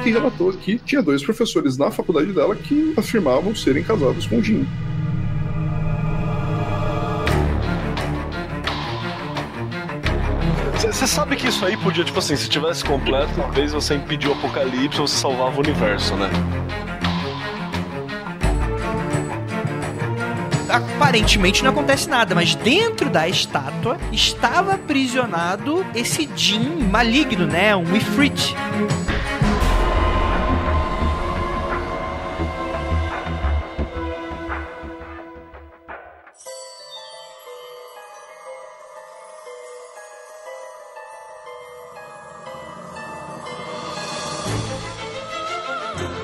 que relatou que tinha dois professores na faculdade dela que afirmavam serem casados com o Jin. Você sabe que isso aí podia, tipo assim, se tivesse completo, talvez você impediu o apocalipse, você salvava o universo, né? aparentemente não acontece nada, mas dentro da estátua estava aprisionado esse Jin maligno, né? Um Ifrit.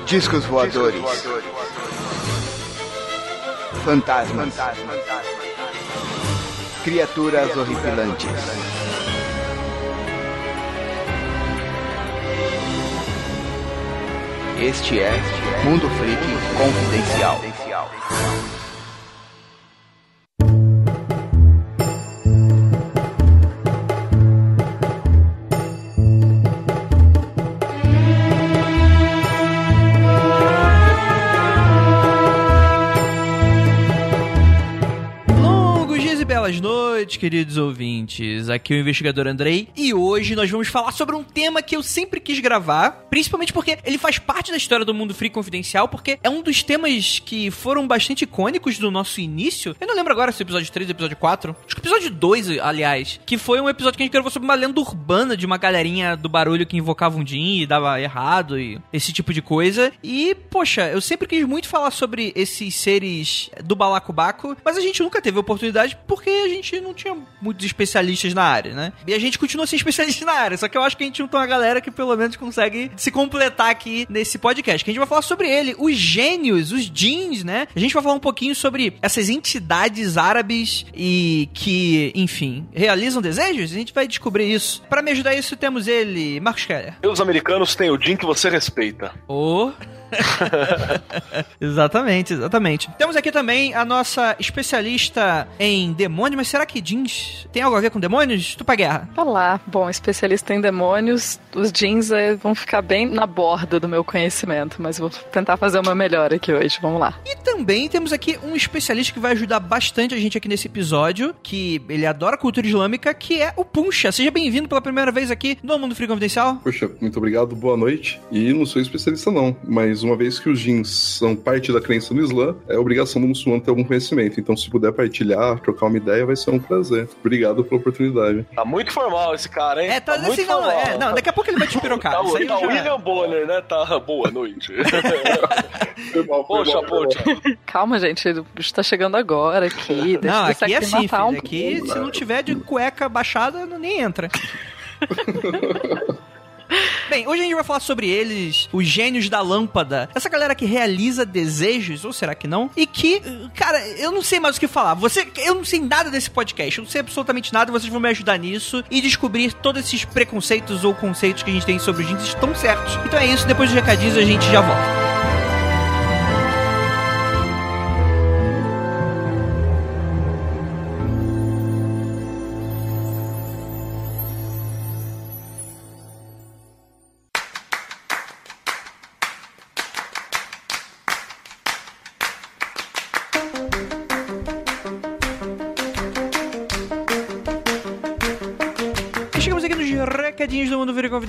Discos voadores. Fantasmas. Criaturas horripilantes. Este é Mundo Freak Confidencial. Longos dias e noites, queridos ouvintes. Aqui é o investigador Andrei e hoje nós vamos falar sobre um tema que eu sempre quis gravar, principalmente porque ele faz parte da história do mundo free confidencial, porque é um dos temas que foram bastante icônicos do nosso início. Eu não lembro agora se é o episódio 3 ou episódio 4. Acho que o episódio 2, aliás, que foi um episódio que a gente gravou sobre uma lenda urbana de uma galerinha do barulho que invocava um Jin e dava errado e esse tipo de coisa. E, poxa, eu sempre quis muito falar sobre esses seres do balacobaco, mas a gente nunca teve oportunidade porque a gente não tinha muitos especialistas na área, né? E a gente continua sem especialista na área, só que eu acho que a gente juntou uma galera que pelo menos consegue se completar aqui nesse podcast, que a gente vai falar sobre ele, os gênios, os jeans, né? A gente vai falar um pouquinho sobre essas entidades árabes e que, enfim, realizam desejos, a gente vai descobrir isso. Pra me ajudar isso temos ele, Marcos Keller. E os americanos têm o Jim que você respeita. Ô. exatamente, exatamente. Temos aqui também a nossa especialista em demônios, mas será que jeans tem algo a ver com demônios? Tu pra guerra. Olá, bom, especialista em demônios, os jeans eh, vão ficar bem na borda do meu conhecimento, mas vou tentar fazer o meu melhor aqui hoje, vamos lá. E também temos aqui um especialista que vai ajudar bastante a gente aqui nesse episódio, que ele adora cultura islâmica, que é o Puncha. Seja bem-vindo pela primeira vez aqui no Mundo Frio Confidencial. Poxa, muito obrigado, boa noite. E não sou especialista não, mas uma vez que os jeans são parte da crença no Islã, é obrigação do muçulmano ter algum conhecimento. Então se puder partilhar, trocar uma ideia, vai ser um prazer. Obrigado pela oportunidade. Tá muito formal esse cara, hein? É, tá, muito assim, não, formal. é, não, daqui a pouco ele vai te pirocar. Tá, Isso aí o- tá William Bonner, né? Tá, boa noite. Foi mal, foi Poxa, mal, poxa. Calma, gente, o bicho tá chegando agora aqui. Deixa Não, aqui é assim, filho. um Aqui, se não tiver de cueca baixada, não- nem entra. Bem, hoje a gente vai falar sobre eles, os gênios da lâmpada. Essa galera que realiza desejos, ou será que não? E que, cara, eu não sei mais o que falar. Você, eu não sei nada desse podcast, eu não sei absolutamente nada, vocês vão me ajudar nisso e descobrir todos esses preconceitos ou conceitos que a gente tem sobre os jeans estão certos. Então é isso, depois dos recadinhos a gente já volta.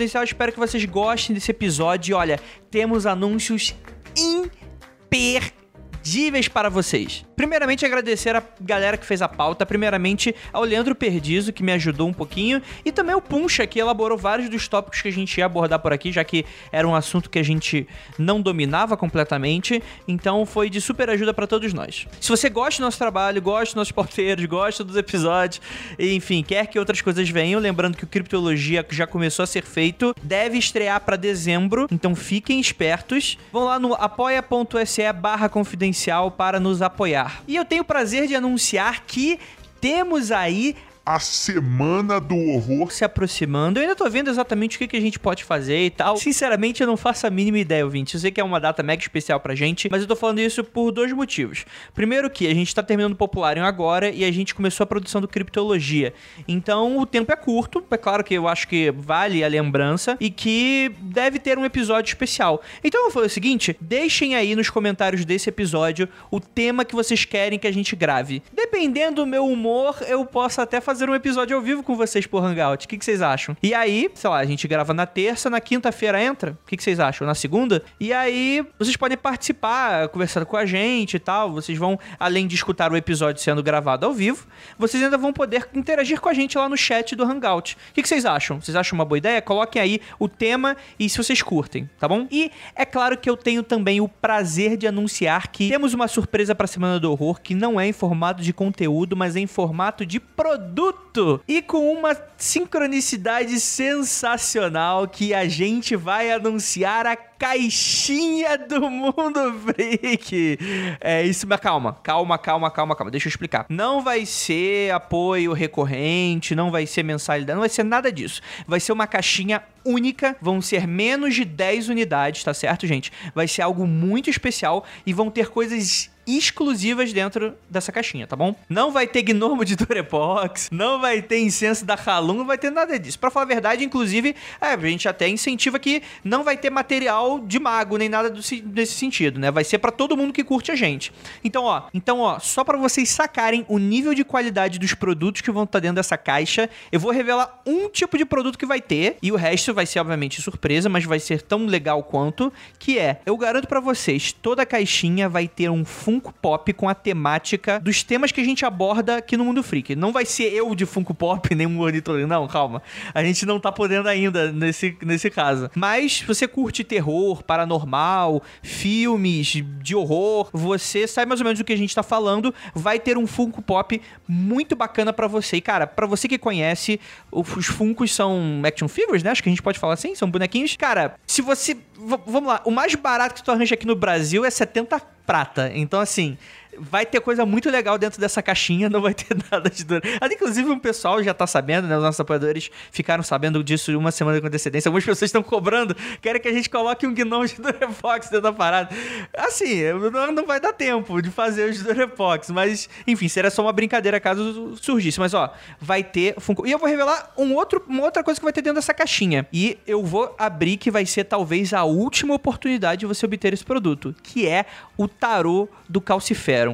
Confidencial. Espero que vocês gostem desse episódio. E olha, temos anúncios imperdíveis para vocês. Primeiramente, agradecer a galera que fez a pauta. Primeiramente, ao Leandro Perdizo, que me ajudou um pouquinho. E também ao Puncha, que elaborou vários dos tópicos que a gente ia abordar por aqui, já que era um assunto que a gente não dominava completamente. Então, foi de super ajuda para todos nós. Se você gosta do nosso trabalho, gosta dos nossos pauteiros, gosta dos episódios, enfim, quer que outras coisas venham, lembrando que o Criptologia já começou a ser feito, deve estrear para dezembro, então fiquem espertos. Vão lá no apoia.se barra confidencial para nos apoiar. E eu tenho o prazer de anunciar que temos aí a semana do horror. se aproximando. Eu ainda tô vendo exatamente o que, que a gente pode fazer e tal. Sinceramente, eu não faço a mínima ideia, ouvinte. Eu sei que é uma data mega especial pra gente, mas eu tô falando isso por dois motivos. Primeiro que a gente tá terminando o Popularium agora e a gente começou a produção do Criptologia. Então, o tempo é curto. É claro que eu acho que vale a lembrança e que deve ter um episódio especial. Então, eu vou fazer o seguinte, deixem aí nos comentários desse episódio o tema que vocês querem que a gente grave. Dependendo do meu humor, eu posso até fazer um episódio ao vivo com vocês por Hangout. O que, que vocês acham? E aí, sei lá, a gente grava na terça, na quinta-feira entra. O que, que vocês acham? Na segunda? E aí, vocês podem participar, conversando com a gente e tal. Vocês vão, além de escutar o episódio sendo gravado ao vivo, vocês ainda vão poder interagir com a gente lá no chat do Hangout. O que, que vocês acham? Vocês acham uma boa ideia? Coloquem aí o tema e se vocês curtem, tá bom? E é claro que eu tenho também o prazer de anunciar que temos uma surpresa pra Semana do Horror que não é em formato de conteúdo, mas é em formato de produto. E com uma sincronicidade sensacional que a gente vai anunciar a caixinha do Mundo Freak. É isso, mas calma, calma, calma, calma, calma. Deixa eu explicar. Não vai ser apoio recorrente, não vai ser mensalidade, não vai ser nada disso. Vai ser uma caixinha única, vão ser menos de 10 unidades, tá certo, gente? Vai ser algo muito especial e vão ter coisas exclusivas dentro dessa caixinha, tá bom? Não vai ter gnomo de Durepox, não vai ter incenso da Halum, não vai ter nada disso. Pra falar a verdade, inclusive, é, a gente até incentiva que não vai ter material de mago, nem nada do, se- desse sentido, né? Vai ser pra todo mundo que curte a gente. Então, ó, então, ó, só pra vocês sacarem o nível de qualidade dos produtos que vão estar dentro dessa caixa, eu vou revelar um tipo de produto que vai ter e o resto vai ser obviamente surpresa, mas vai ser tão legal quanto, que é, eu garanto pra vocês, toda a caixinha vai ter um Funko Pop com a temática dos temas que a gente aborda aqui no Mundo Freak. Não vai ser eu de Funko Pop, nem um ornitorrinco, não, calma. A gente não tá podendo ainda nesse, nesse caso. Mas se você curte terror, paranormal, filmes de horror, você sabe mais ou menos do que a gente tá falando, vai ter um Funko Pop muito bacana pra você. E cara, pra você que conhece, os Funkos são action figures, né? Acho que a gente pode falar assim, são bonequinhos. Cara, se você vamos lá, o mais barato que tu arranja aqui no Brasil é 70 prata. Então assim, vai ter coisa muito legal dentro dessa caixinha, não vai ter nada de dor. Inclusive, o pessoal já tá sabendo, né? Os nossos apoiadores ficaram sabendo disso uma semana com antecedência. Algumas pessoas estão cobrando, querem que a gente coloque um gnome de Durepox dentro da parada. Assim, não, vai dar tempo de fazer os Durepox, mas, enfim, seria só uma brincadeira caso surgisse. Mas, ó, vai ter Funko. E eu vou revelar um outro, uma outra coisa que vai ter dentro dessa caixinha. E eu vou abrir que vai ser talvez a última oportunidade de você obter esse produto, que é o tarô do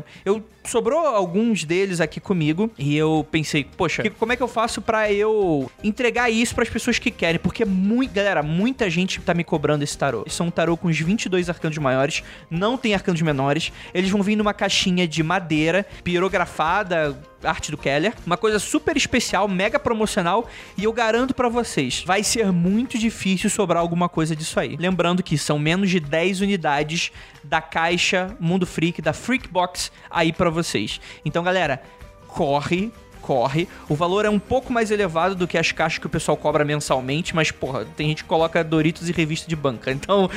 Calciferum. Eu sobrou alguns deles aqui comigo e eu pensei, poxa, que- como é que eu faço pra eu entregar isso pras pessoas que querem? Porque muito, galera, muita gente tá me cobrando esse tarô. São um tarô com os 22 arcanos maiores, não tem arcanos menores. Eles vão vir numa caixinha de madeira, pirografada, arte do Keller, uma coisa super especial, mega promocional, e eu garanto pra vocês, vai ser muito difícil sobrar alguma coisa disso aí. Lembrando que são menos de 10 unidades da caixa Mundo Freak, da Freak Box aí pra vocês. Então, galera, corre, corre. O valor é um pouco mais elevado do que as caixas que o pessoal cobra mensalmente, mas, porra, tem gente que coloca Doritos e revista de banca. Então,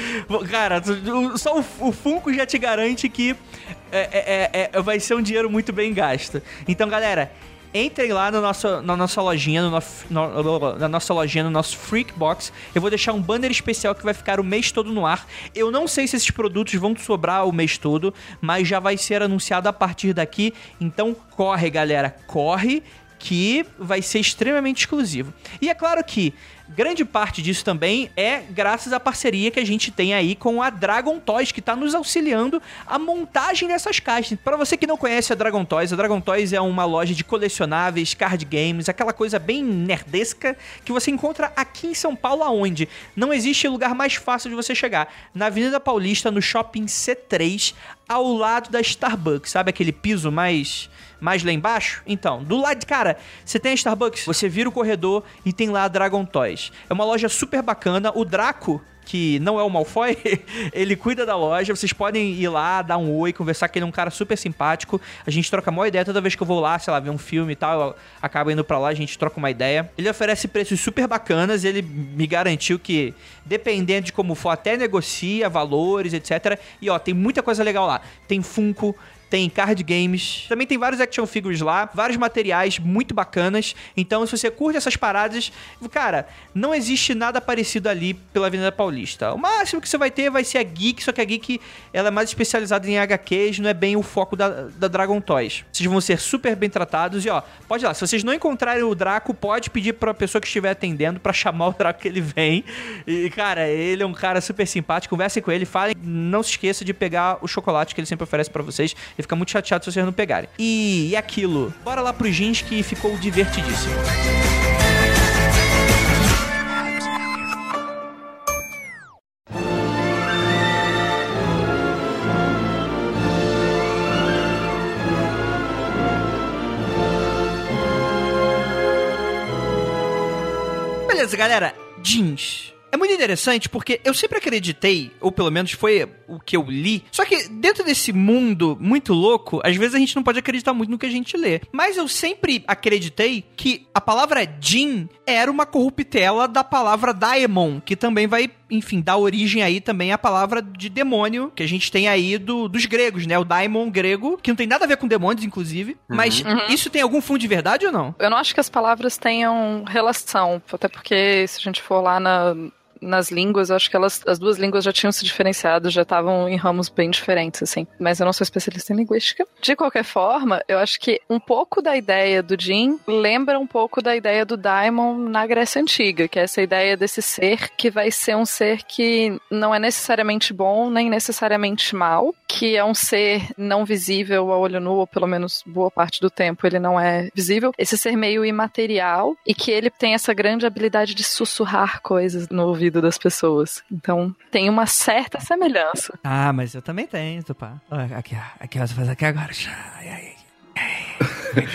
cara, só o, Funko já te garante que é- é- é- vai ser um dinheiro muito bem gasto. Então, galera. Entrem lá no nosso, na nossa lojinha, no, no- na nossa lojinha, no nosso Freak Box. Eu vou deixar um banner especial que vai ficar o mês todo no ar. Eu não sei se esses produtos vão sobrar o mês todo, mas já vai ser anunciado a partir daqui. Então corre, galera, corre que vai ser extremamente exclusivo. E é claro que grande parte disso também é graças à parceria que a gente tem aí com a Dragon Toys, que está nos auxiliando a montagem dessas caixas. Para você que não conhece a Dragon Toys, a Dragon Toys é uma loja de colecionáveis, card games, aquela coisa bem nerdesca que você encontra aqui em São Paulo aonde não existe lugar mais fácil de você chegar. Na Avenida Paulista, no Shopping C3, ao lado da Starbucks, sabe aquele piso mais mais lá embaixo? Então, do lado de cara, você tem a Starbucks, você vira o corredor e tem lá a Dragon Toys. É uma loja super bacana. O Draco, que não é o Malfoy, ele cuida da loja. Vocês podem ir lá, dar um oi, conversar, que ele é um cara super simpático. A gente troca a maior ideia toda vez que eu vou lá, sei lá, ver um filme e tal, eu acabo indo pra lá, a gente troca uma ideia. Ele oferece preços super bacanas, ele me garantiu que, dependendo de como for, até negocia valores, etc. E ó, tem muita coisa legal lá. Tem Funko, tem card games, também tem vários action figures lá, vários materiais muito bacanas. Então, se você curte essas paradas, cara, não existe nada parecido ali pela Avenida Paulista. O máximo que você vai ter vai ser a Geek, só que a Geek ela é mais especializada em HQs, não é bem o foco da, da Dragon Toys. Vocês vão ser super bem tratados e ó, pode ir lá, se vocês não encontrarem o Draco, pode pedir pra pessoa que estiver atendendo para chamar o Draco que ele vem. E cara, ele é um cara super simpático, conversem com ele, falem, não se esqueça de pegar o chocolate que ele sempre oferece para vocês. Fica muito chateado se vocês não pegarem. E, e aquilo, bora lá pro jeans que ficou divertidíssimo. Beleza, galera. Jeans. É muito interessante porque eu sempre acreditei, ou pelo menos foi o que eu li. Só que dentro desse mundo muito louco, às vezes a gente não pode acreditar muito no que a gente lê. Mas eu sempre acreditei que a palavra Jin era uma corruptela da palavra Daemon, que também vai, enfim, dar origem aí também à palavra de demônio, que a gente tem aí do, dos gregos, né? O Daemon grego, que não tem nada a ver com demônios, inclusive. Mas isso tem algum fundo de verdade ou não? Eu não acho que as palavras tenham relação, até porque se a gente for lá na, nas línguas, eu acho que elas, as duas línguas já tinham se diferenciado, já estavam em ramos bem diferentes, assim. Mas eu não sou especialista em linguística. De qualquer forma, eu acho que um pouco da ideia do Jin lembra um pouco da ideia do Daimon na Grécia Antiga, que é essa ideia desse ser que vai ser um ser que não é necessariamente bom nem necessariamente mal, que é um ser não visível a olho nu, ou pelo menos boa parte do tempo ele não é visível. Esse ser meio imaterial e que ele tem essa grande habilidade de sussurrar coisas no ouvido das pessoas. Então tem uma certa semelhança. Ah, mas eu também tenho, Tupá. Aqui, ó. Aqui, ó. Você faz aqui agora. Ai, ai, ai.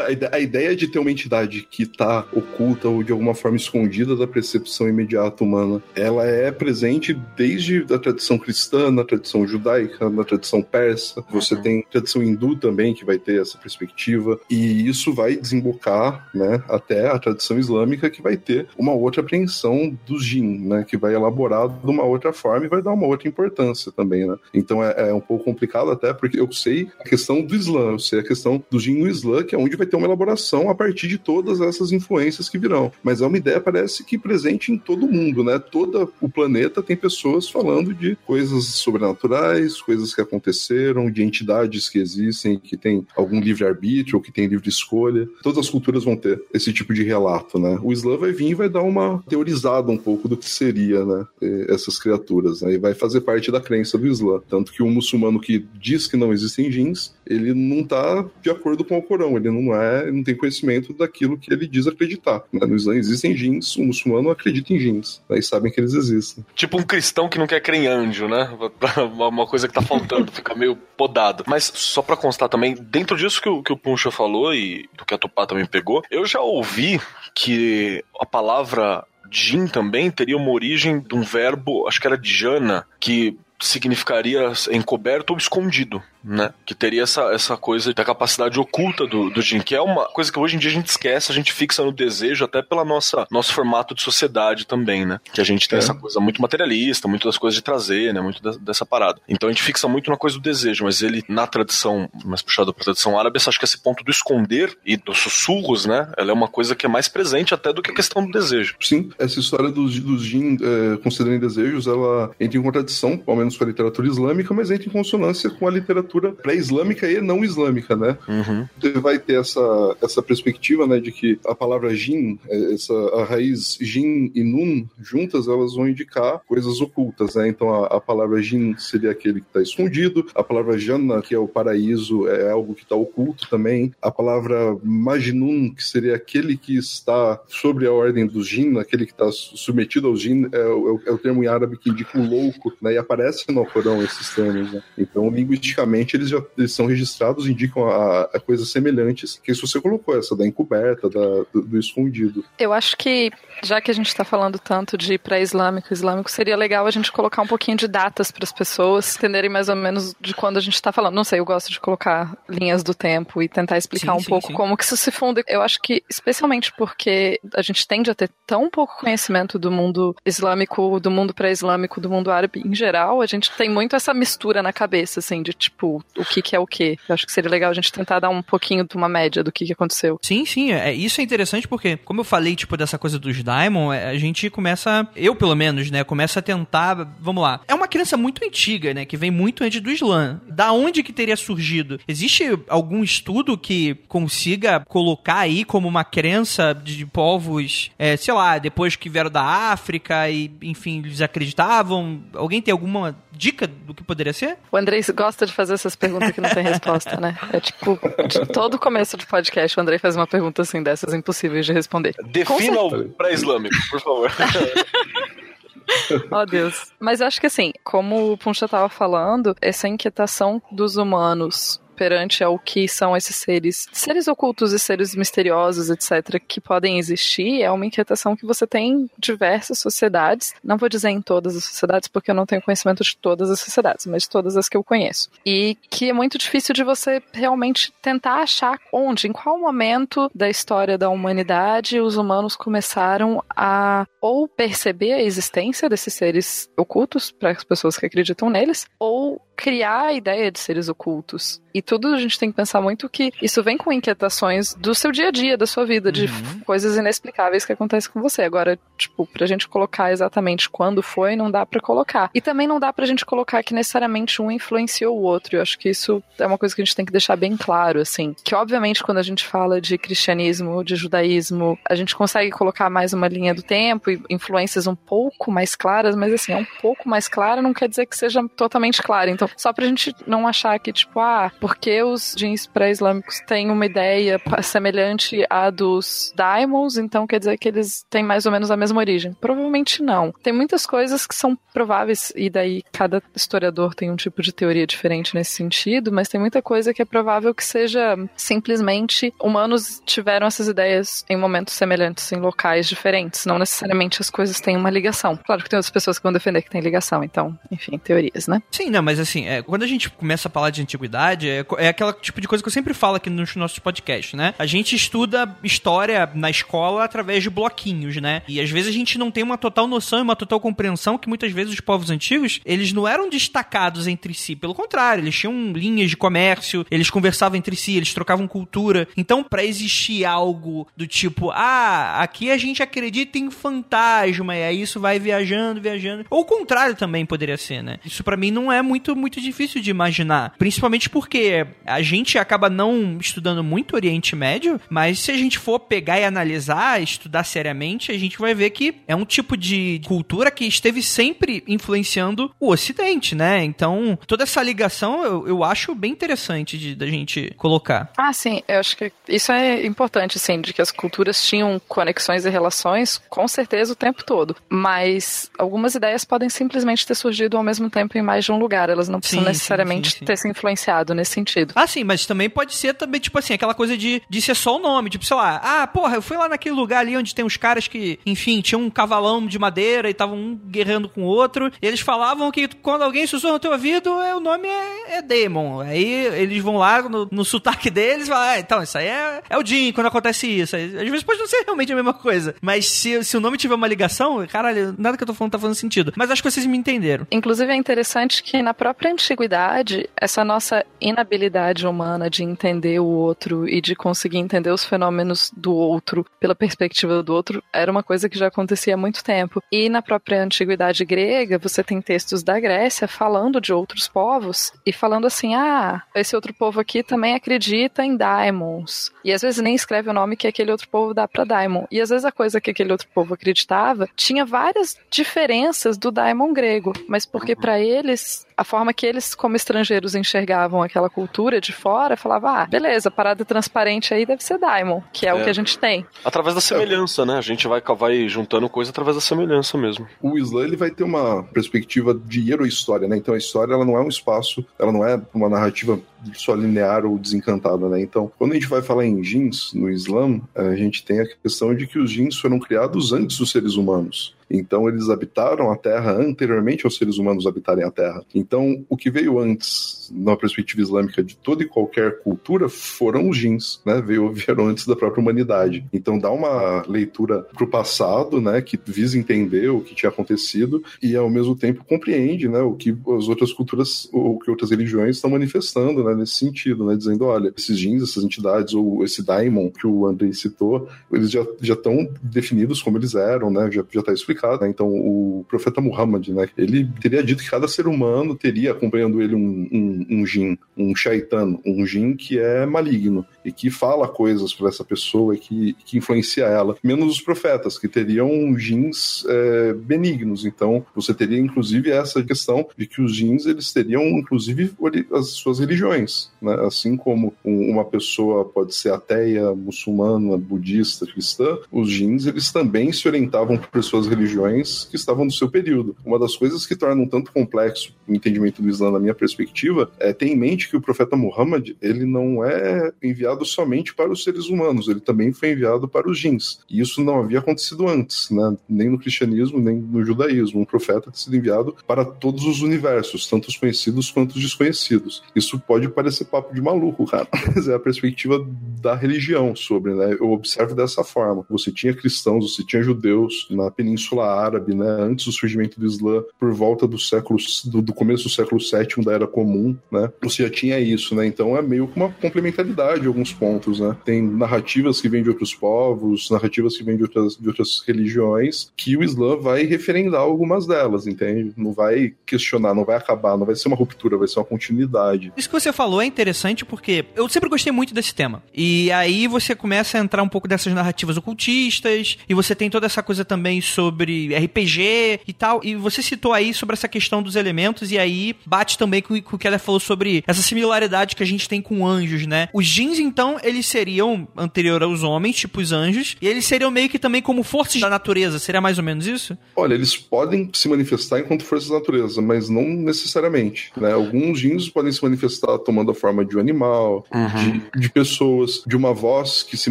A ide- A ideia de ter uma entidade que tá oculta ou de alguma forma escondida da percepção imediata humana, ela é presente desde a tradição cristã, na tradição judaica, na tradição persa. Você tem tradição hindu também que vai ter essa perspectiva e isso vai desembocar, né, até a tradição islâmica que vai ter uma outra apreensão do jin, né, que vai elaborar de uma outra forma e vai dar uma outra importância também, né? Então é, é um pouco complicado até porque eu sei a questão do Islã, eu sei a questão do jin no Islã, que é onde vai ter uma elaboração a partir de todas essas influências que virão. Mas é uma ideia, parece que presente em todo mundo, né? Todo o planeta tem pessoas falando de coisas sobrenaturais, coisas que aconteceram, de entidades que existem, que tem algum livre-arbítrio, que tem livre escolha. Todas as culturas vão ter esse tipo de relato, né? O Islã vai vir e vai dar uma teorizada um pouco do que seria, né? eh, Essas criaturas, né? Vai fazer parte da crença do Islã. Tanto que o muçulmano que diz que não existem jins, ele não tá de acordo com o Corão, ele não é, não tem conhecimento daquilo que ele diz acreditar. né? No Islã existem jins, o muçulmano acredita em jins, né? e sabem que eles existem. Tipo um cristão que não quer crer em anjo, né? Uma coisa que tá faltando, fica meio podado. Mas só pra constar também, dentro disso que o, que o Puncha falou e do que a Tupá também pegou, eu já ouvi que a palavra Jin também teria uma origem de um verbo, acho que era Jana, que significaria encoberto ou escondido, né? Que teria essa, essa coisa da capacidade oculta do, do Jin, que é uma coisa que hoje em dia a gente esquece, a gente fixa no desejo, até pela nossa nosso formato de sociedade também, né? Que a gente tem É. essa coisa muito materialista, muito das coisas de trazer, né? Muito dessa parada. Então a gente fixa muito na coisa do desejo, mas ele, na tradição, mais puxado pra tradição árabe, acho que esse ponto do esconder e dos sussurros, né? Ela é uma coisa que é mais presente até do que a questão do desejo. Sim, essa história dos, dos jin é, considerando desejos, ela entra em contradição, ao menos com a literatura islâmica, mas entra em consonância com a literatura pré-islâmica e não islâmica, né? Uhum. Você vai ter essa, essa perspectiva, né, de que a palavra jin, é, essa, a raiz jin e nun, juntas, elas vão indicar coisas ocultas, né? Então a, a palavra jin seria aquele que está escondido, a palavra jana, que é o paraíso, é algo que está oculto também, a palavra majnun, que seria aquele que está sobre a ordem dos jin, aquele que está submetido ao jin, é, o- é o termo em árabe que indica o louco, né? E aparece no Alcorão esses termos, né? Então, linguisticamente, eles já eles são registrados, indicam a, a coisas semelhantes, que isso você colocou, essa da encoberta, da, do, do escondido. Eu acho que, já que a gente está falando tanto de pré-islâmico islâmico, seria legal a gente colocar um pouquinho de datas para as pessoas entenderem mais ou menos de quando a gente está falando. Não sei, eu gosto de colocar linhas do tempo e tentar explicar Sim, um sim, pouco sim. como que isso se funde. Eu acho que, especialmente porque a gente tende a ter tão pouco conhecimento do mundo islâmico, do mundo pré-islâmico, do mundo árabe em geral, a gente tem muito essa mistura na cabeça, assim, de tipo, ou o que, que é o que. Eu acho que seria legal a gente tentar dar um pouquinho de uma média do que, que aconteceu. Sim, sim, é, isso é interessante porque, como eu falei, tipo, dessa coisa dos Daimon, é, a gente começa, eu pelo menos, né, começa a tentar, vamos lá, é uma crença muito antiga, né, que vem muito antes do Islã. Da onde que teria surgido? Existe algum estudo que consiga colocar aí como uma crença de povos, é, sei lá, depois que vieram da África e, enfim, eles acreditavam? Alguém tem alguma dica do que poderia ser? O Andrei gosta de fazer essas perguntas que não tem resposta, né? É tipo, de todo começo de podcast, o Andrei faz uma pergunta assim dessas impossíveis de responder. Defina o pré-islâmico, por favor. oh, Deus. Mas eu acho que assim, como o Puncha tava falando, essa inquietação dos humanos perante ao que são esses seres, seres ocultos e seres misteriosos, etc., que podem existir, é uma inquietação que você tem em diversas sociedades. Não vou dizer em todas as sociedades, porque eu não tenho conhecimento de todas as sociedades, mas de todas as que eu conheço. E que é muito difícil de você realmente tentar achar onde, em qual momento da história da humanidade os humanos começaram a ou perceber a existência desses seres ocultos para as pessoas que acreditam neles, ou criar a ideia de seres ocultos. E tudo a gente tem que pensar muito que isso vem com inquietações do seu dia a dia, da sua vida, de uhum. coisas inexplicáveis que acontecem com você. Agora, tipo, pra gente colocar exatamente quando foi, não dá para colocar. E também não dá pra gente colocar que necessariamente um influenciou o outro. Eu acho que isso é uma coisa que a gente tem que deixar bem claro, assim. Que obviamente quando a gente fala de cristianismo, de judaísmo, a gente consegue colocar mais uma linha do tempo e influências um pouco mais claras, mas assim, é um pouco mais clara não quer dizer que seja totalmente clara. Então, só pra gente não achar que, tipo, ah, porque os jeans pré-islâmicos têm uma ideia semelhante à dos Daimons, então quer dizer que eles têm mais ou menos a mesma origem? Provavelmente não. Tem muitas coisas que são prováveis, e daí cada historiador tem um tipo de teoria diferente nesse sentido, mas tem muita coisa que é provável que seja simplesmente humanos tiveram essas ideias em momentos semelhantes, em locais diferentes. Não necessariamente as coisas têm uma ligação. Claro que tem outras pessoas que vão defender que tem ligação, então, enfim, teorias, né? Sim, não, mas assim, é, quando a gente começa a falar de antiguidade, é, é aquela tipo de coisa que eu sempre falo aqui nos nossos podcasts, né? A gente estuda história na escola através de bloquinhos, né? E às vezes a gente não tem uma total noção e uma total compreensão que muitas vezes os povos antigos, eles não eram destacados entre si. Pelo contrário, eles tinham linhas de comércio, eles conversavam entre si, eles trocavam cultura. Então, para existir algo do tipo, ah, aqui a gente acredita em fantasma, e aí isso vai viajando, viajando. Ou o contrário também poderia ser, né? Isso para mim não é muito, muito difícil de imaginar. Principalmente porque a gente acaba não estudando muito Oriente Médio, mas se a gente for pegar e analisar, estudar seriamente, a gente vai ver que é um tipo de cultura que esteve sempre influenciando o Ocidente, né? Então, toda essa ligação eu, eu acho bem interessante da gente colocar. Ah, sim, eu acho que isso é importante, assim, de que as culturas tinham conexões e relações, com certeza, o tempo todo. Mas algumas ideias podem simplesmente ter surgido ao mesmo tempo em mais de um lugar. Elas não precisam sim, necessariamente sim, sim, ter se influenciado nesse sentido. Ah, sim, mas também pode ser também, tipo assim, aquela coisa de, de ser só o nome. Tipo, sei lá, ah, porra, eu fui lá naquele lugar ali onde tem uns caras que, enfim, tinham um cavalão de madeira e estavam um guerreando com o outro. E eles falavam que quando alguém sussurra no teu ouvido, é, o nome é, é Demon. Aí eles vão lá no, no sotaque deles e falam, ah, então, isso aí é, é o Jin quando acontece isso. Às vezes pode não ser realmente a mesma coisa. Mas se, se o nome tiver uma ligação, caralho, nada que eu tô falando tá fazendo sentido. Mas acho que vocês me entenderam. Inclusive é interessante que na própria antiguidade, essa nossa inabilidade humana de entender o outro e de conseguir entender os fenômenos do outro pela perspectiva do outro era uma coisa que já acontecia há muito tempo. E na própria antiguidade grega, você tem textos da Grécia falando de outros povos e falando assim: ah, esse outro povo aqui também acredita em daimons. E às vezes nem escreve o nome que aquele outro povo dá para daimon. E às vezes a coisa que aquele outro povo acreditava tinha várias diferenças do daimon grego, mas porque para eles a forma que eles, como estrangeiros, enxergavam aquela cultura de fora, falava, ah, beleza, parada transparente aí deve ser Daimon, que é, é, o que a gente tem. Através da semelhança, né? A gente vai, vai juntando coisa através da semelhança mesmo. O Islã, ele vai ter uma perspectiva de herohistória, né? Então a história, ela não é um espaço, ela não é uma narrativa só linear ou desencantada, né? Então, quando a gente vai falar em jeans no Islã, a gente tem a questão de que os jeans foram criados antes dos seres humanos. Então eles habitaram a Terra anteriormente aos seres humanos habitarem a Terra. Então o que veio antes, na perspectiva islâmica de toda e qualquer cultura, foram os jins, né? Veio, vieram antes da própria humanidade. Então dá uma leitura para o passado, né? Que visa entender o que tinha acontecido e ao mesmo tempo compreende, né? O que as outras culturas, ou que outras religiões estão manifestando, né? Nesse sentido, né? Dizendo, olha, esses jins, essas entidades ou esse daimon que o Andrei citou, eles já estão definidos como eles eram, né? Já já está explicado. Né? Então o profeta Muhammad, né? Ele teria dito que cada ser humano teria acompanhando ele um, um, um jin, um shaitan, um jin que é maligno e que fala coisas para essa pessoa e que, que influencia ela. Menos os profetas, que teriam jins é, benignos. Então, você teria inclusive essa questão de que os jins eles teriam inclusive as suas religiões, né? Assim como uma pessoa pode ser ateia, muçulmana, budista, cristã, os jins eles também se orientavam por suas religiões que estavam no seu período. Uma das coisas que torna um tanto complexo o entendimento do Islã, na minha perspectiva, é ter em mente que o profeta Muhammad ele não é enviado somente para os seres humanos, ele também foi enviado para os jins. E isso não havia acontecido antes, né? nem no cristianismo, nem no judaísmo. Um profeta ter sido enviado para todos os universos, tanto os conhecidos quanto os desconhecidos. Isso pode parecer papo de maluco, cara, mas é a perspectiva da religião sobre, né? Eu observo dessa forma. Você tinha cristãos, você tinha judeus na Península Árabe, né? Antes do surgimento do Islã, por volta do século do, do começo do século VII da Era Comum, né? Você já tinha isso, né? Então é meio que uma complementaridade em alguns pontos, né? Tem narrativas que vêm de outros povos, narrativas que vêm de outras, de outras religiões, que o Islã vai referendar algumas delas, entende? Não vai questionar, não vai acabar, não vai ser uma ruptura, vai ser uma continuidade. Isso que você falou é interessante porque eu sempre gostei muito desse tema. E aí você começa a entrar um pouco dessas narrativas ocultistas, e você tem toda essa coisa também sobre RPG e tal. E você citou aí sobre essa questão dos elementos, e aí bate também com, com o que ela falou sobre essa similaridade que a gente tem com anjos, né? Os jeans, então, eles seriam anterior aos homens, tipo os anjos, e eles seriam meio que também como forças da natureza, seria mais ou menos isso? Olha, eles podem se manifestar enquanto forças da natureza, mas não necessariamente, né? Alguns jeans podem se manifestar tomando a forma de um animal, Uhum. de, de pessoas, de uma voz que se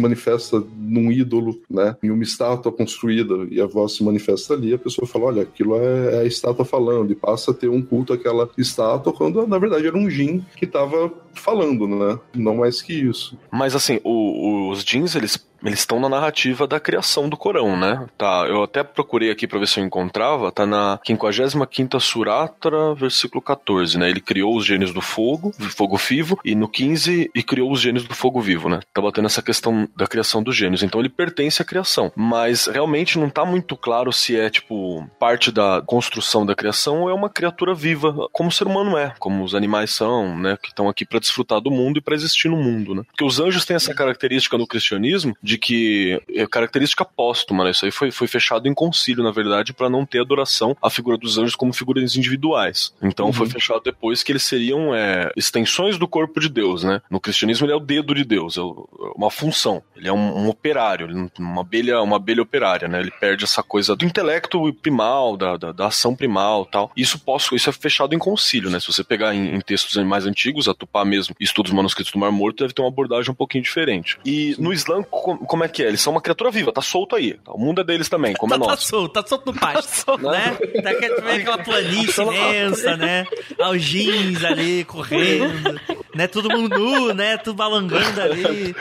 manifesta num ídolo, né? Em uma estátua construída e a voz se manifesta ali, a pessoa fala, olha, aquilo é, é a estátua falando e passa a ter um culto àquela estátua quando na verdade era um jin que estava falando, né? Não mais que isso. Mas assim, o- os jeans, eles eles estão na narrativa da criação do Corão, né? Tá, eu até procurei aqui pra ver se eu encontrava, tá na 55ª Suratra, versículo 14, né? Ele criou os gênios do fogo, fogo vivo, e no 15 e criou os gênios do fogo vivo, né? Tá batendo essa questão da criação dos gênios, então ele pertence à criação. Mas realmente não tá muito claro se é, tipo, parte da construção da criação ou é uma criatura viva, como o ser humano é, como os animais são, né? Que estão aqui pra desfrutar do mundo e pra existir no mundo, né? Porque os anjos têm essa característica no cristianismo de que é característica póstuma, né? Isso aí foi, foi fechado em concílio, na verdade, pra não ter adoração à figura dos anjos como figuras individuais. Então foi fechado depois que eles seriam é, extensões do corpo de Deus, né? No cristianismo ele é o dedo de Deus, é é uma função. Ele é um, um operário, uma abelha, uma abelha operária, né? Ele perde essa coisa do intelecto primal, da, da, da ação primal, tal. Isso posso, isso é fechado em concílio, né? Se você pegar em, em textos mais antigos, a Tupá mesmo, estudos manuscritos do Mar Morto, deve ter uma abordagem um pouquinho diferente. E no Islã, como é que é? Eles são uma criatura viva, tá solto aí. O mundo é deles também, como é tá, tá nosso. solto, tá solto no pasto, né? Tá aquele- vem aquela planície imensa, né? Jeans ali, correndo, né? Todo mundo nu, né? Tudo balangando ali.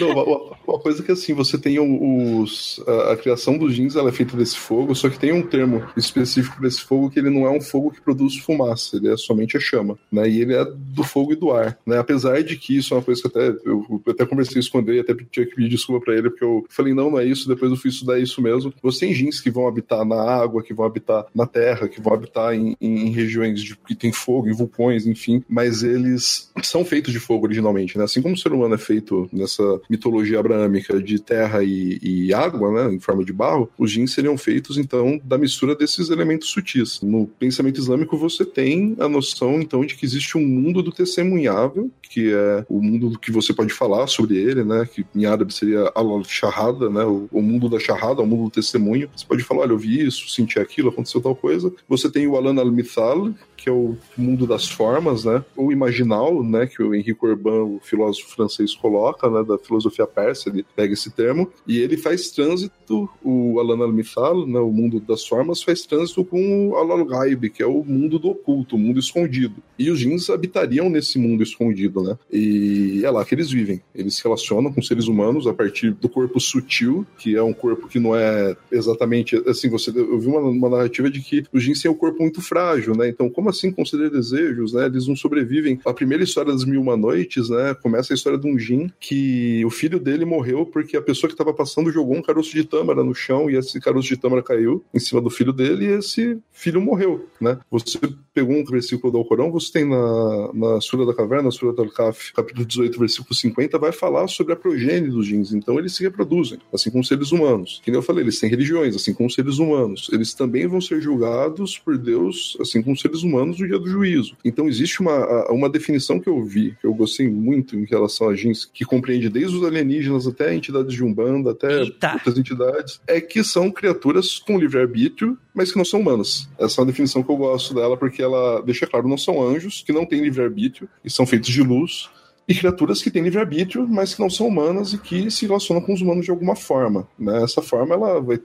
Não, uma, uma coisa que assim, você tem o- os. A, a criação dos jeans ela é feita desse fogo, só que tem um termo específico desse fogo que ele não é um fogo que produz fumaça, ele é somente a chama, né? E ele é do fogo e do ar, né? Apesar de que isso é uma coisa que até eu, eu até conversei isso com o Andrei, até tinha que pedir desculpa pra ele, porque eu falei, não, não é isso, depois eu fui estudar isso mesmo. Você tem jeans que vão habitar na água, que vão habitar na terra, que vão habitar em, em regiões de, que tem fogo, em vulcões, enfim, mas eles são feitos de fogo originalmente, né? Assim como o ser humano é feito nessa mitologia abraâmica de terra e, e água, né? Em forma de barro, os jeans seriam feitos, então, da mistura desses elementos sutis. No pensamento islâmico, você tem a noção, então, de que existe um mundo do testemunhável, que é o mundo do que você pode falar sobre ele, né? Que em árabe seria al-shahada, né? O, o mundo da shahada, o mundo do testemunho. Você pode falar, olha, eu vi isso, senti aquilo, aconteceu tal coisa. Você tem o alan al-mithal, que é o mundo das formas, né? O imaginal, né? Que o Henrique Corbin, o filósofo francês, coloca, né? Da filosofia persa, ele pega esse termo, e ele faz trânsito, o Alan al-Mithal, né? O mundo das formas, faz trânsito com o Al-Ghaib, que é o mundo do oculto, o mundo escondido. E os jeans habitariam nesse mundo escondido, né? E é lá que eles vivem. Eles se relacionam com seres humanos a partir do corpo sutil, que é um corpo que não é exatamente assim. Você, eu vi uma, uma narrativa de que os jeans têm um corpo muito frágil, né? Então, como assim conceder desejos, né? Eles não sobrevivem. A primeira história das Mil Uma Noites, né? Começa a história de um Jin que o filho dele morreu porque a pessoa que estava passando jogou um caroço de tâmara no chão e esse caroço de tâmara caiu em cima do filho dele e esse filho morreu, né? Você pegou um versículo do Alcorão, você tem na, na Sura da Caverna, Sura do Al-Kaf, capítulo 18, versículo 50, vai falar sobre a progênie dos jins. Então eles se reproduzem, assim como seres humanos. Que nem eu falei, eles têm religiões, assim como seres humanos. Eles também vão ser julgados por Deus, assim como seres humanos, no dia do juízo. Então existe uma, uma definição que eu vi, que eu gostei muito em relação a jins, que compreende desde os alienígenas até entidades de Umbanda, até Eita. outras entidades, é que são criaturas com livre-arbítrio, mas que não são humanas. Essa é uma definição que eu gosto dela, porque ela deixa claro, não são anjos, que não têm livre-arbítrio, e são feitos de luz, e criaturas que têm livre-arbítrio, mas que não são humanas e que se relacionam com os humanos de alguma forma. Né? Essa forma, ela vai,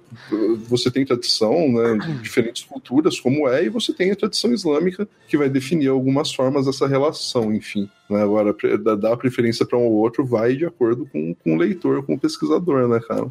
você tem tradição, né, diferentes culturas, como é, e você tem a tradição islâmica, que vai definir algumas formas dessa relação, enfim. Né? Agora, dar preferência para um ou outro vai de acordo com, com o leitor, com o pesquisador, né, cara?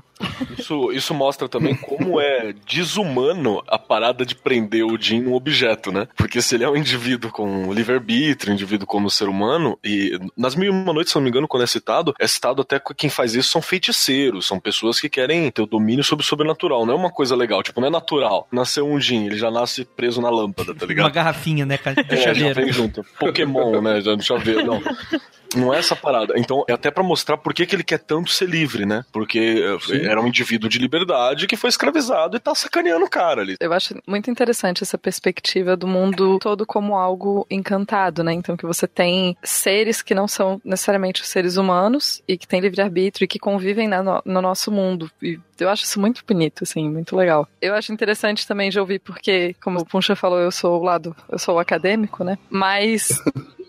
Isso, isso mostra também como é desumano a parada de prender o Jin num objeto, né? Porque se ele é um indivíduo com livre-arbítrio, um indivíduo como ser humano, e nas Mil e Uma Noites, se não me engano, quando é citado, é citado até que quem faz isso são feiticeiros, são pessoas que querem ter o domínio sobre o sobrenatural. Não é uma coisa legal, tipo, não é natural. Nasceu um Jin, ele já nasce preso na lâmpada, tá Uma ligado? garrafinha, né, cara? É, já vem junto. Pokémon, né? Já no chaveiro. Não. Não é essa parada. Então, é até pra mostrar por que, que ele quer tanto ser livre, né? Porque eh, era um indivíduo de liberdade que foi escravizado e tá sacaneando o cara ali. Eu acho muito interessante essa perspectiva do mundo todo como algo encantado, né? Então que você tem seres que não são necessariamente os seres humanos e que têm livre-arbítrio e que convivem na no, no nosso mundo. E eu acho isso muito bonito, assim, muito legal. Eu acho interessante também de ouvir porque, como o Puncha falou, eu sou o lado, eu sou o acadêmico, né? Mas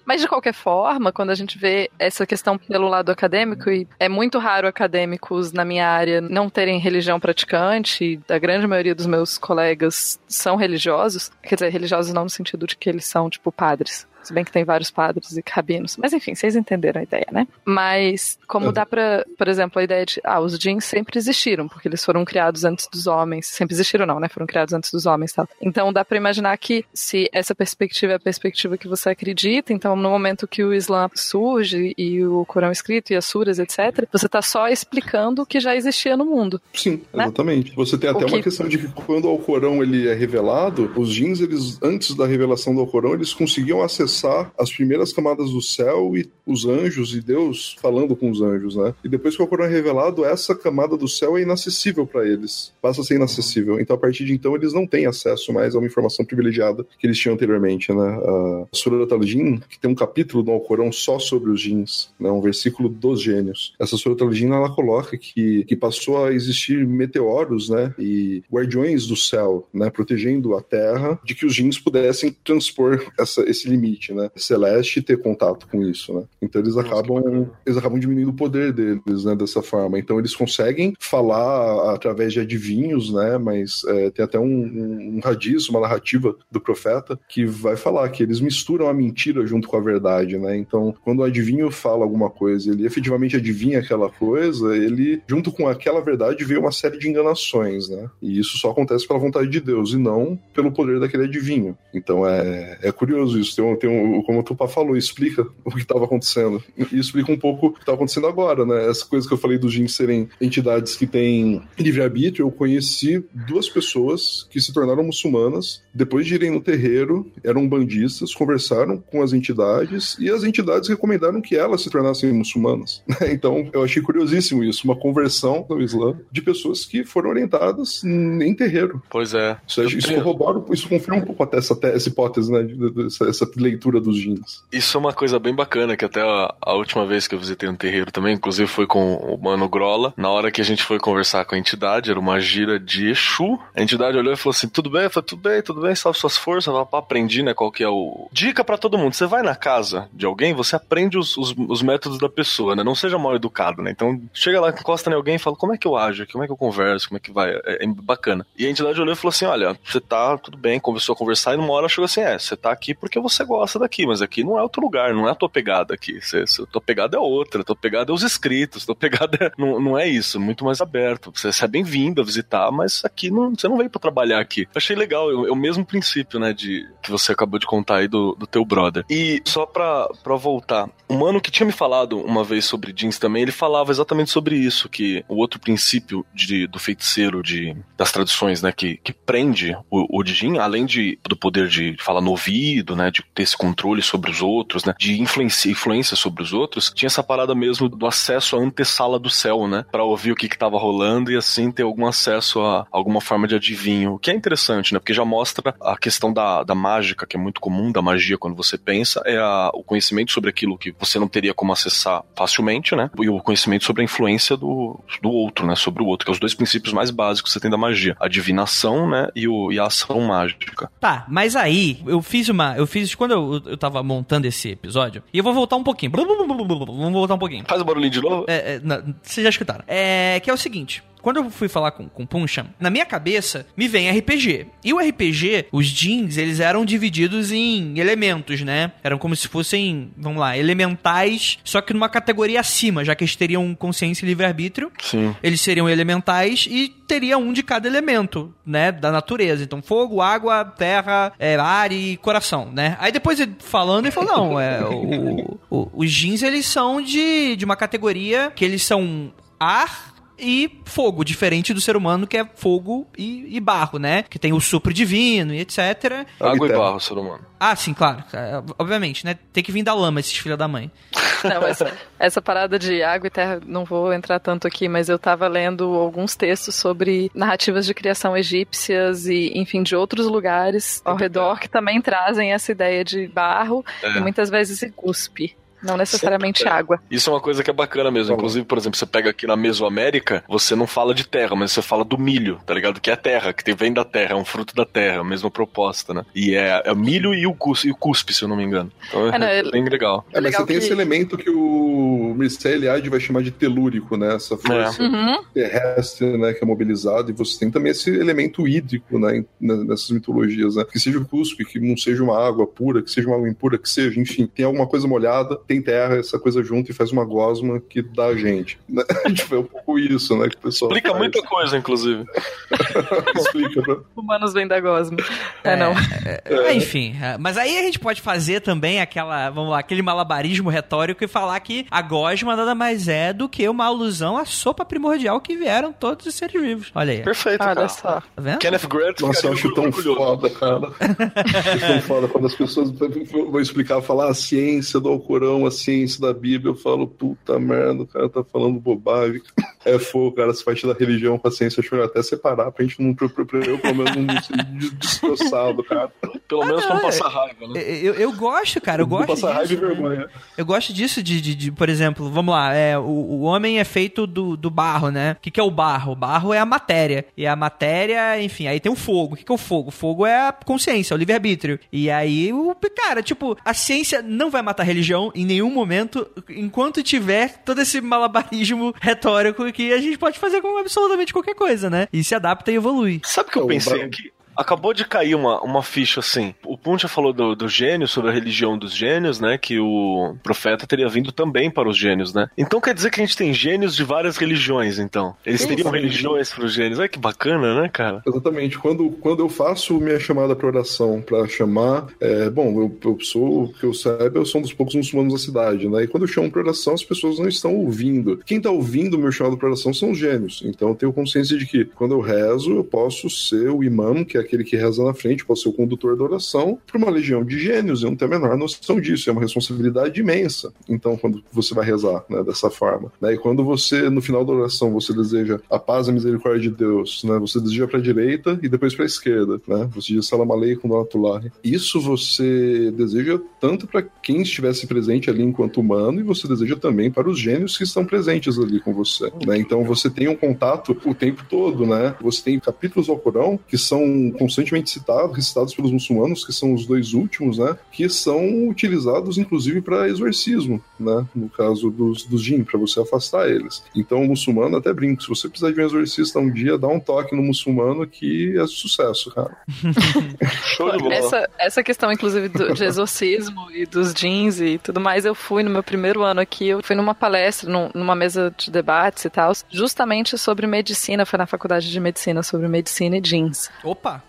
Mas de qualquer forma, quando a gente vê essa questão pelo lado acadêmico, e é muito raro acadêmicos na minha área não terem religião praticante, a grande maioria dos meus colegas são religiosos, quer dizer, religiosos não no sentido de que eles são, tipo, padres. Se bem que tem vários padres e rabinos. Mas enfim, vocês entenderam a ideia, né? Mas como dá pra, por exemplo, a ideia de, ah, os jeans sempre existiram, porque eles foram criados antes dos homens. Sempre existiram não, né? Foram criados antes dos homens tal. Então dá pra imaginar que se essa perspectiva é a perspectiva que você acredita, então no momento que o Islã surge e o Corão escrito e as suras, etc., você tá só explicando o que já existia no mundo. Sim, Né? exatamente. Você tem até O uma que- questão de que quando o Alcorão ele é revelado, os jins, eles, antes da revelação do Alcorão, eles conseguiam acessar as primeiras camadas do céu e os anjos e Deus falando com os anjos, né? E depois que o Alcorão é revelado, essa camada do céu é inacessível para eles. Passa a ser inacessível. Então, a partir de então, eles não têm acesso mais a uma informação privilegiada que eles tinham anteriormente, né? A Surah Al-Jin, que tem um capítulo do Alcorão só sobre os jins, né? Um versículo dos gênios. Essa Surah Al-Jin, ela coloca que, que passou a existir meteoros, né? E guardiões do céu, né? Protegendo a Terra de que os jins pudessem transpor essa, esse limite, né? Celeste ter contato com isso, né? Então eles Nossa, acabam eles acabam diminuindo o poder deles, né, dessa forma. Então eles conseguem falar através de adivinhos, né, mas é, tem até um, um, um radiz, uma narrativa do profeta que vai falar que eles misturam a mentira junto com a verdade, né. Então quando o adivinho fala alguma coisa, ele efetivamente adivinha aquela coisa, ele junto com aquela verdade vê uma série de enganações, né. E isso só acontece pela vontade de Deus e não pelo poder daquele adivinho. Então é, é curioso isso. Tem tem como o Tupá falou, explica o que estava acontecendo e explica um pouco o que está acontecendo agora, né? Essa coisa que eu falei dos jins serem entidades que têm livre-arbítrio, eu conheci duas pessoas que se tornaram muçulmanas depois de irem no terreiro, eram bandistas, conversaram com as entidades e as entidades recomendaram que elas se tornassem muçulmanas. Então eu achei curiosíssimo isso, uma conversão no Islã de pessoas que foram orientadas em terreiro. Pois é. Isso, isso corrobora, isso confirma um pouco até essa, essa hipótese, né? Essa, essa leitura leitura dos jeans. Isso é uma coisa bem bacana, que até a, a última vez que eu visitei um terreiro também, inclusive foi com o Mano Grola, na hora que a gente foi conversar com a entidade, era uma gira de Exu, a entidade olhou e falou assim, tudo bem? Eu falei, tudo bem, tudo bem, salve suas forças, eu aprendi, né, qual que é o... Dica pra todo mundo, você vai na casa de alguém, você aprende os, os, os métodos da pessoa, né, não seja mal educado, né, então chega lá, encosta em alguém e fala, como é que eu ajo, como é que eu converso, como é que vai, é, é bacana. E a entidade olhou e falou assim, olha, você tá, tudo bem, começou a conversar e numa hora chegou assim, é, você tá aqui porque você gosta daqui, mas aqui não é outro lugar, não é a tua pegada aqui, você, você, tua pegada é outra, tua pegada é os escritos, tua pegada é, não, não é isso, muito mais aberto, você, é bem-vindo a visitar, mas aqui não, você não veio para trabalhar aqui. Achei legal, é o mesmo princípio, né, de que você acabou de contar aí do, do teu brother. E só pra, pra voltar, o mano que tinha me falado uma vez sobre jeans também, ele falava exatamente sobre isso, que o outro princípio de, do feiticeiro de, das tradições, né, que, que prende o, o Jin, além de, do poder de falar no ouvido, né, de ter esse controle sobre os outros, né, de influência, influência sobre os outros, tinha essa parada mesmo do acesso à antessala do céu, né, para ouvir o que que tava rolando e assim ter algum acesso a alguma forma de adivinho, o que é interessante, né, porque já mostra a questão da, da mágica, que é muito comum, da magia quando você pensa, é a, o conhecimento sobre aquilo que você não teria como acessar facilmente, né, e o conhecimento sobre a influência do, do outro, né, sobre o outro, que é os dois princípios mais básicos que você tem da magia, a divinação, né, e, o, e a ação mágica. Tá, mas aí, eu fiz uma, eu fiz, quando eu, eu tava montando esse episódio, e eu vou voltar um pouquinho, vamos voltar um pouquinho. Faz o barulhinho de novo. É, é, não, vocês já escutaram. É, que é o seguinte, quando eu fui falar com, com Puncham, na minha cabeça me vem RPG. E o RPG, os jeans, eles eram divididos em elementos, né? Eram como se fossem, vamos lá, elementais, só que numa categoria acima, já que eles teriam consciência e livre-arbítrio. Sim. Eles seriam elementais e teria um de cada elemento, né? Da natureza. Então, fogo, água, terra, é, ar e coração, né? Aí depois ele falando, ele falou: não, é, o, o, os jeans, eles são de, de uma categoria que eles são ar, e fogo, diferente do ser humano que é fogo e, e barro, né? Que tem o sopro divino e etc. Água e barro, ser humano. Ah, sim, claro. É, Obviamente, né? Tem que vir da lama esses filhos da mãe. Não, essa, essa parada de água e terra, não vou entrar tanto aqui, mas eu tava lendo alguns textos sobre narrativas de criação egípcias e, enfim, de outros lugares ao redor que também trazem essa ideia de barro É. e muitas vezes se cuspe. Não necessariamente água. Isso é uma coisa que é bacana mesmo. Inclusive, por exemplo, você pega aqui na Mesoamérica, você não fala de terra, mas você fala do milho, tá ligado? Que é terra, que tem- vem da terra, é um fruto da terra, a mesma proposta, né? E é, é o milho e o, cus, e o cuspe, se eu não me engano. Então é, É, não, é- bem legal. É, mas legal você tem que- esse elemento que o Mircea Eliade vai chamar de telúrico, né? Essa força Uhum. terrestre, né? Que é mobilizada. E você tem também esse elemento hídrico, né? em- n- Nessas mitologias, né? Que seja o cuspe, que não seja uma água pura, que seja uma água impura, que seja, enfim, tem alguma coisa molhada, tem terra, essa coisa junto e faz uma gosma que dá a gente. Né? tipo, é um pouco isso, né? Que o pessoal Explica faz. muita coisa, inclusive. Explica, né? Humanos vêm da gosma. É, não. É, Enfim, é, mas aí a gente pode fazer também aquela, vamos lá, aquele malabarismo retórico e falar que a gosma nada mais é do que uma alusão à sopa primordial que vieram todos os seres vivos. Olha aí, Perfeito, Olha cara. só. tá vendo? Kenneth Grant Nossa, eu acho tão orgulhoso. foda, cara. acho tão foda quando as pessoas vão explicar, falar a ciência do Alcorão, a ciência da Bíblia. Eu falo, puta merda, o cara tá falando bobagem. É fogo, cara, essa parte da religião com a ciência, acho melhor até separar pra gente não, pra, pra, pra eu pelo menos não ser des- destroçado, cara. Pelo menos pra não, não é- passar raiva, né? Eu, eu gosto, cara, eu Não gosto passar raiva e disso. né? vergonha. Eu gosto disso de, de, de, por exemplo, vamos lá, é, o, o homem é feito do, do barro, né? O que, que é o barro? O barro é a matéria. E a matéria, enfim, aí tem o fogo. O que, que é o fogo? O fogo é a consciência, é o livre-arbítrio. E aí, o cara, tipo, a ciência não vai matar a religião em nenhum momento, enquanto tiver todo esse malabarismo retórico que a gente pode fazer com absolutamente qualquer coisa, né? E se adapta e evolui. Sabe o que eu pensei aqui? Acabou de cair uma, uma ficha assim. O Puncha falou do, do gênio, sobre a religião dos gênios, né? Que o profeta teria vindo também para os gênios, né? Então quer dizer que a gente tem gênios de várias religiões, então. Eles Sim, teriam religiões para os gênios. Olha que bacana, né, cara? Exatamente. Quando, quando eu faço minha chamada para oração para chamar, é, bom, eu, eu sou, o que eu saiba, eu sou um dos poucos muçulmanos da cidade, né? E quando eu chamo para oração, as pessoas não estão ouvindo. Quem está ouvindo o meu chamado para oração são os gênios. Então eu tenho consciência de que quando eu rezo, eu posso ser o imã, que é aquele que reza na frente, pode ser o condutor da oração, para uma legião de gênios, e não tem a menor noção disso, é uma responsabilidade imensa. Então, quando você vai rezar né, dessa forma, né, e quando você, no final da oração, você deseja a paz e a misericórdia de Deus, né, você deseja para a direita e depois para a esquerda, né, você diz Salam Aleikum Donatullah. Isso você deseja tanto para quem estivesse presente ali enquanto humano, e você deseja também para os gênios que estão presentes ali com você. Né? Então você tem um contato o tempo todo, né? Você tem capítulos ao Corão que são constantemente citados, recitados pelos muçulmanos, que são os dois últimos, né? Que são utilizados inclusive para exorcismo, né? No caso dos, dos jinn, para você afastar eles. Então o muçulmano até brinca, se você precisar de um exorcista um dia, dá um toque no muçulmano que é sucesso, cara. Show de bola. Essa, essa questão, inclusive, do, de exorcismo e dos jeans e tudo mais, eu fui no meu primeiro ano aqui, eu fui numa palestra, num, numa mesa de debates e tal, justamente sobre medicina, foi na faculdade de medicina, sobre medicina e jeans. Opa!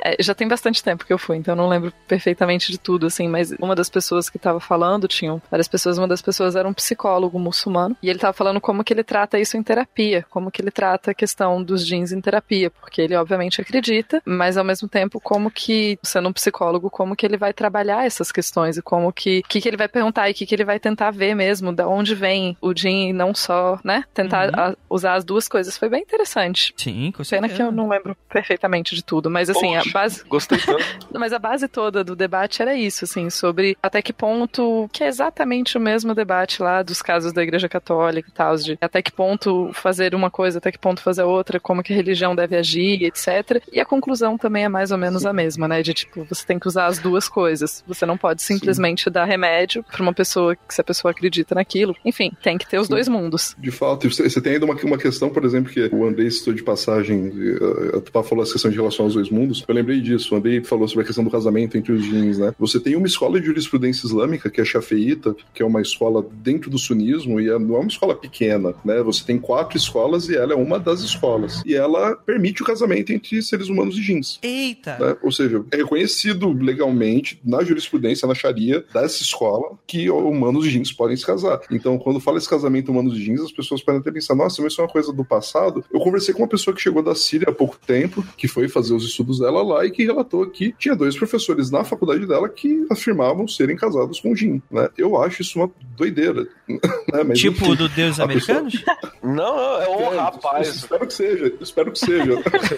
É, já tem bastante tempo que eu fui, então eu não lembro perfeitamente de tudo, assim, mas uma das pessoas que estava falando, tinham várias pessoas, uma das pessoas era um psicólogo muçulmano, e ele estava falando como que ele trata isso em terapia, como que ele trata a questão dos jeans em terapia, porque ele obviamente acredita, mas ao mesmo tempo como que, sendo um psicólogo, como que ele vai trabalhar essas questões e como que, que, que ele vai perguntar e que, que ele vai tentar ver mesmo, da onde vem o jean e não só, né, tentar Uhum. a- usar as duas coisas. Foi bem interessante. Sim, com Pena que eu certeza. não lembro perfeitamente de tudo, mas assim, Poxa. a base, Gostei tanto. mas a base toda do debate era isso, assim, sobre até que ponto, que é exatamente o mesmo debate lá dos casos da Igreja Católica e tal, de até que ponto fazer uma coisa, até que ponto fazer outra, como que a religião deve agir, etc. E a conclusão também é mais ou menos a mesma, né? De tipo, você tem que usar as duas coisas. Você não pode simplesmente dar remédio pra uma pessoa que se a pessoa acredita naquilo. Enfim, tem que ter os Sim. dois mundos. De fato, e você, tem ainda uma, uma questão, por exemplo, que o Andrei citou de passagem, eh, a Tupá falou essa questão de relação aos dois mundos. Eu lembrei disso, o Andrei falou sobre a questão do casamento entre os jeans, né? Você tem uma escola de jurisprudência islâmica, que é a Shafeita, que é uma escola dentro do sunismo, e é- não é uma escola pequena, né? Você tem quatro escolas e ela é uma das escolas. E ela permite o casamento entre seres humanos e jeans. Eita! né? Ou seja, é reconhecido legalmente na jurisprudência, na Sharia dessa escola, que humanos e jeans podem se casar. Então, quando fala esse casamento humanos e jeans, as pessoas podem até pensar, nossa, mas isso é uma coisa do passado. Eu conversei com uma pessoa que chegou da Síria há pouco tempo, que foi fazer os estudos dela lá e que relatou que tinha dois professores na faculdade dela que afirmavam serem casados com jin, né? Eu acho isso uma doideira. né? Mas, tipo enfim, do Deus Americanos? Não, não, é o é, rapaz. Espero que seja, espero que seja.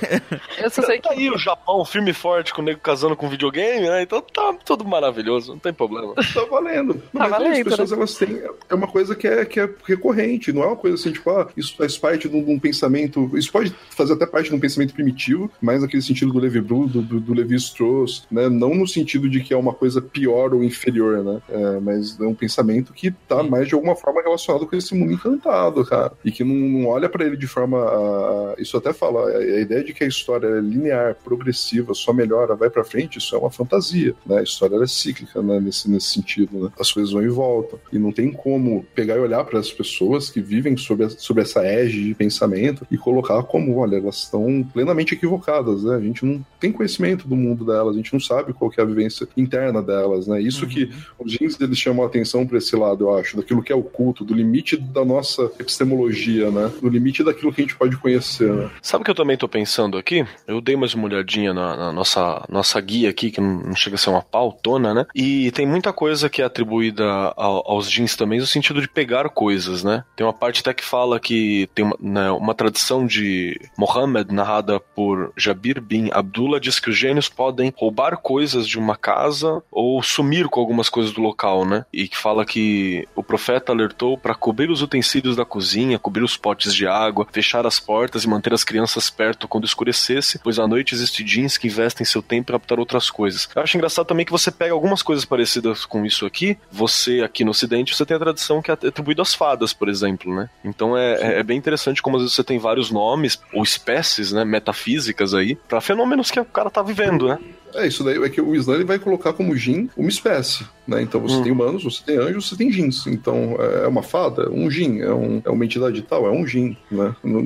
Eu só sei que Tá aí o Japão, firme e forte, com o nego casando com videogame, né? Então tá tudo maravilhoso, não tem problema. Tá valendo. Tá Mas valendo, as pessoas né? elas têm. É uma coisa que é, que é recorrente, não é uma coisa assim, tipo, ah, isso faz parte de um, de um pensamento. Isso pode fazer até parte de um pensamento primitivo, mas naquele sentido do Levi Bru, do, do, Levi Strauss, né? Não no sentido de que é uma coisa pior ou inferior, né? É, mas é um pensamento que tá mais de alguma forma relacionado com esse mundo encantado, cara. E que não, não olha pra ele de forma. ah, isso até fala, a, a ideia de que a história é linear, progressiva, só melhora, vai pra frente, isso é uma fantasia, né? A história é cíclica, né? Nesse, nesse sentido, né? As coisas vão e voltam. E não tem como pegar e olhar para as pessoas que vivem sob, a- sob essa égide de pensamento e colocar como, olha, elas estão plenamente equivocadas, né? A gente não tem conhecimento do mundo delas, a gente não sabe qual que é a vivência interna delas, né? Isso que os jeans eles chamam a atenção para esse lado, eu acho, daquilo que é oculto, do limite da nossa epistemologia, né? Do limite daquilo que a gente pode conhecer, né? Sabe o que eu também tô pensando aqui? Eu dei mais uma olhadinha na, na nossa, nossa guia aqui, que não, não chega a ser uma pautona, né? E tem muita coisa que é atribuída ao- aos jeans também, no sentido de pegar coisas, né? Tem uma parte até que fala que tem uma, né, uma tradição de Mohammed, narrada por Jabir bin Abdullah, diz que os gênios podem roubar coisas de uma casa ou sumir com algumas coisas do local, né? E que fala que o profeta alertou para cobrir os utensílios da cozinha, cobrir os potes de água, fechar as portas e manter as crianças perto quando escurecesse, pois à noite existem jeans que investem seu tempo para captar outras coisas. Eu acho engraçado também que você pega algumas coisas parecidas com isso aqui, você aqui no ocidente, você tem a tradição que é atribuída às fadas, por exemplo, né? Então é, é- é bem interessante como às vezes você tem vários nomes ou espécies, né, metafísicas aí, para fenômenos que o cara tá vivendo, né? É, isso daí é que o Islã ele vai colocar como jin uma espécie, né? Então você Hum. tem humanos, você tem anjos, você tem jins. Então é uma fada, um jin, é, um, é uma entidade tal, é um jin, né? Não,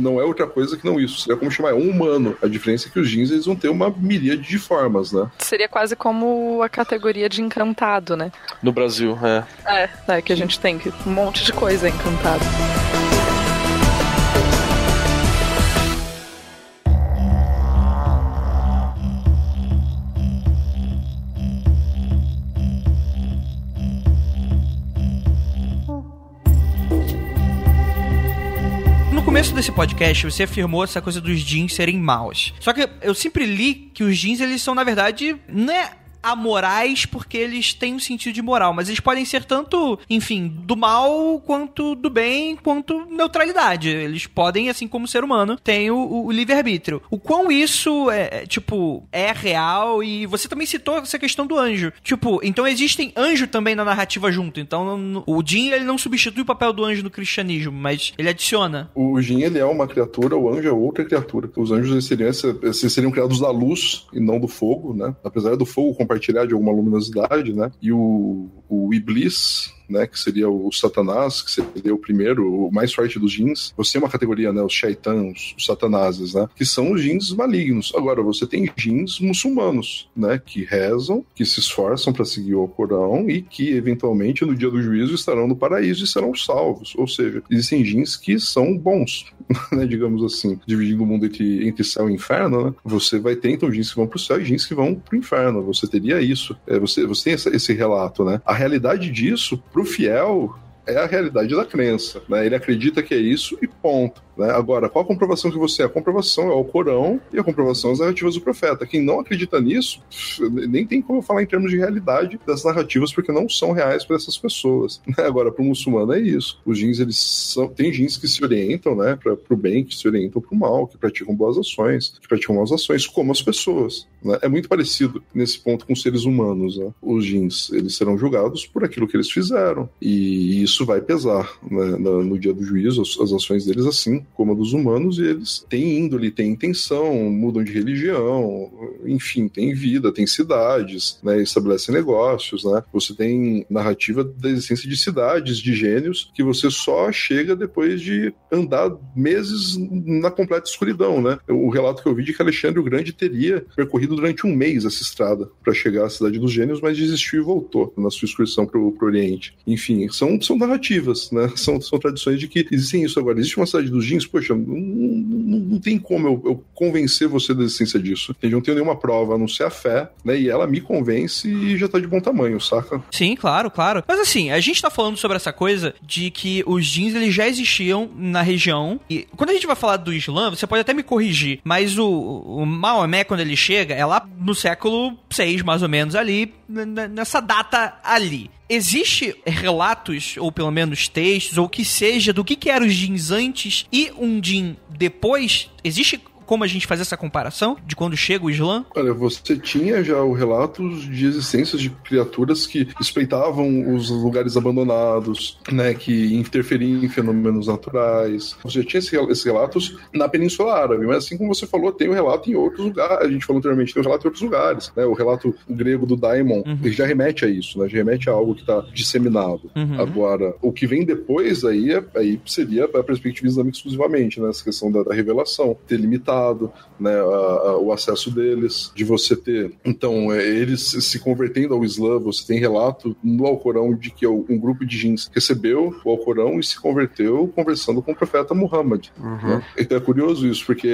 não, é outra coisa que não isso. Seria como chamar, é um humano. A diferença é que os jins eles vão ter uma miríade de formas, né? seria quase como a categoria de encantado, né? No Brasil, é. É, né, que a gente tem que um monte de coisa é encantado. Começo desse podcast, você afirmou essa coisa dos jeans serem maus. Só que eu sempre li que os jeans, eles são, na verdade, não é amorais porque eles têm um sentido de moral, mas eles podem ser tanto, enfim, do mal quanto do bem, quanto neutralidade. Eles podem, assim como o ser humano, tem o, o livre-arbítrio. O quão isso é, é, tipo, é real e você também citou essa questão do anjo. Tipo, então existem anjo também na narrativa junto. Então o Jin, ele não substitui o papel do anjo no cristianismo, mas ele adiciona. O Jin, ele é uma criatura, o anjo é outra criatura. Os anjos seriam, seriam criados da luz e não do fogo, né? Apesar do fogo compartilhar de alguma luminosidade, né? E o, o Iblis, né, que seria o Satanás, que seria o primeiro, o mais forte dos jins. Você tem uma categoria, né, os shaitãs, os satanases, né, que são os jins malignos. Agora, você tem jins muçulmanos, né, que rezam, que se esforçam para seguir o Corão e que, eventualmente, no dia do juízo estarão no paraíso e serão salvos. Ou seja, existem jins que são bons, né, digamos assim, dividindo o mundo entre, entre céu e inferno, né, você vai ter, então, jins que vão para o céu e jins que vão para o inferno. Você teria isso. É, você, você tem essa- esse relato, né. A realidade disso, pro fiel, é a realidade da crença, né? Ele acredita que é isso e ponto. Né? Agora, qual a comprovação que você é? A comprovação é o Corão e a comprovação as narrativas do profeta. Quem não acredita nisso, nem tem como falar em termos de realidade das narrativas, porque não são reais para essas pessoas. né? Agora, para o muçulmano é isso. Os jeans, eles são. Tem jeans que se orientam, né, para o bem, que se orientam para o mal, que praticam boas ações, que praticam más ações, como as pessoas. né? É muito parecido nesse ponto com os seres humanos. Né? Os jeans, eles serão julgados por aquilo que eles fizeram. E isso vai pesar né, no, dia do juízo, as, as ações deles, assim como a dos humanos, e eles têm índole, têm intenção, mudam de religião, enfim, têm vida, têm cidades, né, estabelecem negócios, né? Você tem narrativa da existência de cidades, de gênios, que você só chega depois de andar meses na completa escuridão, né? O relato que eu vi de que Alexandre o Grande teria percorrido durante um mês essa estrada para chegar à cidade dos gênios, mas desistiu e voltou na sua excursão para o Oriente. Enfim, são, são narrativas, né? São, são tradições de que existem isso agora. Existe uma cidade dos jeans, poxa, não, não, não tem como eu, eu convencer você da existência disso. Eu não tenho nenhuma prova, a não ser a fé, né? E ela me convence e já tá de bom tamanho, saca? Sim, claro, claro. Mas assim, a gente tá falando sobre essa coisa de que os jeans eles já existiam na região. E quando a gente vai falar do Islã, você pode até me corrigir, mas o, o Maomé, quando ele chega, é lá no século 6, mais ou menos, ali, nessa data ali. Existe relatos, ou pelo menos textos, ou que seja, do que, que eram os jeans antes e um jean depois? Existe como a gente fazer essa comparação de quando chega o Islã? Olha, você tinha já o relatos de existências de criaturas que espreitavam os lugares abandonados, né, que interferiam em fenômenos naturais. Você tinha esse- esses relatos na Península Árabe, mas assim como você falou, tem o relato em outros lugares. A gente falou anteriormente, tem o relato em outros lugares. Né? O relato grego do Daimon Uhum. ele já remete a isso, né? já remete a algo que está disseminado. Uhum. Agora, o que vem depois aí, é- aí seria a perspectiva islâmica exclusivamente, né? Essa questão da, da revelação, ter limitado né, a- a- o acesso deles, de você ter. Então, é, eles se convertendo ao Islã, você tem relato no Alcorão de que um grupo de jins recebeu o Alcorão e se converteu conversando com o profeta Muhammad. né? Então é curioso isso, porque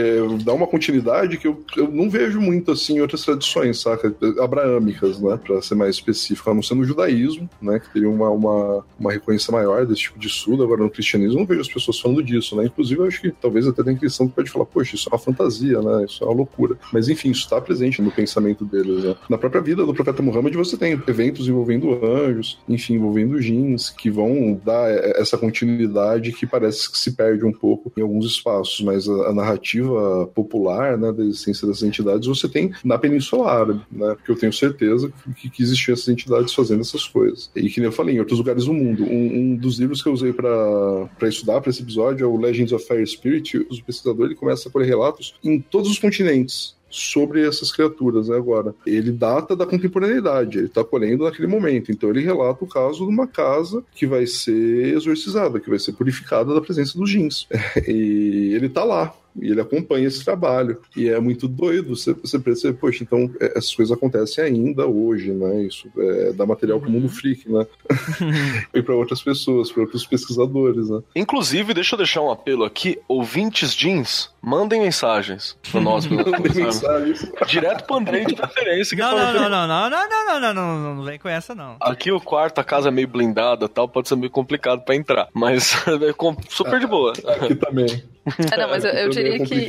dá uma continuidade que eu, eu não vejo muito assim em outras tradições, saca? Abraâmicas, né? Pra ser mais específico, a não ser no judaísmo, né? Que teria uma, uma, uma maior desse tipo de estudo. Agora, no cristianismo, eu não vejo as pessoas falando disso, né? Inclusive, eu acho que talvez até tem cristão que pode falar, poxa, isso é uma fantasia, né? Isso é uma loucura. Mas enfim, isso está presente no pensamento deles, né? Na própria vida do profeta Muhammad, você tem eventos envolvendo anjos, enfim, envolvendo jeans, que vão dar essa continuidade que parece que se perde um pouco em alguns espaços, mas a, a narrativa popular, né, da existência dessas entidades, você tem na Península Árabe, né? Porque eu tenho certeza que, que existiam essas entidades fazendo essas coisas. E que nem eu falei, em outros lugares do mundo. Um, um dos livros que eu usei para estudar para esse episódio é o Legends of Fire Spirit. O pesquisador ele começa a colher relatos em todos os continentes sobre essas criaturas né, agora. Ele data da contemporaneidade, ele está colhendo naquele momento. Então ele relata o caso de uma casa que vai ser exorcizada, que vai ser purificada da presença dos jeans. E ele está lá. E ele acompanha esse trabalho. E é muito doido você, você perceber, poxa, então é, essas coisas acontecem ainda hoje, né? Isso é, dá material para o mundo freak, né? e para outras pessoas, para outros pesquisadores, né? Inclusive, deixa eu deixar um apelo aqui: ouvintes jeans, mandem mensagens pra nós. pelo Mandem mensagens. Direto pro Andrei de preferência. que Não, não, não, não, não, não, não, não, não, não, não, não vem com essa, não. Aqui o quarto, a casa é meio blindada tal, pode ser meio complicado pra entrar. Mas é super de boa. Aqui também. É, não, mas eu, eu diria que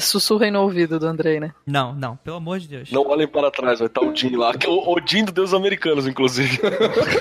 sussurrem no ouvido do Andrei, né? Não, não, pelo amor de Deus. Não olhem para trás, vai estar o Jim lá. Que é o Odin do Deus Americanos, inclusive.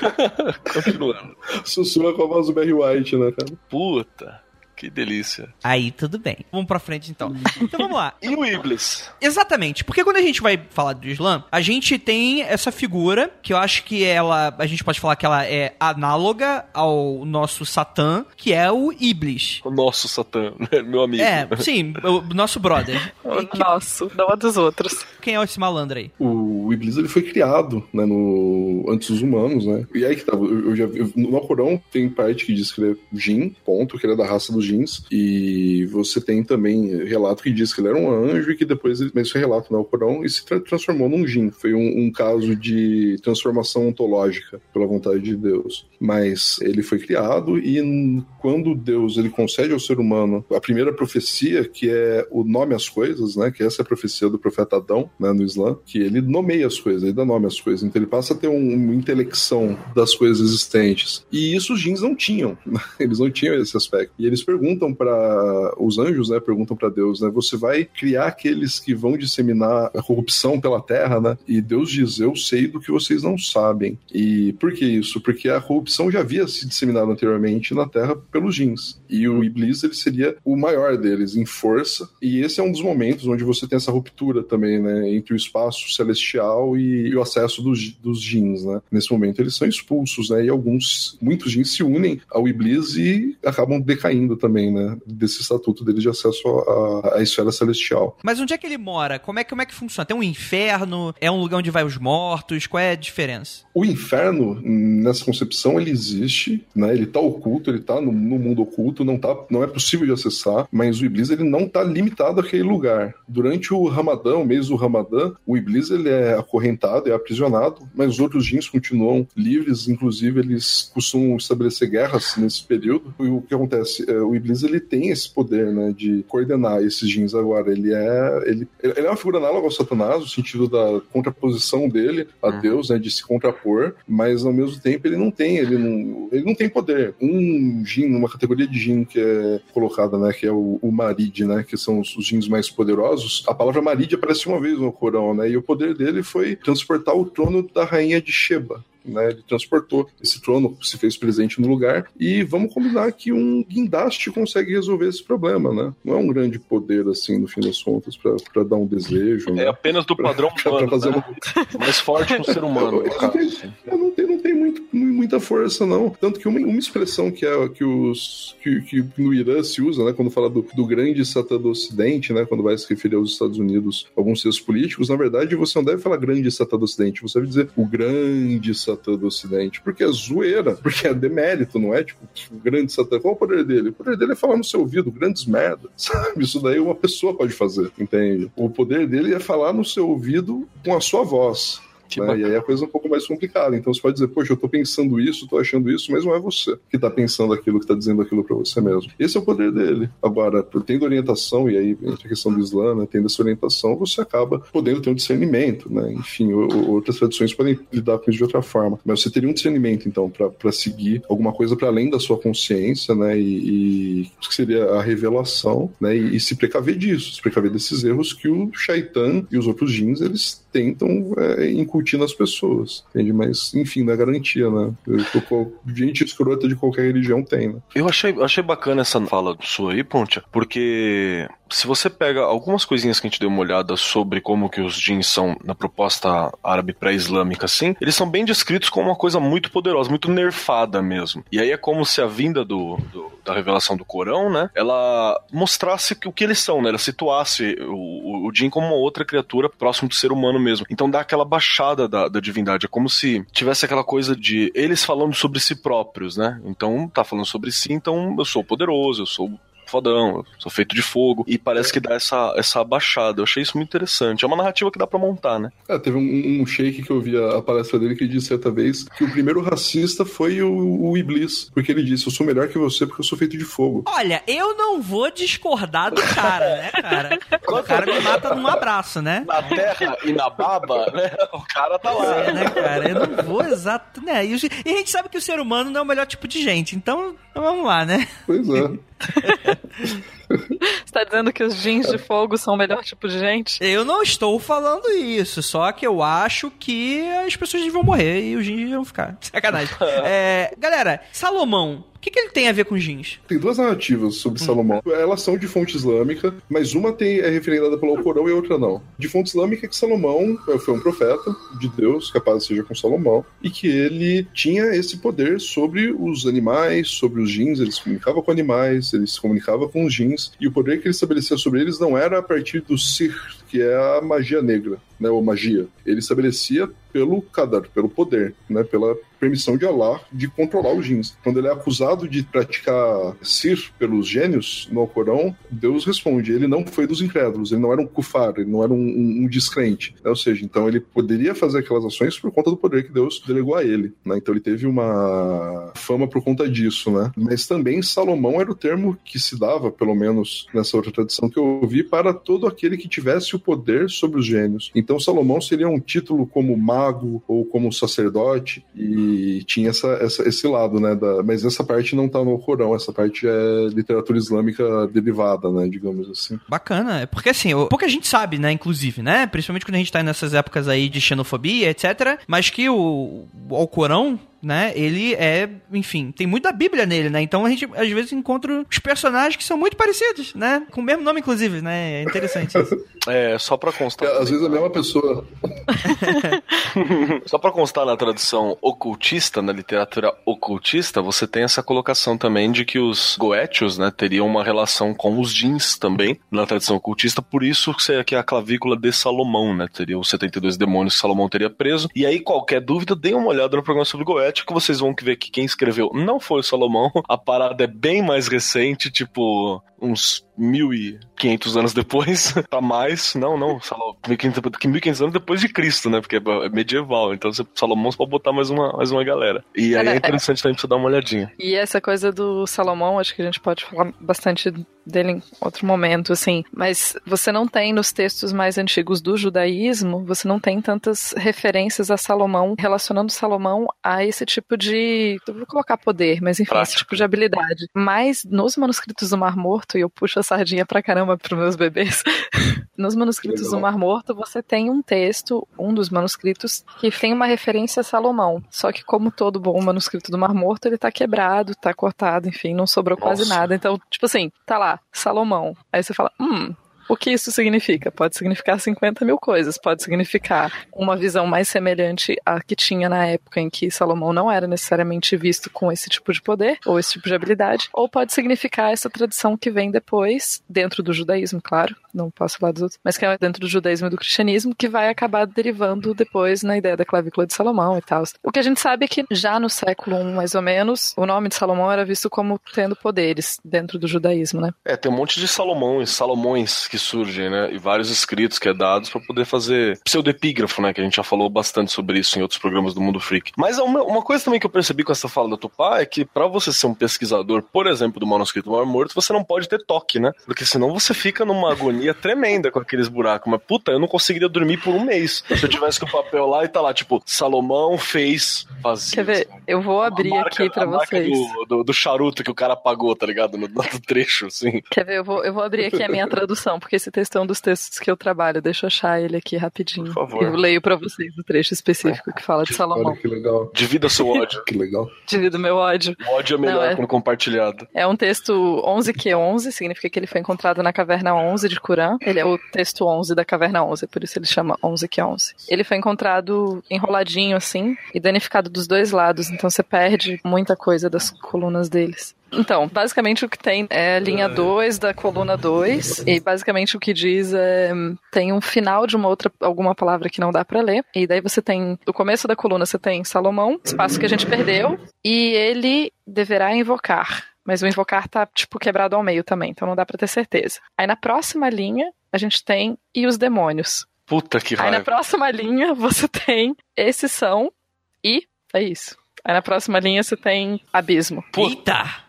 Continuando. Sussurra com a voz do Barry White, né, cara? Puta, que delícia. Aí tudo bem. Vamos pra frente então. Então vamos lá. E o Iblis? Exatamente, porque quando a gente vai falar do Islã, a gente tem essa figura que eu acho que ela, a gente pode falar que ela é análoga ao nosso Satã, que é o Iblis. O nosso Satã, né? meu amigo. É, sim, o nosso brother. E que- Nossa, não a dos outros. quem é esse malandro aí? O Iblis ele foi criado né, no, antes dos humanos, né? E aí que tá, eu, eu já vi, no Alcorão tem parte que diz que ele é Jin, ponto, que ele é da raça dos Jins, e você tem também relato que diz que ele era um anjo e que depois ele, é relato no Alcorão, e se tra- transformou num Jin. Foi um, um caso de transformação ontológica pela vontade de Deus. Mas ele foi criado e quando Deus ele concede ao ser humano a primeira profecia, que é o nome às coisas, né? Que essa é a profecia do profeta Adão, né, no Islã, que ele nomeia as coisas, ele dá nome às coisas. Então ele passa a ter um- uma intelecção das coisas existentes. E isso os jins não tinham. Eles não tinham esse aspecto. E eles perguntam para os anjos, né? Perguntam para Deus, né? Você vai criar aqueles que vão disseminar a corrupção pela terra, né? E Deus diz: Eu sei do que vocês não sabem. E por que isso? Porque a corrupção já havia se disseminado anteriormente na terra pelos jins. E o Iblis ele seria o maior deles em força. E esse é um dos momentos onde você tem essa ruptura também, né? Entre o espaço celestial e, o acesso dos, dos jins, né? Nesse momento eles são expulsos, né? E alguns, muitos jins se unem ao Iblis e acabam decaindo também, né? Desse estatuto deles de acesso à, à esfera celestial. Mas onde é que ele mora? Como é, como é que funciona? Tem um inferno? É um lugar onde vai os mortos? Qual é a diferença? O inferno, nessa concepção, ele existe, né? Ele tá oculto, ele tá no, no mundo oculto, não, tá, não é possível de acessar, mas o Iblis ele não tá limitado àquele lugar. Durante o Ramadã, o mês do Ramadã, o Iblis ele é acorrentado, é aprisionado, mas os outros jins continuam livres, inclusive eles costumam estabelecer guerras nesse período. E o que acontece? É, o Iblis ele tem esse poder, né, de coordenar esses jins agora. Ele é, ele, ele é uma figura análoga ao Satanás, no sentido da contraposição dele a Uhum. Deus, né, de se contrapor, mas ao mesmo tempo ele não tem, ele não, ele não tem poder. Um jin, uma categoria de jin que é colocada, né, que é o, o Marid, né, que são os, os jins mais poderosos. A palavra Marid aparece uma vez no Corão, né, e o poder dele foi transportar o trono da rainha de Sheba. Né, ele transportou esse trono, se fez presente no lugar, e vamos combinar que um guindaste consegue resolver esse problema, né? Não é um grande poder, assim, no fim das contas, para dar um desejo. É né? apenas do padrão Pra humano, fazer né? Mais forte que um ser humano, no caso. É, não tem, não tem muito, mu- muita força, não. Tanto que uma, uma expressão que, é, que, os, que, que no Irã se usa, né, quando fala do, do grande Satã do Ocidente, né, quando vai se referir aos Estados Unidos, alguns seus políticos, na verdade, você não deve falar grande Satã do Ocidente, você deve dizer o grande Satã do Ocidente, porque é zoeira, porque é demérito, não é? Tipo, o grande Satã, qual é o poder dele? O poder dele é falar no seu ouvido, grandes merda, sabe? Isso daí uma pessoa pode fazer, entende? O poder dele é falar no seu ouvido com a sua voz. Né? E aí a coisa é um pouco mais complicada. Então você pode dizer, poxa, eu tô pensando isso, tô achando isso, mas não é você que tá pensando aquilo, que tá dizendo aquilo para você mesmo. Esse é o poder dele. Agora, tendo orientação, e aí entra a questão do Islã, né, tendo essa orientação, você acaba podendo ter um discernimento, né? Enfim, outras tradições podem lidar com isso de outra forma. Mas você teria um discernimento, então, para seguir alguma coisa para além da sua consciência, né? E, e que seria a revelação, né? E, e se precaver disso, se precaver desses erros que o Shaitan e os outros jins, eles tentam é, incutir nas pessoas, entende? Mas, enfim, é garantia, né? Tô Gente escrota de qualquer religião tem, né? Eu achei, achei bacana essa fala sua aí, Pontia, porque se você pega algumas coisinhas que a gente deu uma olhada sobre como que os jeans são na proposta árabe pré-islâmica, assim, eles são bem descritos como uma coisa muito poderosa, muito nerfada mesmo. E aí é como se a vinda do, do- da revelação do Corão, né, ela mostrasse o que eles são, né, ela situasse o, o, o jin como uma outra criatura próximo do ser humano mesmo. Então dá aquela baixada da, da divindade, é como se tivesse aquela coisa de eles falando sobre si próprios, né? Então tá falando sobre si, então eu sou poderoso, eu sou fodão, eu sou feito de fogo. E parece que dá essa, essa baixada. Eu achei isso muito interessante. É uma narrativa que dá pra montar, né? É, teve um, um sheik que eu vi a, a palestra dele que disse certa vez que o primeiro racista foi o, o Iblis, porque ele disse: Eu sou melhor que você porque eu sou feito de fogo. Olha, eu não vou discordar do cara, né, cara? O cara me mata num abraço, né? Na terra e na baba, né? O cara tá lá. É, né, cara? Eu não vou exato, né? E, e a gente sabe que o ser humano não é o melhor tipo de gente, então vamos lá, né? Pois é. Você tá dizendo que os jeans de fogo são o melhor tipo de gente? Eu não estou falando isso, só que eu acho que as pessoas vão morrer e os jeans vão ficar. Sacanagem. É, galera, Salomão, que, que ele tem a ver com jeans? Tem duas narrativas sobre Salomão. Elas são de fonte islâmica, mas uma tem, é referendada pelo Alcorão e a outra não. De fonte islâmica é que Salomão eh, foi um profeta de Deus, capaz seja com Salomão, e que ele tinha esse poder sobre os animais, sobre os jeans, ele se comunicava com animais, ele se comunicava com os jeans, e o poder que ele estabelecia sobre eles não era a partir do Sir, que é a magia negra, né, ou magia. Ele estabelecia pelo Qadar, pelo poder, né, pela permissão de Allah de controlar os jins. Quando ele é acusado de praticar Sir pelos gênios no Alcorão, Deus responde: ele não foi dos incrédulos, ele não era um kufar, ele não era um, um, um descrente. Né? Ou seja, então ele poderia fazer aquelas ações por conta do poder que Deus delegou a ele. Né? Então ele teve uma fama por conta disso, né? Mas também Salomão era o termo que se dava, pelo menos nessa outra tradição que eu ouvi, para todo aquele que tivesse o poder sobre os gênios. Então Salomão seria um título como mago ou como sacerdote e e tinha essa, essa, esse lado, né? Da, mas essa parte não tá no Corão, essa parte é literatura islâmica derivada, né? Digamos assim. Bacana, é porque assim, pouca gente sabe, né? Inclusive, né? Principalmente quando a gente tá nessas épocas aí de xenofobia, etc. Mas que o, o Alcorão né? Ele é, enfim, tem muito da Bíblia nele, né? Então a gente às vezes encontra os personagens que são muito parecidos, né? Com o mesmo nome, inclusive, né? É interessante isso. É, só pra constar. É, às vezes é a mesma pessoa. só pra constar na tradução ocultista, na literatura ocultista, você tem essa colocação também de que os goétios, né, teriam uma relação com os jeans também, na tradição ocultista, por isso que é a clavícula de Salomão, né? Teria os 72 demônios que Salomão teria preso. E aí, qualquer dúvida, dê uma olhada no programa sobre Goethe que vocês vão ver que quem escreveu não foi o Salomão. A parada é bem mais recente, tipo, uns 1.500 anos depois, pra mais. Não, não, Salomão, 1.500 anos depois de Cristo, né? Porque é medieval. Então, Salomão só pode botar mais uma, mais uma galera. E aí é interessante também pra você dar uma olhadinha. E essa coisa do Salomão, acho que a gente pode falar bastante dele em outro momento, assim. Mas você não tem nos textos mais antigos do judaísmo, você não tem tantas referências a Salomão, relacionando Salomão a esse tipo de. Vou colocar poder, mas enfim, esse tipo de habilidade. Mas nos manuscritos do Mar Morto, e eu puxo a sardinha pra caramba pros meus bebês, nos manuscritos do Mar Morto você tem um texto, um dos manuscritos, que tem uma referência a Salomão. Só que, como todo bom manuscrito do Mar Morto, ele tá quebrado, tá cortado, enfim, não sobrou Nossa. quase nada. Então, tipo assim, tá lá, Salomão. Aí você fala, hum, o que isso significa? Pode significar 50 mil coisas, pode significar uma visão mais semelhante à que tinha na época em que Salomão não era necessariamente visto com esse tipo de poder ou esse tipo de habilidade, ou pode significar essa tradição que vem depois, dentro do judaísmo, claro, não posso falar dos outros, mas que é dentro do judaísmo e do cristianismo, que vai acabar derivando depois na ideia da clavícula de Salomão e tal. O que a gente sabe é que já no século I, mais ou menos, o nome de Salomão era visto como tendo poderes dentro do judaísmo, né? É, tem um monte de Salomões, Salomões que surgem, né? E vários escritos que é dados para poder fazer pseudepígrafo, né? Que a gente já falou bastante sobre isso em outros programas do Mundo Freak. Mas uma, uma coisa também que eu percebi com essa fala da Tupá é que para você ser um pesquisador, por exemplo, do manuscrito do Mar Morto, você não pode ter toque, né? Porque senão você fica numa agonia tremenda com aqueles buracos. Mas puta, eu não conseguiria dormir por um mês se eu tivesse com o papel lá e tá lá, tipo, Salomão fez vazio. Quer ver? Eu vou abrir marca, aqui para vocês. Do, do, do, charuto que o cara apagou, tá ligado? No, no trecho, assim. Quer ver? Eu vou, eu vou abrir aqui a minha tradução, porque esse texto é um dos textos que eu trabalho. Deixa eu achar ele aqui rapidinho. Por favor. Eu leio para vocês o trecho específico que fala de Salomão. Olha que legal. Divida seu ódio. que legal. Divida meu ódio. O ódio é melhor Não, é... quando compartilhado. É um texto 11Q11, significa que ele foi encontrado na caverna 11 de Curã. Ele é o texto 11 da caverna 11, por isso ele chama 11Q11. Ele foi encontrado enroladinho assim e danificado dos dois lados, então você perde muita coisa das colunas deles. Então, basicamente o que tem é a linha 2 da coluna 2, e basicamente o que diz é tem um final de uma outra alguma palavra que não dá para ler, e daí você tem o começo da coluna você tem Salomão, espaço que a gente perdeu, e ele deverá invocar. Mas o invocar tá, tipo, quebrado ao meio também, então não dá pra ter certeza. Aí na próxima linha, a gente tem e os demônios. Puta que raiva. Aí na próxima linha, você tem esses são e é isso. Aí na próxima linha você tem abismo. Eita!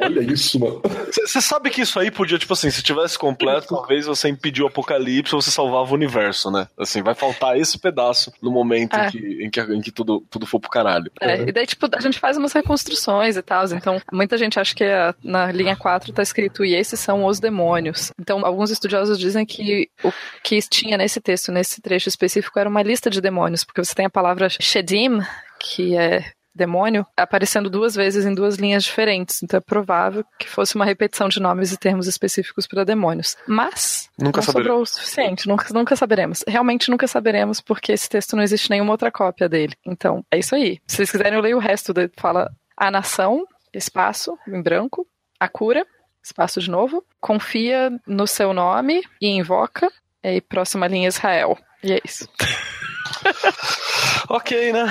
Olha isso, mano. Você sabe que isso aí podia, tipo assim, se tivesse completo, talvez você impediu o apocalipse ou você salvava o universo, né? Assim, vai faltar esse pedaço no momento É. em, que, em, que, em que tudo, tudo for pro caralho. É, e daí, tipo, a gente faz umas reconstruções e tal. Então, muita gente acha que a- na linha 4 tá escrito e esses são os demônios. Então, alguns estudiosos dizem que o que tinha nesse texto, nesse trecho específico, era uma lista de demônios, porque você tem a palavra Shedim, que é demônio, aparecendo duas vezes em duas linhas diferentes. Então é provável que fosse uma repetição de nomes e termos específicos para demônios. Mas Nunca não saberemos. sobrou o suficiente, nunca, nunca saberemos. Realmente nunca saberemos, porque esse texto não existe nenhuma outra cópia dele. Então, é isso aí. Se vocês quiserem, eu leio o resto. Dele. Fala a nação, espaço, em branco, a cura, espaço de novo, confia no seu nome e invoca, e aí próxima linha Israel. E é isso. Ok, né?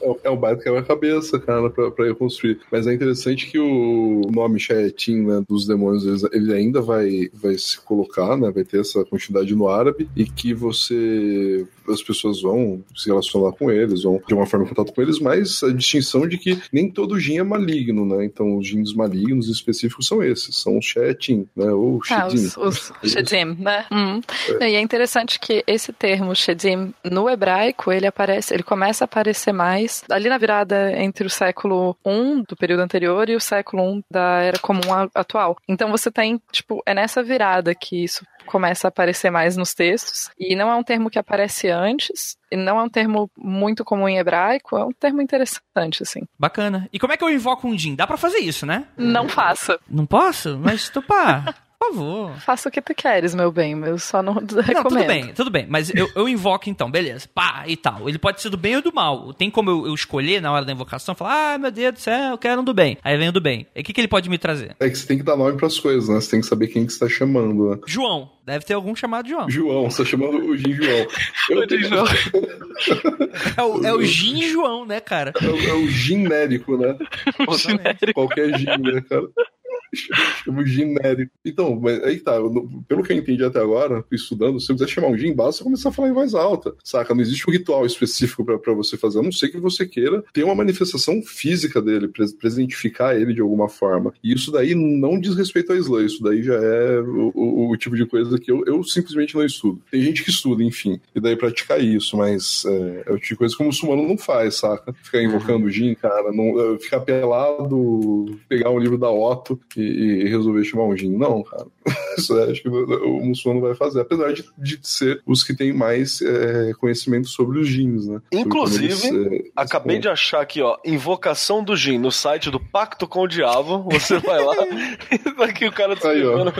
É o- É o baita quebra-cabeça, cara, pra, pra reconstruir. Mas é interessante que o nome Shaetin, né, dos demônios, ele- ainda vai, vai se colocar, né, vai ter essa quantidade no árabe, e que você. as pessoas vão se relacionar com eles, vão de uma forma em contato com eles, mas a distinção de que nem todo gin é maligno, né? Então os gins malignos específicos são esses, são os Shaetin, né? Ou Ah, Shedin. os, os Shedim, né? Hum. E é interessante que esse termo Shedim, no hebraico, ele aparece, ele começa a aparecer mais ali na virada entre o século I do período anterior e o século I da Era Comum atual. Então você tem, tipo, é nessa virada que isso começa a aparecer mais nos textos. E não é um termo que aparece antes, e não é um termo muito comum em hebraico, é um termo interessante, assim. Bacana. E como é que eu invoco um Jin? Dá pra fazer isso, né? Não faça. Não posso? Mas, Tupá, por favor. Faça o que tu queres, meu bem, eu só não recomendo. Não, tudo bem, tudo bem. Mas eu, eu invoco então, beleza. Pá, e tal. Ele pode ser do bem ou do mal. Tem como eu, eu escolher na hora da invocação? Falar, ah, meu Deus do céu, eu quero um do bem. Aí vem o do bem. E o que, que ele pode me trazer? É que você tem que dar nome pras coisas, né? Você tem que saber quem que você tá chamando, né? João. Deve ter algum chamado João. João, você tá chamando o Gin João. Eu tenho... É o, é o João, né, cara? É o, é o genérico, né? Exatamente. Qualquer gin, né, cara? Chama genérico. Então, mas aí tá, eu pelo que eu entendi até agora, estudando, se você quiser chamar um gin, basta começar a falar em voz alta, saca? Não existe um ritual específico pra, pra você fazer, a não ser que você queira ter uma manifestação física dele, pres- presentificar ele de alguma forma. E isso daí não diz respeito à Islã, isso daí já é o, o- o tipo de coisa que eu, eu simplesmente não estudo. Tem gente que estuda, enfim, e daí praticar isso, mas é, é o tipo de coisa que o muçulmano não faz, saca? Ficar invocando o gin, cara, não, é, ficar pelado, pegar um livro da Otto e, e resolver chamar um gin. Não, cara. Isso é, acho que o, o muçulmano vai fazer, apesar de, de ser os que têm mais é, conhecimento sobre os gins, né? Inclusive, eles, é, Acabei de achar aqui, ó, invocação do Jin no site do Pacto com o Diabo. Você vai lá e tá aqui o cara descrevendo.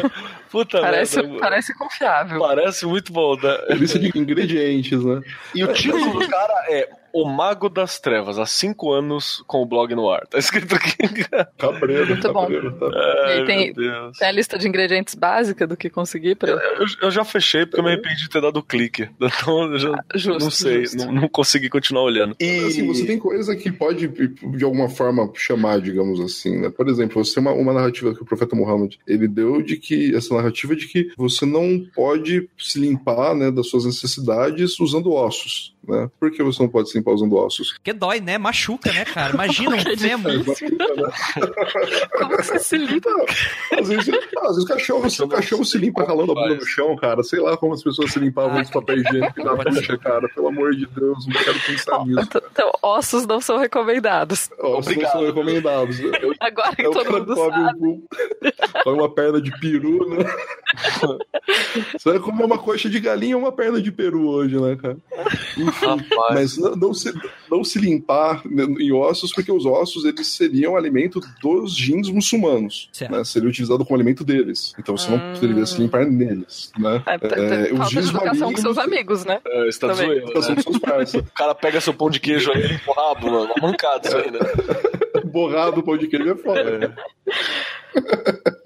Puta Parece, merda. parece confiável. Parece muito bom, né? lista de ingredientes, né? E o título do cara é O Mago das Trevas, há cinco anos com o blog no ar. Tá escrito aqui. Cabreiro, Muito bom. cabreiro. Tá. E aí Ai, tem-. Tem a lista de ingredientes básica do que conseguir pra. Eu, eu já fechei porque eu me arrependi de ter dado o clique. Então eu já Justo, não sei, justo. não, não consegui continuar olhando. E Assim, você tem coisa que pode, de alguma forma, chamar, digamos assim, né? Por exemplo, você tem uma, uma narrativa que o profeta Muhammad, ele deu de que, essa narrativa de que você não pode se limpar, né, das suas necessidades usando ossos, né? Por que você não pode se limpar usando ossos? Porque dói, né? Machuca, né, cara? Imagina um fêmur. Como que você se limpa? Às vezes, ah, às vezes o cachorro, o cachorro se limpa ralando a bunda no chão, cara. Sei lá como as pessoas se limpavam os papéis higiênicos na Pode ser. bucha, cara. Pelo amor de Deus, não quero pensar nisso. Então, ossos não são recomendados. Ossos não são recomendados. Eu, Agora que É todo mundo sabe. um, come uma perna de peru, né? Você vai comer uma coxa de galinha ou uma perna de peru hoje, né, cara? Enfim. Mas não, não se, não se limpar em ossos, porque os ossos eles seriam alimento dos jeans muçulmanos. Né? Seria utilizado como alimento deles. Então você não Hum. deveria se limpar neles. Né? É, tá- tá- É, os falta de jeans educação com seus amigos, né? É, tá Também. zoando, Educação né? com seus parça. O cara pega seu pão de queijo aí e limpa o rabo, mano. Uma mancada isso aí, né? Borrado o pão de queijo é foda.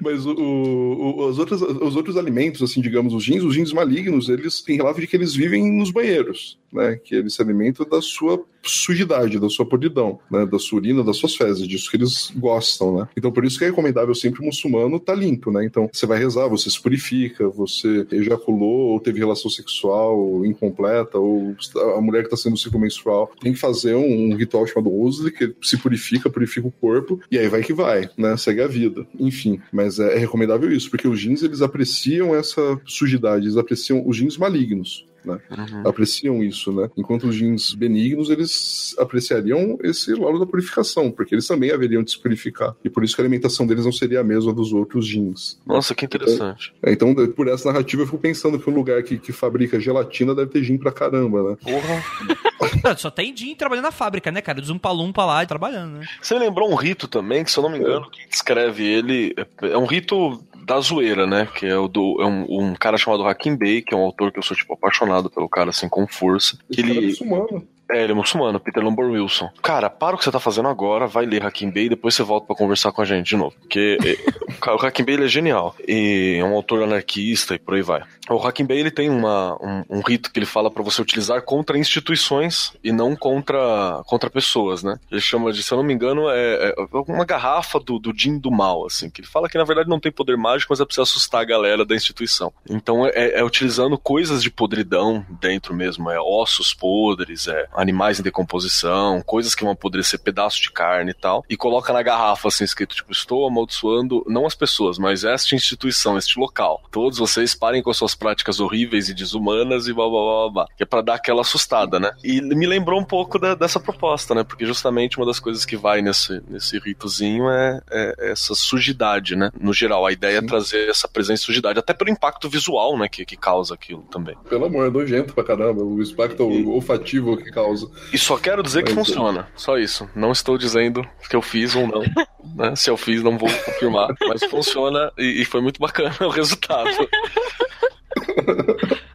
Mas o, o- os, outros, os outros alimentos, assim, digamos, os jeans, os jeans malignos, eles têm relato de que eles vivem nos banheiros, né? Que eles se alimentam da sua sujidade, da sua podridão, né? Da sua urina, das suas fezes, disso que eles gostam, né? Então por isso que é recomendável sempre o muçulmano tá limpo, né? Então você vai rezar, você se purifica, você ejaculou ou teve relação sexual incompleta, ou a mulher que tá sendo ciclo menstrual tem que fazer um, um ritual chamado Usli, que se purifica, purifica o corpo, e aí vai que vai, né? Segue a vida. Enfim, mas é, é recomendável isso, porque os jeans eles apreciam essa sujidade, eles apreciam os jeans malignos né? Uhum. Apreciam isso, né? Enquanto os jeans benignos, eles apreciariam esse lado da purificação, porque eles também haveriam de se purificar. E por isso que a alimentação deles não seria a mesma dos outros jeans. Nossa, que interessante. Então, então por essa narrativa, eu fico pensando que um lugar que, que fabrica gelatina deve ter gin pra caramba, né? Porra. Só tem gin trabalhando na fábrica, né, cara? Dos palumpa lá trabalhando, né? Você lembrou um rito também, que se eu não me engano, é. quem descreve ele é um rito da zoeira, né? Que é o do é um, um cara chamado Hakim Bey, que é um autor que eu sou tipo apaixonado pelo cara assim com força. Esse que ele é é, ele é muçulmano, Peter Lombard Wilson. Cara, para o que você tá fazendo agora, vai ler Hakim Bey e depois você volta para conversar com a gente de novo. Porque é, o Hakim Bey ele é genial. E é um autor anarquista e por aí vai. O Hakim Bey ele tem uma, um, um rito que ele fala para você utilizar contra instituições e não contra, contra pessoas, né? Ele chama de, se eu não me engano, é, é uma garrafa do, do Jin do mal, assim. Que ele fala que na verdade não tem poder mágico, mas é preciso assustar a galera da instituição. Então é, é utilizando coisas de podridão dentro mesmo. É ossos podres, é animais em decomposição, coisas que vão apodrecer, pedaços de carne e tal, e coloca na garrafa assim escrito tipo estou amaldiçoando não as pessoas, mas esta instituição, este local. Todos vocês parem com as suas práticas horríveis e desumanas e blá blá blá blá, que é para dar aquela assustada, né? E me lembrou um pouco da, dessa proposta, né? Porque justamente uma das coisas que vai nesse nesse ritozinho é, é essa sujidade, né? No geral, a ideia é Sim. é trazer essa presença de sujidade, até pelo impacto visual, né, que, que causa aquilo também. Pelo amor, é nojento pra caramba, o impacto e... olfativo que causa causa. E só quero dizer que funciona. Só isso. Não estou dizendo que eu fiz ou não. Né? Se eu fiz, não vou confirmar. Mas funciona e, e foi muito bacana o resultado.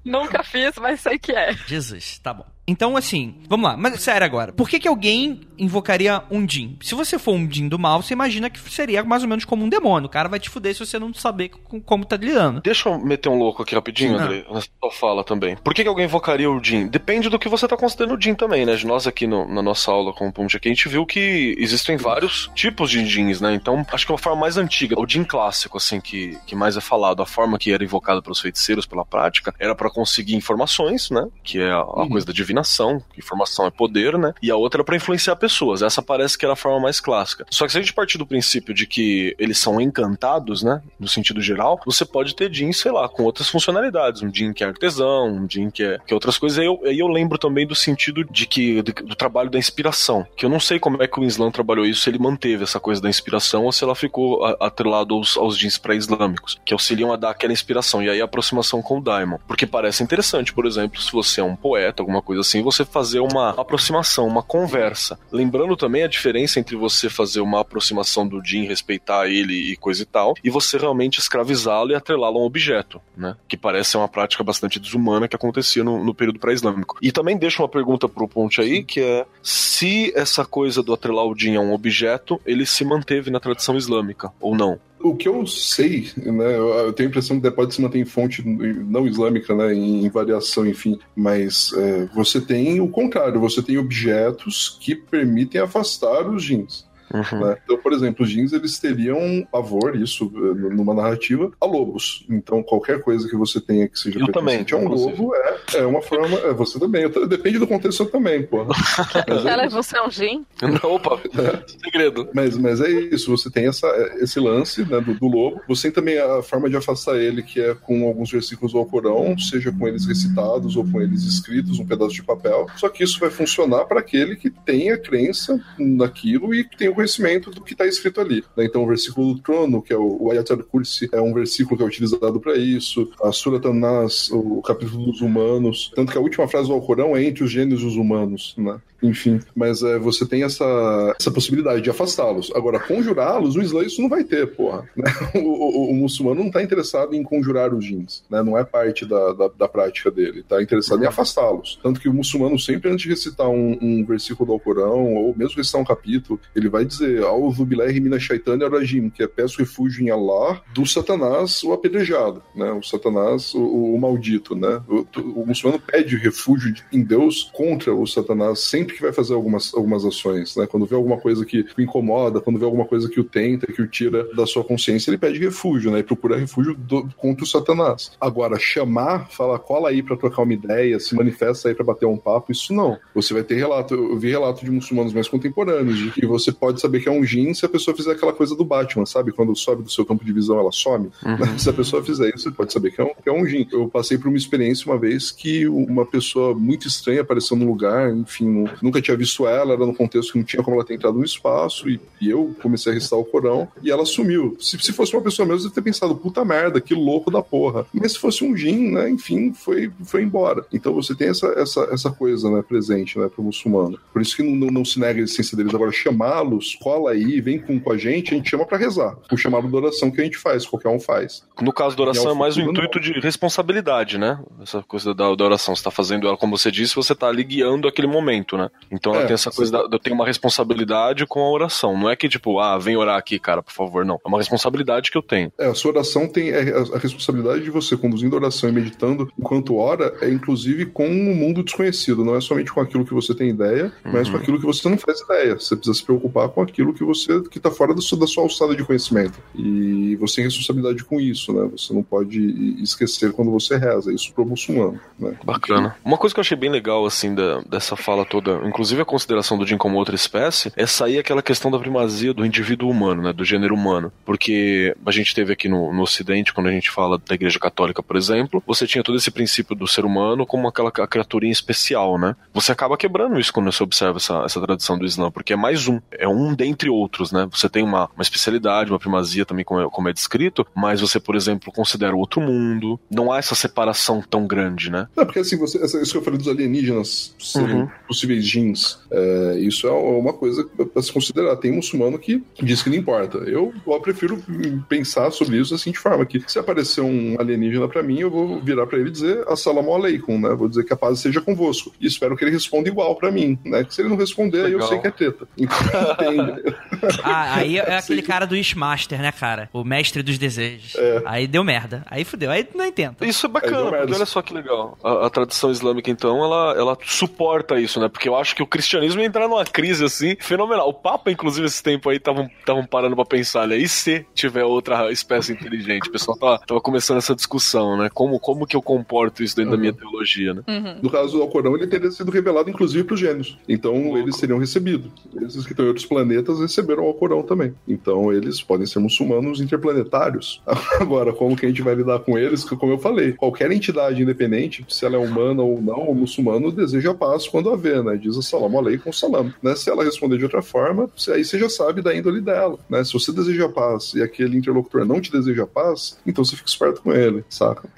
Nunca fiz, mas sei que é. Jesus, tá bom. Então, assim, vamos lá. Mas sério agora. Por que, que alguém invocaria um Jin? Se você for um Jin do mal, você imagina que seria mais ou menos como um demônio. O cara vai te fuder se você não saber como tá lidando. Deixa eu meter um louco aqui rapidinho, Sim, André. Na sua fala também. Por que, que alguém invocaria o Jin? Depende do que você tá considerando o Jin também, né? Nós aqui no, na nossa aula com o Punch aqui, a gente viu que existem vários tipos de Jins, né? Então, acho que é uma forma mais antiga, o Jin clássico, assim, que, que mais é falado, a forma que era invocada pelos feiticeiros pela prática, era para conseguir informações, né? Que é a, a uhum. coisa da divinação, informação informação é poder, né? E a outra é para influenciar pessoas. Essa parece que era a forma mais clássica. Só que se a gente partir do princípio de que eles são encantados, né? No sentido geral, você pode ter jeans, sei lá, com outras funcionalidades. Um jean que é artesão, um jean que é que é outras coisas. Aí eu, aí eu lembro também do sentido de que do, do, trabalho da inspiração. Que eu não sei como é que o Islam trabalhou isso, se ele manteve essa coisa da inspiração ou se ela ficou atrelado aos, aos jeans pré-islâmicos, que auxiliam a dar aquela inspiração. E aí a aproximação com o Daimon. Porque parece interessante, por exemplo, se você é um poeta, alguma coisa assim, você fazer uma aproximação, uma conversa. Lembrando também a diferença entre você fazer uma aproximação do Jin, respeitar ele e coisa e tal, e você realmente escravizá-lo e atrelá-lo a um objeto, né? Que parece ser uma prática bastante desumana que acontecia no, no período pré-islâmico. E também deixo uma pergunta pro Ponte aí, que é se essa coisa do atrelar o Jin a um objeto, ele se manteve na tradição islâmica ou não? O que eu sei, né, eu tenho a impressão que pode se manter em fonte não islâmica, né, em variação, enfim, mas é, você tem o contrário, você tem objetos que permitem afastar os jeans. Uhum. Né? Então, por exemplo, os jeans eles teriam pavor, isso eh, numa narrativa, a lobos. Então, qualquer coisa que você tenha que seja pertencente a um lobo é, é uma forma. É, você também. Eu, depende do contexto também, pô. Ela é você é um gin? Opa, é. segredo. Mas, mas é isso, você tem essa, esse lance né, do, do, lobo. Você tem também a forma de afastar ele, que é com alguns versículos do Alcorão, seja com eles recitados ou com eles escritos, um pedaço de papel. Só que isso vai funcionar para aquele que tem a crença naquilo e tem o conhecimento do que está escrito ali. Né? Então, o versículo do trono, que é o, o Ayat al-Kursi, é um versículo que é utilizado para isso. A Surat an-Nas, o capítulo dos humanos. Tanto que a última frase do Alcorão é entre os gênios e os humanos, né? Enfim, mas é, você tem essa, essa possibilidade de afastá-los. Agora, conjurá-los, o Islã isso não vai ter, porra. Né? O, o, o, muçulmano não está interessado em conjurar os jins, né? Não é parte da, da, da prática dele. Está interessado em afastá-los. Tanto que o muçulmano sempre, antes de recitar um, um versículo do Alcorão, ou mesmo recitar um capítulo, ele vai dizer, Alvo bilahi mina shaitani rajim, que é peço refúgio em Allah do Satanás, o apedrejado, né? O Satanás, o, o maldito, né? O, o muçulmano pede refúgio em Deus contra o Satanás, sempre sempre que vai fazer algumas, algumas ações, né? Quando vê alguma coisa que o incomoda, quando vê alguma coisa que o tenta, que o tira da sua consciência, ele pede refúgio, né? E procura refúgio do, contra o Satanás. Agora, chamar, falar, cola aí para trocar uma ideia, se manifesta aí para bater um papo, isso não. Você vai ter relato, eu vi relato de muçulmanos mais contemporâneos, de que você pode saber que é um jin se a pessoa fizer aquela coisa do Batman, sabe? Quando sobe do seu campo de visão, ela some. Uhum. Se a pessoa fizer isso, você pode saber que é um, que é um jin. Eu passei por uma experiência uma vez que uma pessoa muito estranha apareceu no lugar, enfim, nunca tinha visto ela, era num contexto que não tinha como ela ter entrado no espaço, e, e eu comecei a recitar o Corão, e ela sumiu. Se, se fosse uma pessoa mesmo, eu ter pensado, puta merda, que louco da porra. Mas se fosse um jin, né, enfim, foi, foi embora. Então você tem essa, essa, essa coisa, né, presente, né, pro muçulmano. Por isso que não, não, não se nega a existência deles. Agora, chamá-los, cola aí, vem com, com a gente, a gente chama para rezar. O chamado de oração que a gente faz, qualquer um faz. No caso da oração, é, é mais um intuito de responsabilidade, né? Essa coisa da, da oração. Você tá fazendo ela, como você disse, você tá ali guiando aquele momento, né? Então ela é, tem essa coisa, da, eu tenho uma responsabilidade com a oração. Não é que, tipo, ah, vem orar aqui, cara, por favor, não. É uma responsabilidade que eu tenho. É, a sua oração tem é, a responsabilidade de você conduzindo a oração e meditando enquanto ora, é inclusive com um mundo desconhecido. Não é somente com aquilo que você tem ideia, uhum. mas com aquilo que você não faz ideia. Você precisa se preocupar com aquilo que você que tá fora do, da sua alçada de conhecimento. E você tem responsabilidade com isso, né? Você não pode esquecer quando você reza. Isso pro muçulmano, né? Bacana. Uma coisa que eu achei bem legal, assim, da, dessa fala toda, inclusive a consideração do Jim como outra espécie, é sair aquela questão da primazia do indivíduo humano, né? Do gênero humano. Porque a gente teve aqui no, no Ocidente, quando a gente fala da Igreja Católica, por exemplo, você tinha todo esse princípio do ser humano como aquela criaturinha especial, né? Você acaba quebrando isso quando você observa essa, essa tradição do Islã, porque é mais um, é um dentre outros, né? Você tem uma, uma especialidade, uma primazia também, como é, como é descrito, mas você, por exemplo, considera o outro mundo, não há essa separação tão grande, né? É, porque assim, você, isso que eu falei dos alienígenas serem uhum. possíveis jeans, é, isso é uma coisa para se considerar. Tem muçulmano que diz que não importa. Eu, eu prefiro pensar sobre isso assim de forma que se aparecer um alienígena para mim, eu vou virar para ele e dizer assalamu alaikum, né? Vou dizer que a paz seja convosco. E espero que ele responda igual para mim, né? Que se ele não responder, aí eu sei que é teta. Então, ah, aí é aquele cara do Ishmaster, né, cara? O mestre dos desejos. É. Aí deu merda. Aí fudeu. Aí não entendo. Isso é bacana, porque olha só que legal. A, a, tradição islâmica, então, ela, ela suporta isso, né? Porque eu acho que o cristianismo ia entrar numa crise, assim, fenomenal. O Papa, inclusive, esse tempo aí, estavam parando pra pensar, né? E se tiver outra espécie inteligente? O pessoal tava, tava começando essa discussão, né? Como, como que eu comporto isso dentro uhum. da minha teologia, né? Uhum. No caso do Alcorão, ele teria sido revelado, inclusive, pros gênios. Então, uhum. eles seriam recebidos. Esses que estão em outros planetas receberam o Alcorão também. Então, eles podem ser muçulmanos interplanetários. Agora, como que a gente vai lidar com eles? Como eu falei, qualquer entidade independente, se ela é humana ou não, o muçulmano deseja paz quando a vê, né? Diz assalamu alaikum salam. Né? Se ela responder de outra forma, aí você já sabe da índole dela, né? Se você deseja paz e aquele interlocutor não te deseja paz, então você fica esperto com ele, saca?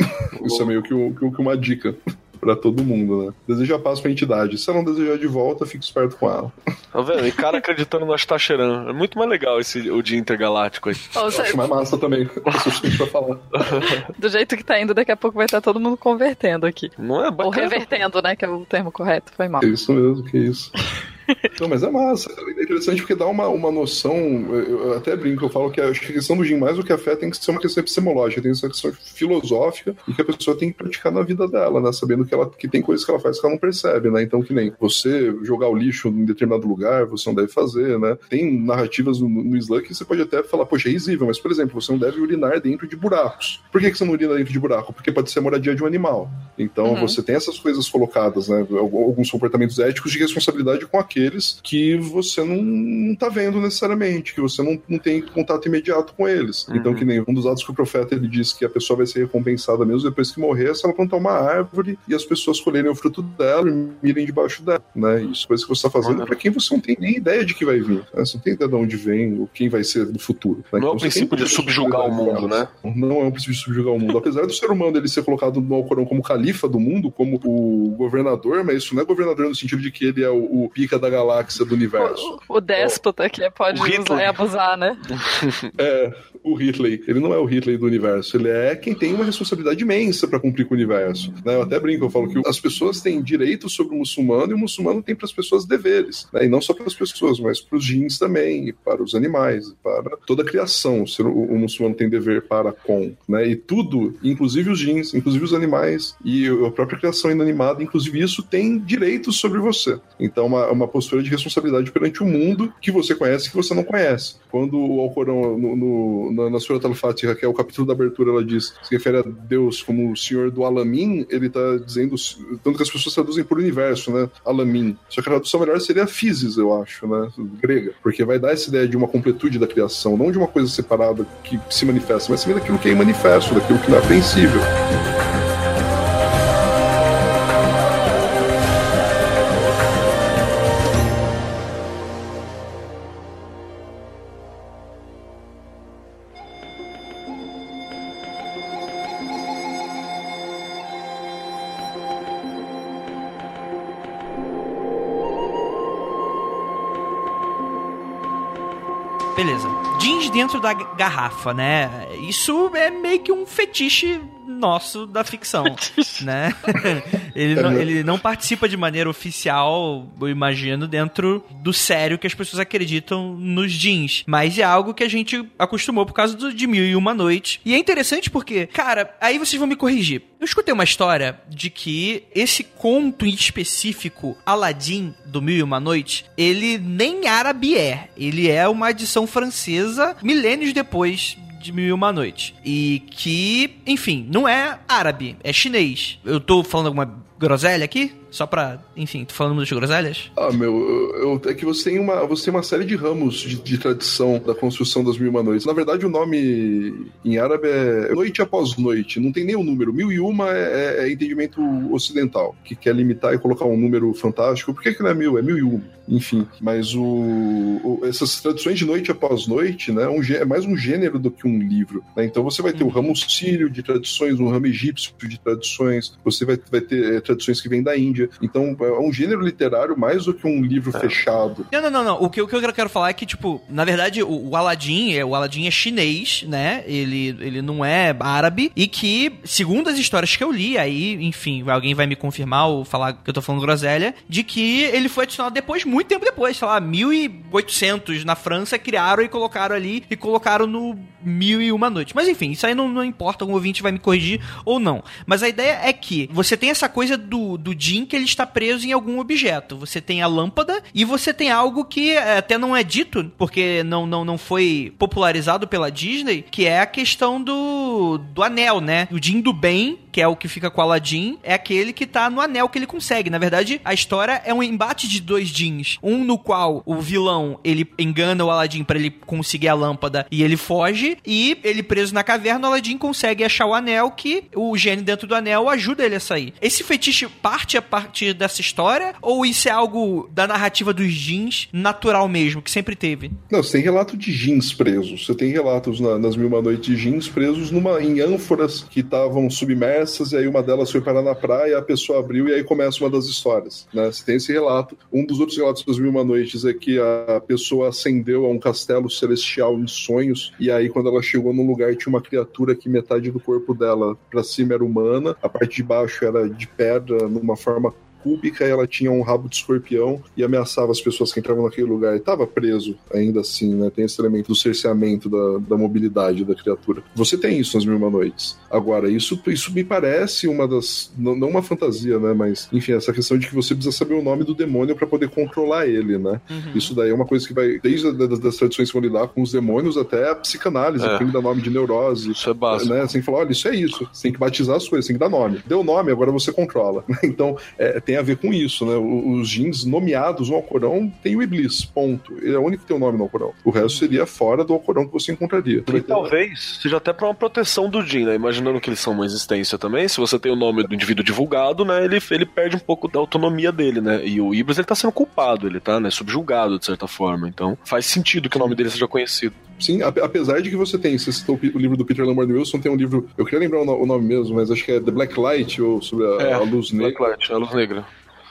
Isso é meio que, o, que uma dica para todo mundo, né? Deseja paz pra entidade. Se ela não desejar de volta, fica esperto com ela. Tá vendo? E cara acreditando no Astacheran. É muito mais legal esse o dia intergaláctico aí. Oh, você... Acho mais massa também. Pra falar. Do jeito que tá indo, daqui a pouco vai estar todo mundo convertendo aqui. Não é bacana. Ou revertendo, né? Que é o termo correto. Foi mal. É isso mesmo, que isso. Não, mas é massa. É interessante porque dá uma, uma noção. Eu até brinco, eu falo que a questão do Jin, mais do que a fé, tem que ser uma questão epistemológica, tem que ser uma questão filosófica e que a pessoa tem que praticar na vida dela, né? Sabendo que, ela, que tem coisas que ela faz que ela não percebe, né? Então, que nem você jogar o lixo em determinado lugar, você não deve fazer, né? Tem narrativas no, no Islã que você pode até falar, poxa, é risível, mas, por exemplo, você não deve urinar dentro de buracos. Por que, que você não urina dentro de buraco? Porque pode ser a moradia de um animal. Então, uhum. você tem essas coisas colocadas, né? Alguns comportamentos éticos de responsabilidade com aqueles que você não, não tá vendo necessariamente, que você não, não tem contato imediato com eles. Uhum. Então, que nem um dos atos que o profeta ele diz que a pessoa vai ser recompensada mesmo depois que morrer, se ela plantar uma árvore e as pessoas colherem o fruto dela e mirem debaixo dela, né? Isso, coisa que você está fazendo uhum. para quem você não tem nem ideia de que vai vir. Né? Você não tem ideia de onde vem ou quem vai ser no futuro. Né? Não é o princípio de subjugar o mundo, né? Não é um princípio de subjugar o mundo. Apesar do ser humano ele ser colocado no Alcorão como califa do mundo, como o governador, mas isso não é governador no sentido de que ele é o, o pica da galáxia do universo. O, o déspota que pode O usar e abusar, né? É, o Hitler. Ele não é o Hitler do universo, ele é quem tem uma responsabilidade imensa pra cumprir com o universo. né? Eu até brinco, eu falo que as pessoas têm direitos sobre o muçulmano e o muçulmano tem para as pessoas deveres. né? E não só para as pessoas, mas para os jeans também, e para os animais, e para toda a criação. O- o muçulmano tem dever para com. Né? E tudo, inclusive os jeans, inclusive os animais e a própria criação inanimada, inclusive isso tem direitos sobre você. Então, uma, uma postura de responsabilidade perante o mundo que você conhece e que você não conhece. Quando o Alcorão, no, no, na, na Surat al-Fatiha, que é o capítulo da abertura, ela diz, se refere a Deus como o Senhor do Alamin, ele está dizendo, tanto que as pessoas traduzem por universo, né? Alamin. Só que a tradução melhor seria physis, eu acho, né? Grega. Porque vai dar essa ideia de uma completude da criação, não de uma coisa separada que se manifesta, mas sim daquilo que é imanifesto, daquilo que não é apreensível. Beleza. Jeans dentro da garrafa, né? Isso é meio que um fetiche nosso da ficção, né? ele, não, ele não participa de maneira oficial, eu imagino, dentro do sério que as pessoas acreditam nos jeans. Mas é algo que a gente acostumou por causa do, de Mil e Uma Noite. E é interessante porque, cara, aí vocês vão me corrigir. Eu escutei uma história de que esse conto em específico, Aladdin, do Mil e Uma Noite, ele nem árabe é. Ele é uma adição francesa milênios depois de Mil e Uma Noite. E que, enfim, não é árabe, é chinês. Eu tô falando alguma groselha aqui? Só pra, enfim, tô falando de groselhas? Ah, meu, eu, eu- é que você tem uma, você tem uma série de ramos de, de tradição da construção das Mil e Uma Noites. Na verdade, o nome em árabe é noite após noite, não tem nem o número. Mil e uma é, é- é entendimento ocidental, que quer limitar e colocar um número fantástico. Por que, que não é mil? É mil e uma. Enfim, mas o, o- essas tradições de noite após noite, né, é um é mais um gênero do que um livro. né? Então você vai ter o ramo sírio de tradições, um ramo egípcio de tradições, você vai, vai ter eh, tradições que vêm da Índia. Então é um gênero literário mais do que um livro fechado. Não, não, não, não. O que, o que eu quero falar é que, tipo, na verdade, o, o Aladdin, é, o Aladdin é chinês, né? Ele, ele não é árabe. E que, segundo as histórias que eu li, aí, enfim, alguém vai me confirmar ou falar que eu tô falando groselha, de que ele foi adicionado depois, muito tempo depois, sei lá, 1800 na França, criaram e colocaram ali e colocaram no Mil e Uma Noite. Mas enfim, isso aí não, não importa, um ouvinte vai me corrigir ou não. Mas a ideia é que você tem essa coisa do, do Jin que ele está preso em algum objeto. Você tem a lâmpada e você tem algo que é, até não é dito, porque não, não, não foi popularizado pela Disney, que é a questão do, do anel, né? O Jin do bem, que é o que fica com Aladdin, é aquele que tá no anel que ele consegue. Na verdade, a história é um embate de dois Jins. Um no qual o vilão, ele engana o Aladdin para ele conseguir a lâmpada e ele foge, e ele preso na caverna, o Aladdin consegue achar o anel que o gênio dentro do anel ajuda ele a sair. Esse fetiche parte a partir dessa história ou isso é algo da narrativa dos Jins natural mesmo, que sempre teve? Não, você tem relato de jeans presos. Você tem relatos na- nas Mil Uma Noites de jeans presos numa, em ânforas que estavam submersas, e aí uma delas foi parar na praia, a pessoa abriu e aí começa uma das histórias. Né? Você tem esse relato. Um dos outros relatos das Mil Uma Noites é que a pessoa ascendeu a um castelo celestial em sonhos, e aí quando ela chegou num lugar tinha uma criatura que metade do corpo dela pra cima era humana, a parte de baixo era de pedra, numa forma cúbica e ela tinha um rabo de escorpião e ameaçava as pessoas que entravam naquele lugar. E tava preso ainda assim, né? Tem esse elemento do cerceamento da, da mobilidade da criatura. Você tem isso nas Mil Uma Noites. Agora, isso, isso me parece uma das. Não, não uma fantasia, né? Mas, enfim, essa questão de que você precisa saber o nome do demônio para poder controlar ele, né? Isso daí é uma coisa que vai, desde a, das, das tradições que vão lidar com os demônios até a psicanálise, É. que dá nome de neurose. Isso é básico. Né? Você tem que falar, olha, isso é isso. Você tem que batizar as coisas, tem que dar nome. Deu nome, agora você controla. Então, é, tem a ver com isso, né? Os jeans nomeados no Alcorão tem o Iblis, ponto. Ele é o único que tem o nome no Alcorão. O resto seria fora do Alcorão que você encontraria. E talvez seja até pra uma proteção do Jin, né? Imaginando que eles são uma existência também. Se você tem o nome do indivíduo divulgado, né? Ele, ele perde um pouco da autonomia dele, né? E o Iblis, ele tá sendo culpado, ele tá, né? Subjulgado, de certa forma. Então, faz sentido que o nome dele seja conhecido. Sim, ape- apesar de que você tem, você citou o livro do Peter Lamar Wilson, tem um livro, eu queria lembrar o nome mesmo, mas acho que é The Black Light, ou sobre a, É, a luz negra. Black Light, a luz negra.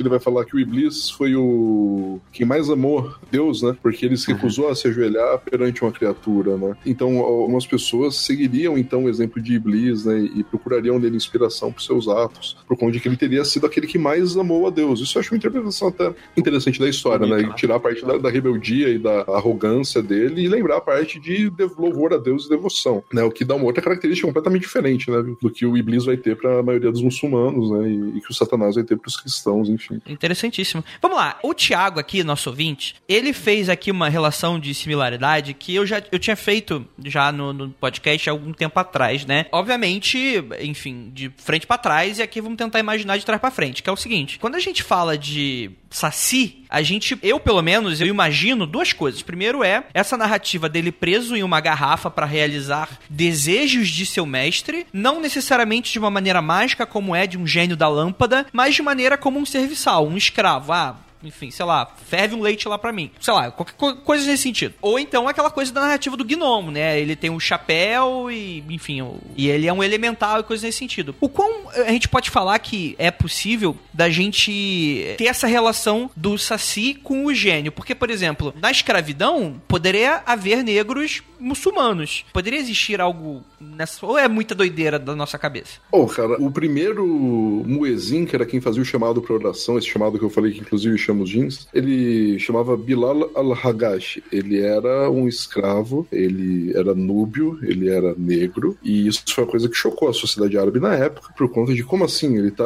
Ele vai falar que o Iblis foi o quem mais amou Deus, né? Porque ele se recusou a se ajoelhar perante uma criatura, né? Então, algumas pessoas seguiriam então o exemplo de Iblis, né? E procurariam nele inspiração para seus atos, por conta de que ele teria sido aquele que mais amou a Deus. Isso eu acho uma interpretação até interessante da história, né? E tirar a parte da, da rebeldia e da arrogância dele e lembrar a parte de de- louvor a Deus e devoção, né? O que dá uma outra característica completamente diferente, né? Do que o Iblis vai ter para a maioria dos muçulmanos, né? E, e que o Satanás vai ter para os cristãos, enfim. Interessantíssimo. Vamos lá, o Thiago aqui, nosso ouvinte, ele fez aqui uma relação de similaridade que eu já eu tinha feito já no, no podcast há algum tempo atrás, né? Obviamente, enfim, de frente pra trás e aqui vamos tentar imaginar de trás pra frente, que é o seguinte, quando a gente fala de Saci, a gente, eu pelo menos, eu imagino duas coisas. Primeiro é essa narrativa dele preso em uma garrafa pra realizar desejos de seu mestre, não necessariamente de uma maneira mágica como é de um gênio da lâmpada, mas de maneira como um serviçal, um escravo. Ah, enfim, sei lá, ferve um leite lá pra mim. Sei lá, qualquer co- coisa nesse sentido. Ou então aquela coisa da narrativa do gnomo, né? Ele tem um chapéu e, enfim, o- e ele é um elemental e coisa nesse sentido. O quão a gente pode falar que é possível da gente ter essa relação do saci com o gênio? Porque, por exemplo, na escravidão poderia haver negros muçulmanos. Poderia existir algo nessa. Ou é muita doideira da nossa cabeça? Pô, cara, o primeiro muezin, que era quem fazia o chamado pra oração, esse chamado que eu falei que inclusive chama os jeans, ele chamava Bilal al-Hagash. Ele era um escravo, ele era núbio, ele era negro, e isso foi uma coisa que chocou a sociedade árabe na época, por conta de como assim? Ele tá.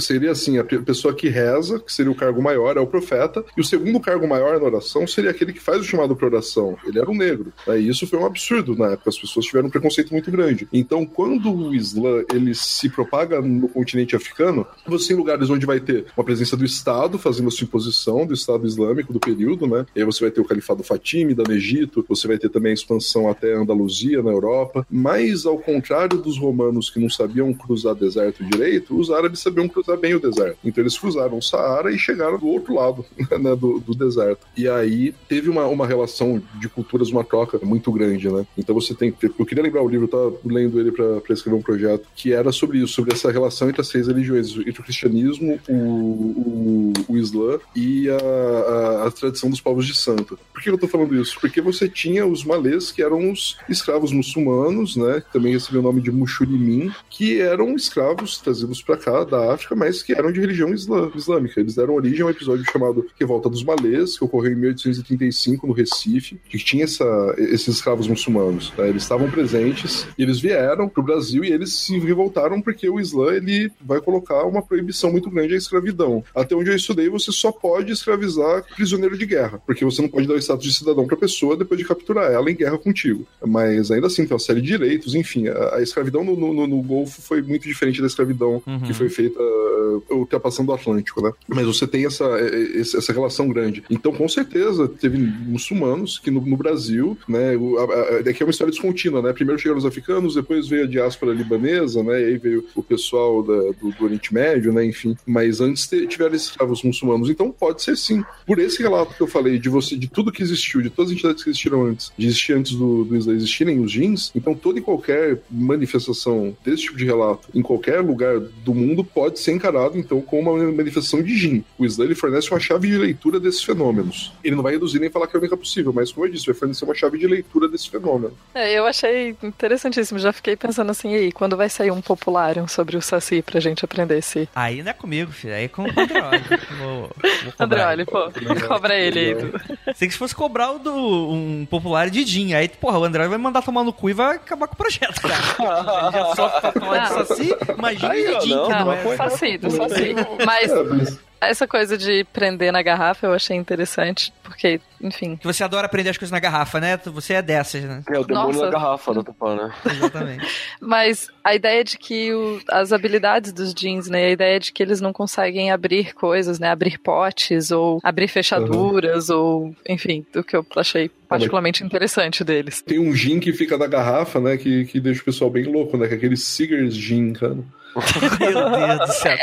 Seria assim, a pe- pessoa que reza, que seria o cargo maior, é o profeta, e o segundo cargo maior na oração seria aquele que faz o chamado pra oração. Ele era um negro. E isso foi um absurdo na época, as pessoas tiveram preconceito muito grande. Então, quando o Islã ele se propaga no continente africano, você tem lugares onde vai ter uma presença do Estado fazendo a sua imposição, do Estado Islâmico do período, né? E aí você vai ter o Califado Fatimida no Egito, você vai ter também a expansão até a Andaluzia na Europa. Mas, ao contrário dos romanos que não sabiam cruzar deserto direito, os árabes sabiam cruzar bem o deserto. Então, eles cruzaram o Saara e chegaram do outro lado né, do, do deserto. E aí teve uma, uma relação de culturas, uma troca muito grande, né? Então você tem. Eu queria lembrar o livro, eu tava lendo ele pra escrever um projeto, que era sobre isso, sobre essa relação entre as seis religiões, entre o cristianismo, o, o, o Islã e a, a, a tradição dos povos de santo. Por que eu tô falando isso? Porque você tinha os malês, que eram os escravos muçulmanos, né? Que também recebiam o nome de Mushurimin, que eram escravos trazidos pra cá, da África, mas que eram de religião islã- islâmica. Eles deram origem a um episódio chamado Revolta dos Malês, que ocorreu em 1835 no Recife, que tinha essa, esses escravos muçulmanos. né? Eles estavam presentes e eles vieram pro Brasil e eles se revoltaram porque o Islã ele vai colocar uma proibição muito grande à escravidão. Até onde eu estudei, você só pode escravizar prisioneiro de guerra, porque você não pode dar o status de cidadão pra pessoa depois de capturar ela em guerra contigo. Mas ainda assim, tem uma série de direitos, enfim, a, a escravidão no, no, no Golfo foi muito diferente da escravidão que foi feita uh, ultrapassando o Atlântico, né? Mas você tem essa, essa relação grande. Então, com certeza, teve muçulmanos que no, no Brasil, né? Daqui é uma história descontínua, né? Primeiro chegaram os africanos, depois veio a diáspora libanesa, né? E aí veio o pessoal da- do, do Oriente Médio, né? Enfim. Mas antes te- tiveram escravos muçulmanos. Então, pode ser sim. Por esse relato que eu falei, de você, de tudo que existiu, de todas as entidades que existiram antes, de existir antes do, do Islã existirem os jeans, então toda e qualquer manifestação desse tipo de relato em qualquer lugar do mundo pode ser encarado, então, como uma manifestação de jin. O Islã ele fornece uma chave de leitura desses fenômenos. Ele não vai reduzir nem falar que é a única possível, mas, como eu disse, vai fornecer uma chave de leitura desse fenômeno. É, eu achei interessantíssimo. Já fiquei pensando assim, e aí, quando vai sair um populário sobre o Saci pra gente aprender esse. Aí não é comigo, filho. Aí é com o Andreoli. vou. Andreoli, pô, cobra ele aí. Sei que se fosse cobrar o do, um popular de Jin, aí, porra, o André vai mandar tomar no cu e vai acabar com o projeto, cara. Ele já sofre pra falar de. Saci, imagina Aí, de não, que não Ah, é. Saci, do Saci. Mas É, mas essa coisa de prender na garrafa eu achei interessante, porque, enfim. Que você adora aprender as coisas na garrafa, né? Você é dessas, né? É o demônio Nossa. na garrafa da Tupã, né? Exatamente. Mas a ideia de que o- as habilidades dos jeans, né? A ideia de que eles não conseguem abrir coisas, né? Abrir potes ou abrir fechaduras ou, enfim, do que eu achei particularmente interessante deles. tem um gin que fica na garrafa, né? Que, que deixa o pessoal bem louco, né? Que é aquele Seegers gin, cara. Meu Deus do céu.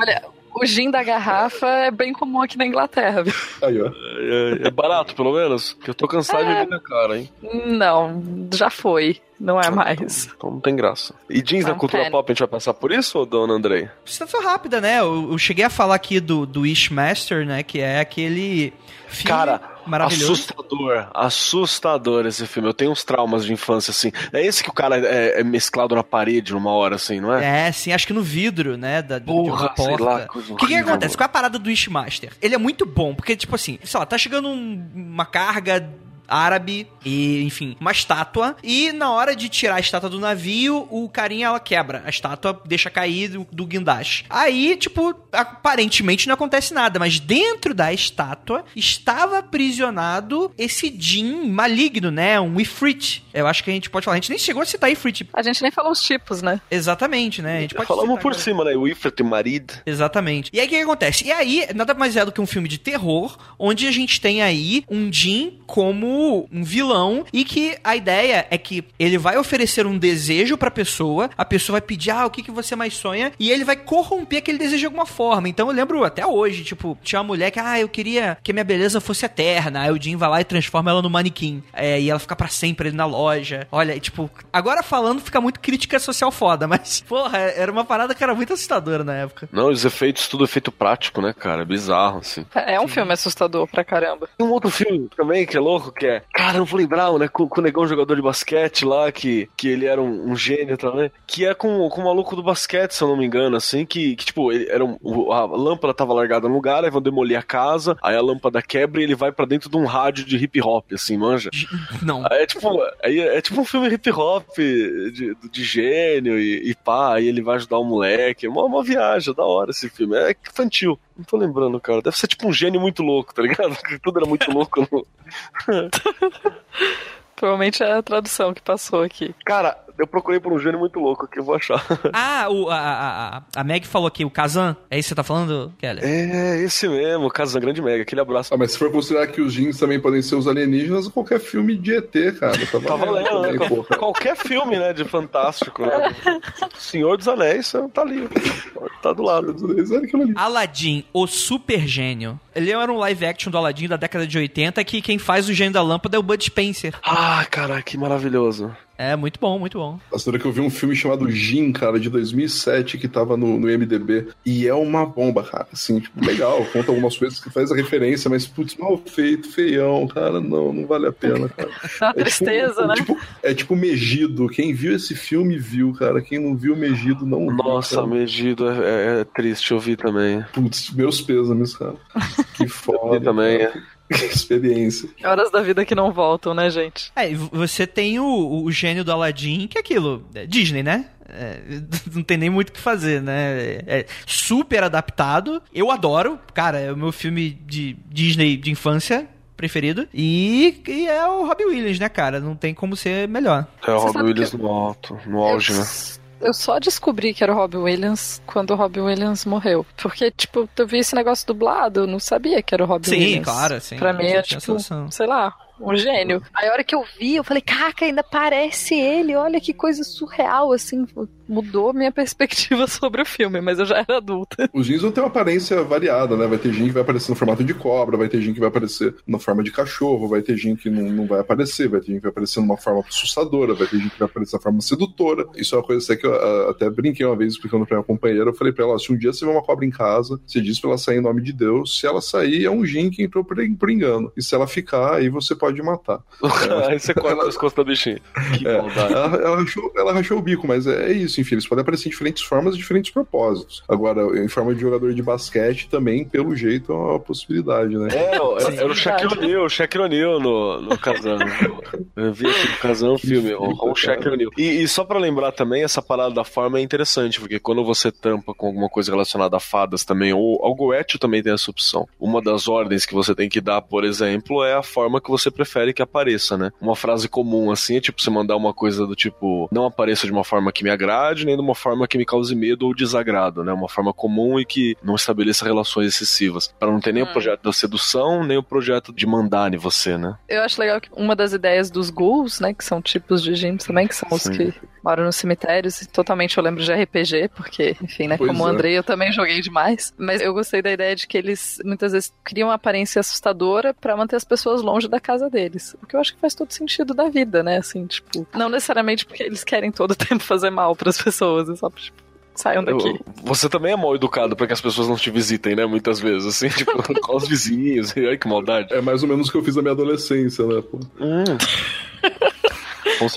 Olha, O gin da garrafa é bem comum aqui na Inglaterra, viu? Aí, ó. É, é barato, pelo menos? Porque eu tô cansado de ver na cara, hein? Não, já foi. Não é mais. Então não tem graça. E jeans Não na cultura pop, a gente vai passar por isso, ou dona Andrei? Isso foi rápida, né? Eu, eu cheguei a falar aqui do, do Wishmaster, né? Que é aquele filme Cara, maravilhoso. assustador, assustador esse filme. Eu tenho uns traumas de infância, assim. É esse que o cara é, é mesclado na parede numa hora, assim, não é? É, sim, acho que no vidro, né? Da, Porra, sei lá, O que, que acontece? Qual é a parada do Wishmaster? Ele é muito bom, porque, tipo assim, sei lá, tá chegando um- uma carga árabe e, enfim, uma estátua e na hora de tirar a estátua do navio, o carinha ela quebra a estátua, deixa cair do, do guindaste. Aí, tipo, aparentemente não acontece nada, mas dentro da estátua estava aprisionado esse Jin maligno, né? Um Ifrit. Eu acho que a gente pode falar, a gente nem chegou a citar Ifrit. A gente nem falou os tipos, né? Exatamente, né? A gente pode Falamos por agora. cima, né? O Ifrit Marid. Exatamente. E aí o que, que acontece? E aí, nada mais é do que um filme de terror, onde a gente tem aí um Jin como um vilão e que a ideia é que ele vai oferecer um desejo pra pessoa, a pessoa vai pedir, ah, o que, que você mais sonha? E ele vai corromper aquele desejo de alguma forma. Então eu lembro até hoje, tipo, tinha uma mulher que, ah, eu queria que a minha beleza fosse eterna. Aí o Jin vai lá e transforma ela no manequim. É, e ela fica pra sempre ali na loja. Olha, tipo, agora falando fica muito crítica social foda, mas, porra, era uma parada que era muito assustadora na época. Não, os efeitos, tudo efeito prático, né, cara? É bizarro, assim. É um filme assustador pra caramba. Tem um outro filme também que é louco, que é. Cara, não vou lembrar, né? Com, com o negão jogador de basquete lá, que, que ele era um, um gênio também. Que é com, com o maluco do basquete, se eu não me engano, assim, que, que tipo, ele era um, a lâmpada tava largada no lugar, aí vão demolir a casa, aí a lâmpada quebra e ele vai pra dentro de um rádio de hip hop, assim, manja. Não. Aí É tipo, aí é, tipo um filme hip hop de, de gênio e, e pá, aí ele vai ajudar o moleque. É uma, uma viagem, é da hora esse filme. É infantil. Não tô lembrando, cara. Deve ser tipo um gênio muito louco, tá ligado? Tudo era muito louco. no- Provavelmente é a tradução que passou aqui. Cara, eu procurei por um gênio muito louco que eu vou achar. Ah, o, a, a, a- Meg falou aqui, o Kazan. É isso que você tá falando, Keller? É, esse mesmo, Kazan Grande Mega. Aquele abraço. Ah, mas se for considerar que os jeans também podem ser os alienígenas, qualquer filme de ET, cara. Tá Tá valendo, né? também, Qual- porra. Qualquer filme, né, de fantástico, né? Senhor dos Anéis, tá ali. Tá do lado. Olha aquilo ali. Aladdin, o super gênio. Ele era um live action do Aladdin da década de 80 que quem faz o gênio da lâmpada é o Bud Spencer. Ah, cara, que maravilhoso. É, muito bom, muito bom. Na hora que eu vi um filme chamado Jin, cara, de 2007, que tava no, no MDB, e é uma bomba, cara, assim, tipo, legal, conta algumas coisas que faz a referência, mas, putz, mal feito, feião, cara, não, não vale a pena, cara. Uma É tristeza, tipo, né? Tipo, é tipo Megido, quem viu esse filme viu, cara, quem não viu Megido não viu, Nossa, cara. Megido é, é- é triste ouvir também. Putz, meus pêsames, cara. Que foda. também, cara. Que experiência. Horas da vida que não voltam, né, gente? É, e você tem o, o gênio do Aladdin, que é aquilo, é Disney, né? É, não tem nem muito o que fazer, né? É super adaptado. Eu adoro, cara, é o meu filme de Disney de infância preferido. E, e é o Robbie Williams, né, cara? Não tem como ser melhor. É o Robbie Williams que- no alto, no auge, né? Eu só descobri que era o Robbie Williams quando o Robbie Williams morreu. Porque, tipo, eu vi esse negócio dublado, eu não sabia que era o Robbie Sim, Williams. claro, sim. Pra mim é tipo, sei lá, um gênio. Aí a hora que eu vi, eu falei, caca, ainda parece ele, olha que coisa surreal, assim. Mudou minha perspectiva sobre o filme, mas eu já era adulta. Os jeans vão ter uma aparência variada, né? Vai ter jean que vai aparecer no formato de cobra, vai ter jean que vai aparecer na forma de cachorro, vai ter jean que não, não vai aparecer, vai ter jean que vai aparecer numa forma assustadora, vai ter jean que vai aparecer na forma sedutora. Isso é uma coisa que eu ah, até brinquei uma vez explicando pra minha companheira. Eu falei pra ela: se um dia você vê uma cobra em casa, você diz pra ela sair em nome de Deus. Se ela sair, é um jean que entrou por, por engano. E se ela ficar, aí você pode matar. Aí você corta as costas da bichinha. Que É, maldade. ela, ela rachou, ela rachou o bico, mas é, é isso, enfim, eles podem aparecer em diferentes formas e diferentes propósitos. Agora, em forma de jogador de basquete, também, pelo jeito, é uma possibilidade, né? É, era, Sim, era o Shaquille. O'Neal, o Shaquille O'Neal no, no Kazan. Eu vi aqui no Kazan o filme, o, o Shaquille O'Neal. E, e só pra lembrar também, essa parada da forma é interessante, porque quando você tampa com alguma coisa relacionada a fadas também, ou ao Goethe também tem essa opção. Uma das ordens que você tem que dar, por exemplo, é a forma que você prefere que apareça, né? Uma frase comum assim é tipo você mandar uma coisa do tipo, não apareça de uma forma que me agrade, nem de uma forma que me cause medo ou desagrado, né? Uma forma comum e que não estabeleça relações excessivas. Pra não ter nem o Hum. projeto da sedução, nem o projeto de mandar em você, né? Eu acho legal que uma das ideias dos ghouls, né, que são tipos de gênios também, que são os Sim. que moro nos cemitérios e totalmente eu lembro de RPG, porque, enfim, né, Pois como o é. Andrei, eu também joguei demais. Mas eu gostei da ideia de que eles muitas vezes criam uma aparência assustadora pra manter as pessoas longe da casa deles. O que eu acho que faz todo sentido da vida, né? Assim, tipo, não necessariamente porque eles querem todo o tempo fazer mal pras pessoas, é só tipo, saiam daqui. Eu- Você também é mal educado pra que as pessoas não te visitem, né? Muitas vezes, assim, tipo, com os vizinhos. Ai, que maldade. É mais ou menos o que eu fiz na minha adolescência, né? Pô. Hum.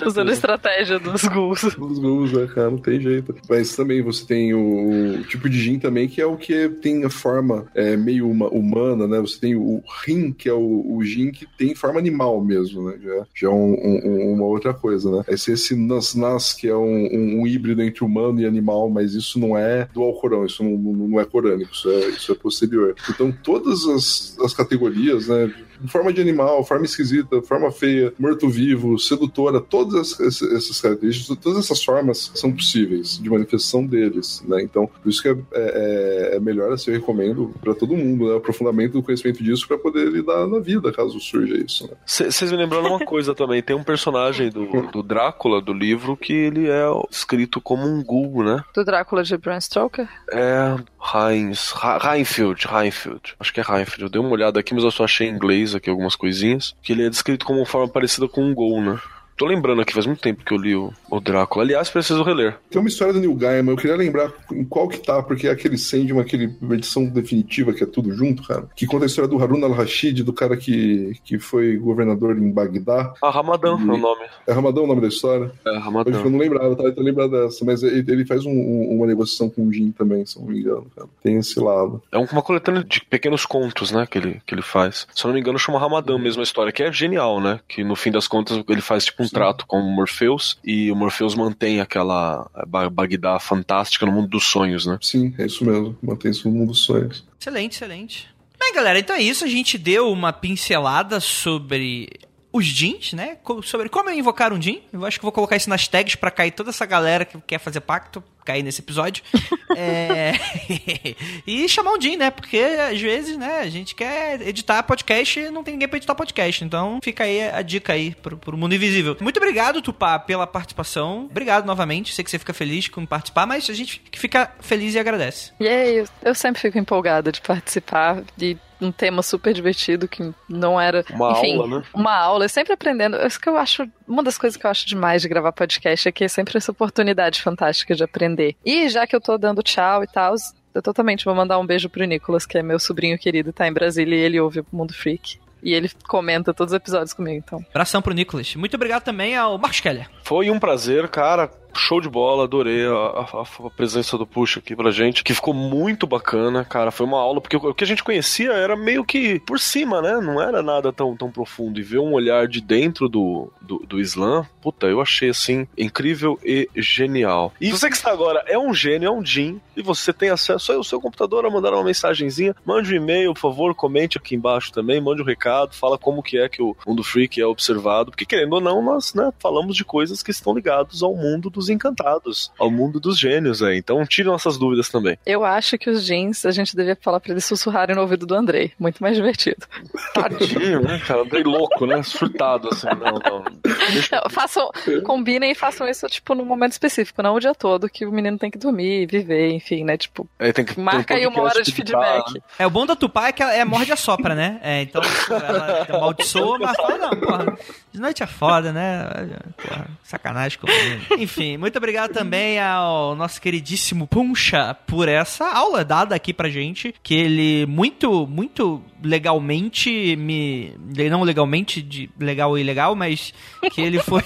Usando a estratégia dos ghouls. Os gols, né, cara? Não tem jeito. Mas também você tem o, o tipo de gin também, que é o que tem a forma é, meio uma- humana, né? Você tem o rim, que é o, o gin que tem forma animal mesmo, né? Já, já é um- um- uma outra coisa, né? Aí esse nas nas, que é um, um- um híbrido entre humano e animal, mas isso não é do Alcorão, isso não, não- não é corânico, isso é, isso é posterior. Então todas as, as categorias, né? Forma de animal, forma esquisita, forma feia, morto-vivo, sedutora, todas essas, essas características, todas essas formas são possíveis de manifestação deles, né? Então, por isso que é, é- é melhor, assim, eu recomendo para todo mundo, né? O aprofundamento do conhecimento disso para poder lidar na vida, caso surja isso, né? Vocês me lembraram uma coisa também. Tem um personagem do, do Drácula, do livro, que ele é escrito como um ghoul, né? Do Drácula de Bram Stoker. É Heinz, Reinfeldt, Reinfeldt. Acho que é Reinfeldt. Eu dei uma olhada aqui, mas eu só achei em inglês aqui algumas coisinhas. Que ele é descrito como uma forma parecida com um ghoul, né? Tô lembrando aqui, faz muito tempo que eu li o, o Drácula. Aliás, preciso reler. Tem uma história do Neil Gaiman, eu queria lembrar em qual que tá, porque é aquele Sandman, aquele edição definitiva que é tudo junto, cara, que conta a história do Harun al-Rashid, do cara que, que foi governador em Bagdá. Ah, Ramadã é o nome. É Ramadão o nome da história? É, Ramadã. eu não lembrava, tá? Eu tô lembrado dessa, mas ele, ele faz um- um- uma negociação com o Jin também, se eu não me engano, cara. Tem esse lado. É uma coletânea de pequenos contos, né, que ele, que ele faz. Se eu não me engano, chama Ramadã mesmo a história, que é genial, né? Que no fim das contas ele faz tipo um trato com o Morpheus e o Morpheus mantém aquela Ba- Bagdá fantástica no mundo dos sonhos, né? Sim, é isso mesmo. Mantém-se no mundo dos sonhos. Excelente, excelente. Bem, galera, então é isso. A gente deu uma pincelada sobre os jeans, né? Sobre como invocar um jean. Eu acho que vou colocar isso nas tags pra cair toda essa galera que quer fazer pacto, cair nesse episódio. É, e chamar um jean, né? Porque às vezes, né, a gente quer editar podcast e não tem ninguém pra editar podcast. Então fica aí a dica aí pro, pro mundo invisível. Muito obrigado, Tupá, pela participação. Obrigado novamente. Sei que você fica feliz com participar, mas a gente fica feliz e agradece. E aí, eu, eu sempre fico empolgada de participar de um tema super divertido que não era. Uma enfim, aula, né? Uma aula, eu sempre aprendendo. Isso que eu acho. Uma das coisas que eu acho demais de gravar podcast é que é sempre essa oportunidade fantástica de aprender. E já que eu tô dando tchau e tal. Eu totalmente vou mandar um beijo pro Nicolas, que é meu sobrinho querido, tá em Brasília e ele ouve o Mundo Freak. E ele comenta todos os episódios comigo, então. Abração pro Nicolas. Muito obrigado também ao Marcos Keller. Foi um prazer, cara. Show de bola, adorei a, a- a presença do Puxa aqui pra gente, que ficou muito bacana, cara. Foi uma aula, porque o, que a gente conhecia era meio que por cima, né? Não era nada tão, tão profundo. E ver um olhar de dentro do, do, do Islã, puta, eu achei assim incrível e genial. E você que está agora é um gênio, é um Jin, e você tem acesso aí ao seu computador a mandar uma mensagenzinha. Mande um e-mail, por favor, comente aqui embaixo também, mande um recado, fala como que é que o mundo freak é observado, porque querendo ou não, nós né, falamos de coisas que estão ligadas ao mundo dos encantados, ao mundo dos gênios, aí. Então tire nossas dúvidas também. Eu acho que os jeans a gente devia falar pra eles sussurrarem no ouvido do Andrei. Muito mais divertido. Tadinho, né, cara? Andrei louco, né? Surtado, assim. Não, não. Deixa Não, façam, combinem e façam isso, tipo, num momento específico, não o dia todo, que o menino tem que dormir, viver, enfim, né? Tipo, É, tem que um marca aí uma hora de tá- feedback. É, o bom da Tupá é que ela é morde a sopra, né? É, então ela amaldiçoa, mas fala, não, porra, de noite é foda, né? Porra, sacanagem comigo. Enfim, muito obrigado também ao nosso queridíssimo Puncha por essa aula dada aqui pra gente, que ele muito, muito legalmente me... Não legalmente, de legal e ilegal, mas que ele foi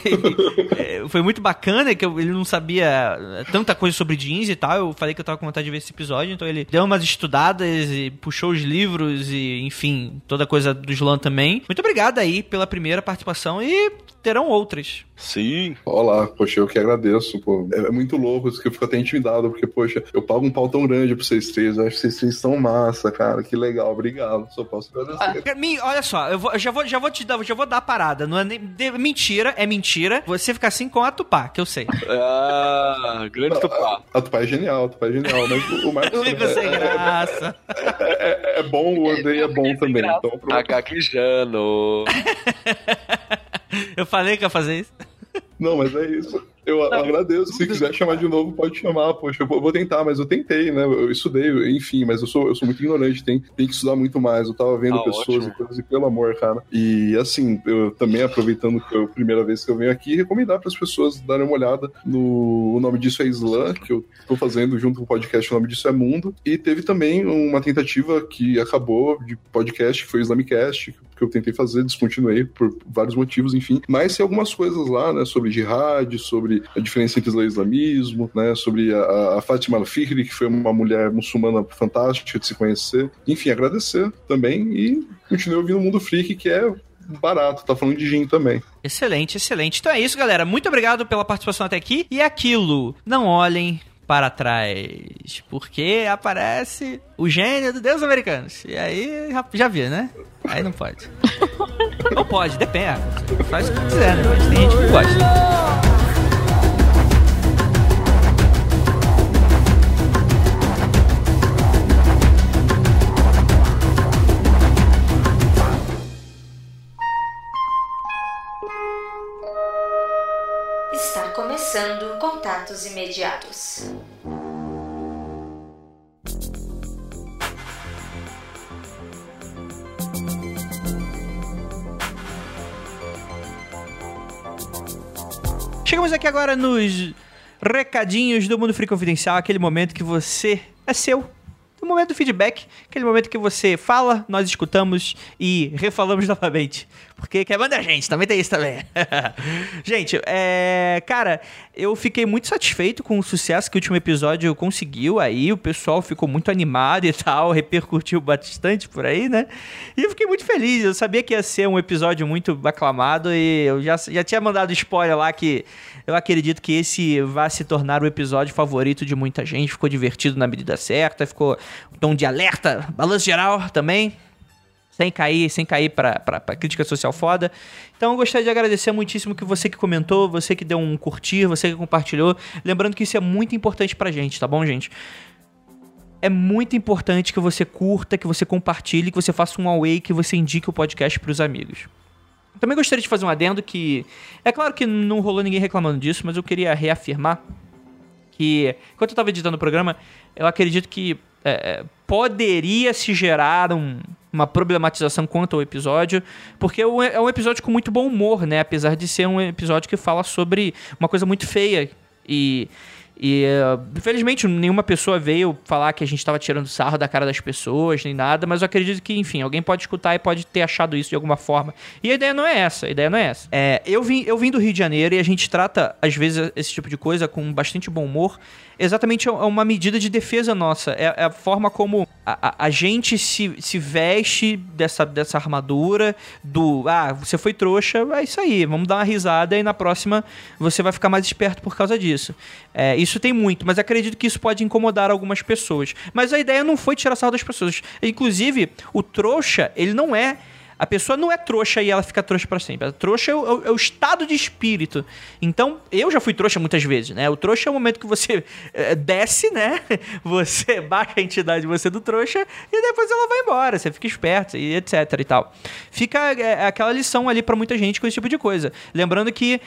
é, foi muito bacana, que eu- ele não sabia tanta coisa sobre jeans e tal, eu falei que eu tava com vontade de ver esse episódio, então ele deu umas estudadas e puxou os livros e, enfim, toda a coisa do Slan também. Muito obrigado aí pela primeira participação e terão outras. Sim. Olá, poxa, eu que agradeço, pô. É, é muito louco isso que eu fico até intimidado, porque, poxa, eu pago um pau tão grande pra vocês três. Eu acho que vocês três são massa, cara. Que legal, obrigado. Só posso agradecer. Me- olha só, eu, vou- eu já, vou, já vou te dar, já vou dar a parada. Não é nem- de- mentira, é mentira. Você fica assim com a Tupá, que eu sei. Ah, grande tupá. A Tupá é genial, a Tupá é genial, mas o Marcos sem é, graça. é- é bom, o Andrei é bom também. Então, pronto. Tá gaguejando. Eu falei que ia fazer isso. Não, mas é isso. Eu Eu agradeço. Se quiser chamar de novo, pode chamar. Poxa, eu vou vou tentar, mas eu tentei, né? Eu estudei, enfim, mas eu sou, eu sou muito ignorante, tem, tem que estudar muito mais. Eu tava vendo Ah, pessoas ótimo. e coisas, e pelo amor, cara. E assim, eu também aproveitando que é a primeira vez que eu venho aqui, recomendar para as pessoas darem uma olhada no. O nome disso é Slam, que eu tô fazendo junto com o podcast, o nome disso é Mundo. E teve também uma tentativa que acabou de podcast, que foi o Islamicast, que eu tentei fazer, descontinuei por vários motivos, enfim. Mas tem algumas coisas lá, né, sobre jihad, sobre a diferença entre Islã e islamismo, né, sobre a, a Fatima Al-Fihri, que foi uma mulher muçulmana fantástica de se conhecer. Enfim, agradecer também e continuei ouvindo o Mundo Freak, que é barato, tá falando de gin também. Excelente, excelente. Então é isso, galera. Muito obrigado pela participação até aqui. E aquilo, não olhem para trás, porque aparece o gênio do Deus Americanos. E aí já, já viu, né? Aí não pode. Não pode, depende. Faz o que quiser, né? Mas tem gente que gosta. Começando Contatos Imediatos. Chegamos aqui agora nos recadinhos do Mundo Free Confidencial, aquele momento que você é seu. O momento do feedback, aquele momento que você fala, nós escutamos e refalamos novamente. Porque quer mandar gente, também tem isso também. gente, é. Cara, eu fiquei muito satisfeito com o sucesso que o último episódio conseguiu aí. O pessoal ficou muito animado e tal, repercutiu bastante por aí, né? E eu fiquei muito feliz. Eu sabia que ia ser um episódio muito aclamado e eu já, já tinha mandado spoiler lá que eu acredito que esse vai se tornar o episódio favorito de muita gente. Ficou divertido na medida certa, ficou um tom de alerta, balanço geral também. Sem cair, sem cair pra, pra, pra crítica social foda. Então eu gostaria de agradecer muitíssimo que você que comentou, você que deu um curtir, você que compartilhou. Lembrando que isso é muito importante pra gente, tá bom, gente? É muito importante que você curta, que você compartilhe, que você faça um away, que você indique o podcast pros amigos. Também gostaria de fazer um adendo que. É claro que não rolou ninguém reclamando disso, mas eu queria reafirmar que, enquanto eu estava editando o programa, eu acredito que é, poderia se gerar um- uma problematização quanto ao episódio, porque é é um episódio com muito bom humor, né? Apesar de ser um episódio que fala sobre uma coisa muito feia. E, e infelizmente nenhuma pessoa veio falar que a gente estava tirando sarro da cara das pessoas, nem nada, mas eu acredito que, enfim, alguém pode escutar e pode ter achado isso de alguma forma. E a ideia não é essa, a ideia não é essa. É, eu, vim, eu vim do Rio de Janeiro e a gente trata, às vezes, esse tipo de coisa com bastante bom humor. Exatamente é uma medida de defesa nossa. É, é a forma como a, a- a gente se, se veste dessa, dessa armadura do ah, você foi trouxa, é isso aí, vamos dar uma risada e na próxima você vai ficar mais esperto por causa disso. É, isso tem muito, mas acredito que isso pode incomodar algumas pessoas. Mas a ideia não foi tirar sarro das pessoas. Inclusive, o trouxa, ele não é. A pessoa não é trouxa e ela fica trouxa pra sempre. A trouxa é o, é o- é o estado de espírito. Então, eu já fui trouxa muitas vezes, né? O trouxa é o momento que você eh, desce, né? Você baixa a entidade de você do trouxa e depois ela vai embora. Você fica esperto e etc e tal. Fica eh, aquela lição ali pra muita gente com esse tipo de coisa. Lembrando que,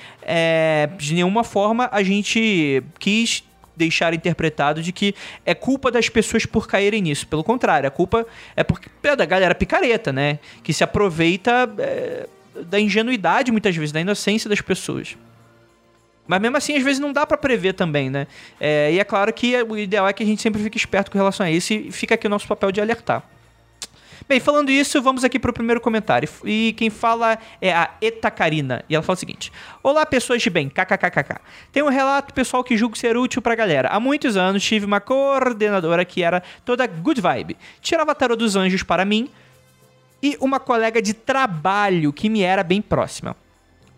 de nenhuma forma, a gente quis deixar interpretado de que é culpa das pessoas por caírem nisso. Pelo contrário, a culpa é porque é da galera picareta, né? Que se aproveita é, da ingenuidade, muitas vezes, da inocência das pessoas. Mas mesmo assim, às vezes não dá pra prever também, né? É, e é claro que o ideal é que a gente sempre fique esperto com relação a isso e fica aqui o nosso papel de alertar. Bem, falando isso, vamos aqui pro primeiro comentário. E quem fala é a Eta Karina. E ela fala o seguinte: Olá, pessoas de bem, kkkk. Tem um relato pessoal que julgo ser útil pra galera. Há muitos anos tive uma coordenadora que era toda good vibe. Tirava tarô dos anjos para mim e uma colega de trabalho que me era bem próxima.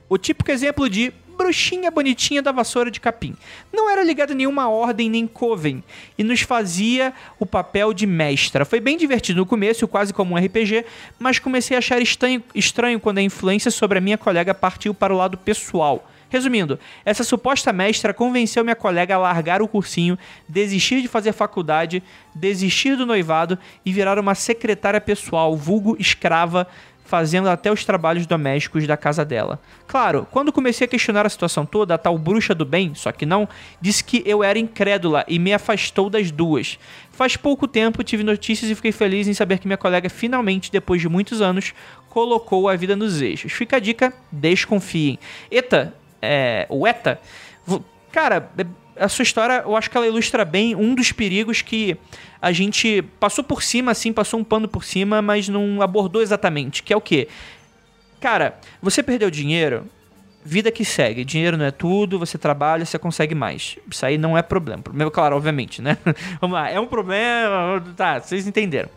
O típico exemplo de bruxinha bonitinha da vassoura de capim. Não era ligada a nenhuma ordem nem coven e nos fazia o papel de mestra. Foi bem divertido no começo, quase como um RPG, mas comecei a achar estranho, estranho quando a influência sobre a minha colega partiu para o lado pessoal. Resumindo, essa suposta mestra convenceu minha colega a largar o cursinho, desistir de fazer faculdade, desistir do noivado e virar uma secretária pessoal, vulgo escrava, fazendo até os trabalhos domésticos da casa dela. Claro, quando comecei a questionar a situação toda, a tal bruxa do bem, só que não, disse que eu era incrédula e me afastou das duas. Faz pouco tempo tive notícias e fiquei feliz em saber que minha colega finalmente, depois de muitos anos, colocou a vida nos eixos. Fica a dica, desconfiem. Eta, é, o Eta, cara, é- a sua história, eu acho que ela ilustra bem um dos perigos que a gente passou por cima, assim, passou um pano por cima, mas não abordou exatamente, que é o quê? Cara, você perdeu dinheiro, vida que segue. Dinheiro não é tudo, você trabalha, você consegue mais. Isso aí não é problema. Problema, claro, obviamente, né? Vamos lá, é um problema. Tá, vocês entenderam.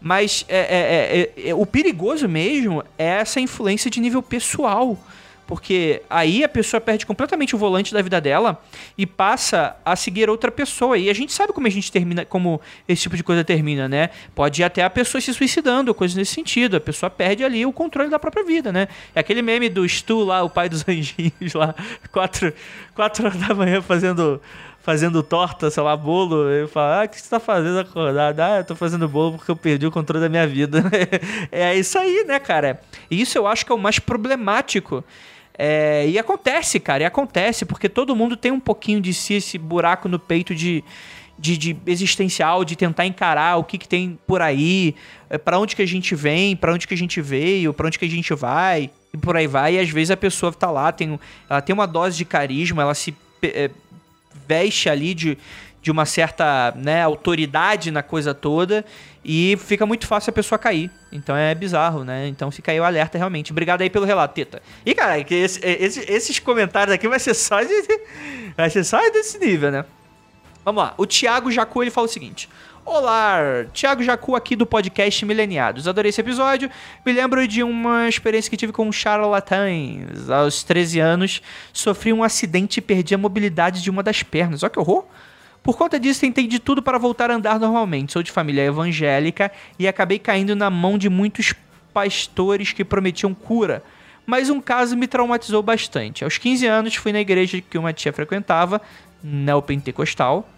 Mas é, é, é, é, o perigoso mesmo é essa influência de nível pessoal. Porque aí a pessoa perde completamente o volante da vida dela e passa a seguir outra pessoa. E a gente sabe como a gente termina, como esse tipo de coisa termina, né? Pode ir até a pessoa se suicidando, coisas nesse sentido. A pessoa perde ali o controle da própria vida, né? É aquele meme do Stu lá, o pai dos anjinhos lá, quatro, quatro horas da manhã fazendo fazendo torta, sei lá, bolo, ele fala, ah, o que você tá fazendo acordado? Ah, eu tô fazendo bolo porque eu perdi o controle da minha vida. é isso aí, né, cara? E isso eu acho que é o mais problemático. É, e acontece, cara, e acontece, porque todo mundo tem um pouquinho de si, esse buraco no peito de, de, de existencial, de tentar encarar o que, que tem por aí, é, para onde que a gente vem, para onde que a gente veio, para onde que a gente vai, e por aí vai. E às vezes a pessoa tá lá, tem, ela tem uma dose de carisma, ela se é, veste ali de, de uma certa né, autoridade na coisa toda e fica muito fácil a pessoa cair. Então é bizarro, né? Então fica aí o alerta realmente. Obrigado aí pelo relato, Teta. E cara, esse- esse- esses comentários aqui vai ser só de, vai ser só desse nível, né? Vamos lá. O Thiago Jacu ele fala o seguinte: Olá, Thiago Jacu aqui do podcast Mileniados. Adorei esse episódio. Me lembro de uma experiência que tive com charlatães. Aos 13 anos, sofri um acidente e perdi a mobilidade de uma das pernas. Olha que horror! Por conta disso, tentei de tudo para voltar a andar normalmente. Sou de família evangélica e acabei caindo na mão de muitos pastores que prometiam cura. Mas um caso me traumatizou bastante. Aos 15 anos, fui na igreja que uma tia frequentava, neopentecostal.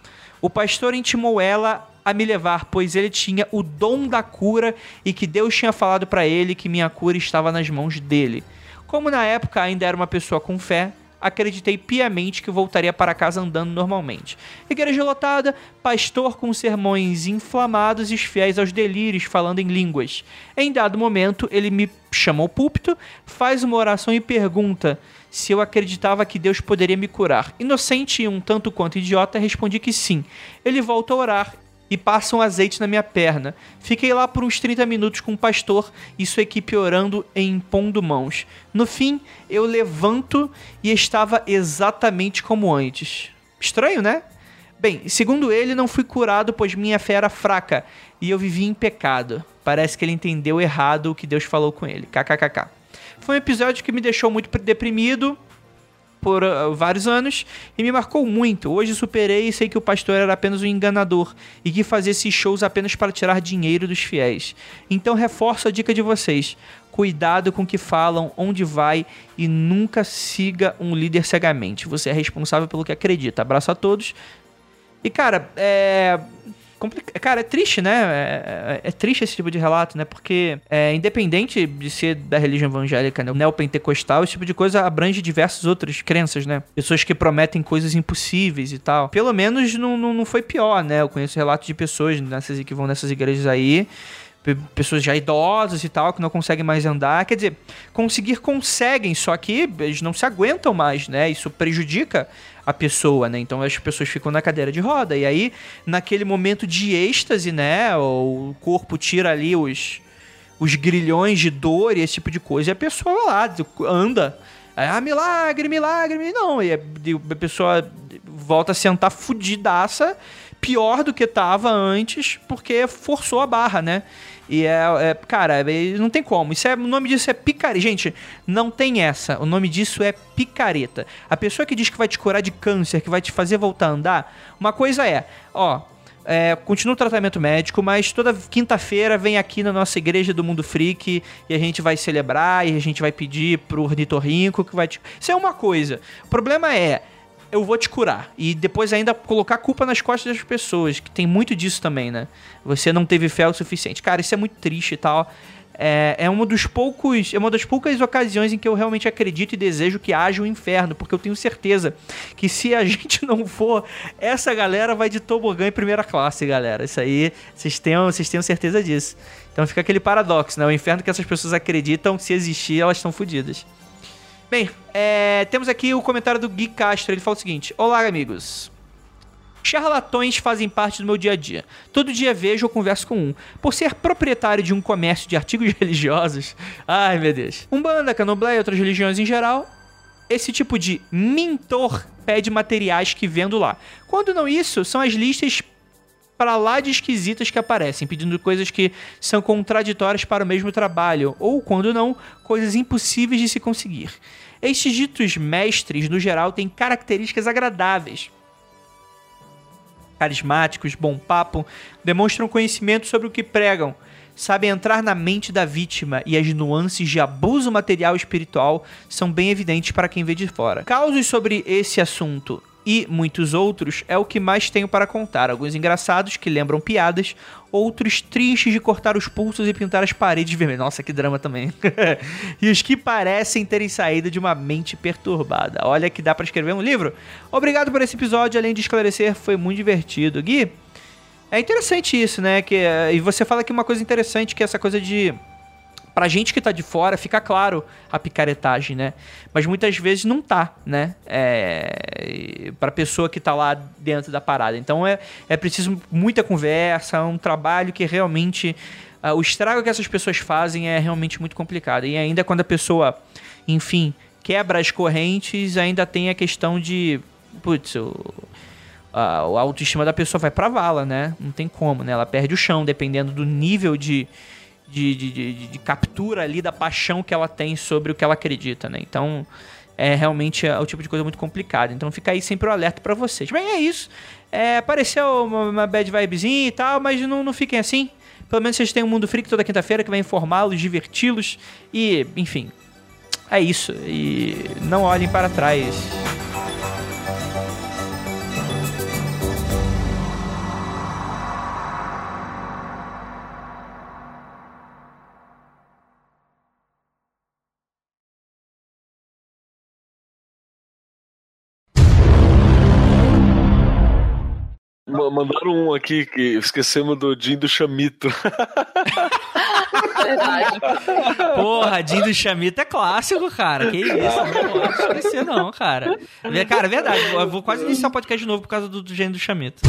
O pastor intimou ela a me levar, pois ele tinha o dom da cura e que Deus tinha falado para ele que minha cura estava nas mãos dele. Como na época ainda era uma pessoa com fé, acreditei piamente que voltaria para casa andando normalmente. Igreja lotada, pastor com sermões inflamados e os fiéis aos delírios falando em línguas. Em dado momento, ele me chama ao púlpito, faz uma oração e pergunta se eu acreditava que Deus poderia me curar. Inocente e um tanto quanto idiota, respondi que sim. Ele volta a orar e passa um azeite na minha perna. Fiquei lá por uns 30 minutos com o pastor e sua equipe orando e impondo mãos. No fim, eu levanto e estava exatamente como antes. Estranho, né? Bem, segundo ele, não fui curado, pois minha fé era fraca e eu vivia em pecado. Parece que ele entendeu errado o que Deus falou com ele. KKKK. Foi um episódio que me deixou muito deprimido por uh, vários anos e me marcou muito. Hoje superei e sei que o pastor era apenas um enganador e que fazia esses shows apenas para tirar dinheiro dos fiéis. Então reforço a dica de vocês. Cuidado com o que falam, onde vai e nunca siga um líder cegamente. Você é responsável pelo que acredita. Abraço a todos. E cara, é. Cara, é triste, né? É, é- é triste esse tipo de relato, né? Porque, é, independente de ser da religião evangélica, né? neopentecostal, esse tipo de coisa abrange diversas outras crenças, né? Pessoas que prometem coisas impossíveis e tal. Pelo menos não, não, não foi pior, né? Eu conheço relatos de pessoas nessas, que vão nessas igrejas aí. pe- Pessoas já idosas e tal, que não conseguem mais andar. Quer dizer, conseguir conseguem, só que eles não se aguentam mais, né? Isso prejudica a pessoa, né? Então as pessoas ficam na cadeira de roda. E aí, naquele momento de êxtase, né? O corpo tira ali os, os grilhões de dor e esse tipo de coisa. E a pessoa lá, anda. Ah, milagre, milagre. Não, e a pessoa volta a sentar fudidaça, pior do que tava antes, porque forçou a barra, né? E é, é- cara, é- não tem como. Isso é, o nome disso é picareta. Gente, não tem essa. O nome disso é picareta. A pessoa que diz que vai te curar de câncer, que vai te fazer voltar a andar, uma coisa é, ó, é, continua o tratamento médico, mas toda quinta-feira vem aqui na nossa igreja do Mundo Freak e a gente vai celebrar e a gente vai pedir pro ornitorrinco que vai te... Isso é uma coisa. O problema é, eu vou te curar. E depois ainda colocar culpa nas costas das pessoas, que tem muito disso também, né? Você não teve fé o suficiente. Cara, isso é muito triste e tal. é, é um dos poucos, é uma das poucas ocasiões em que eu realmente acredito e desejo que haja um inferno, porque eu tenho certeza que se a gente não for, essa galera vai de tobogã em primeira classe, galera. Isso aí, vocês tenham, vocês tenham certeza disso. Então fica aquele paradoxo, né? O inferno que essas pessoas acreditam, se existir, elas estão fodidas. Bem, é, temos aqui o comentário do Gui Castro. Ele fala o seguinte: Olá, amigos. Charlatões fazem parte do meu dia a dia. Todo dia vejo ou converso com um. Por ser proprietário de um comércio de artigos religiosos, ai meu Deus, Umbanda, Candomblé e outras religiões em geral, esse tipo de mentor pede materiais que vendo lá. Quando não isso, são as listas para lá de esquisitas que aparecem, pedindo coisas que são contraditórias para o mesmo trabalho, ou, quando não, coisas impossíveis de se conseguir. Estes ditos mestres, no geral, têm características agradáveis carismáticos, bom papo, demonstram conhecimento sobre o que pregam, sabem entrar na mente da vítima e as nuances de abuso material e espiritual são bem evidentes para quem vê de fora. Causos sobre esse assunto e muitos outros é o que mais tenho para contar. Alguns engraçados que lembram piadas, outros tristes de cortar os pulsos e pintar as paredes vermelhas. Nossa, que drama também. e os que parecem terem saído de uma mente perturbada. Olha que dá para escrever um livro. Obrigado por esse episódio, além de esclarecer, foi muito divertido. Gui, é interessante isso, né? Que, e você fala aqui uma coisa interessante, que é essa coisa de pra gente que tá de fora, fica claro a picaretagem, né? Mas muitas vezes não tá, né? É, pra pessoa que tá lá dentro da parada. Então é, é preciso muita conversa, é um trabalho que realmente. Uh, o estrago que essas pessoas fazem é realmente muito complicado. E ainda quando a pessoa, enfim, quebra as correntes, ainda tem a questão de. Putz, o, a, autoestima da pessoa vai pra vala, né? Não tem como, né? Ela perde o chão, dependendo do nível de de, de, de, de, captura ali da paixão que ela tem sobre o que ela acredita, né? Então, é realmente é o tipo de coisa muito complicada. Então, fica aí sempre o alerta para vocês. Bem, é isso. É, apareceu uma, uma bad vibezinha e tal, mas não, não fiquem assim. Pelo menos vocês têm um Mundo Freak toda quinta-feira que vai informá-los, diverti-los e, enfim, é isso. E não olhem para trás. Mandaram um aqui que esquecemos do Jim do Chamito. Verdade. Porra, Jim do Chamito é clássico, cara. Que isso? Não pode esquecer, não, cara. Cara, é verdade. Eu vou quase iniciar o podcast de novo por causa do, do Jim do Chamito.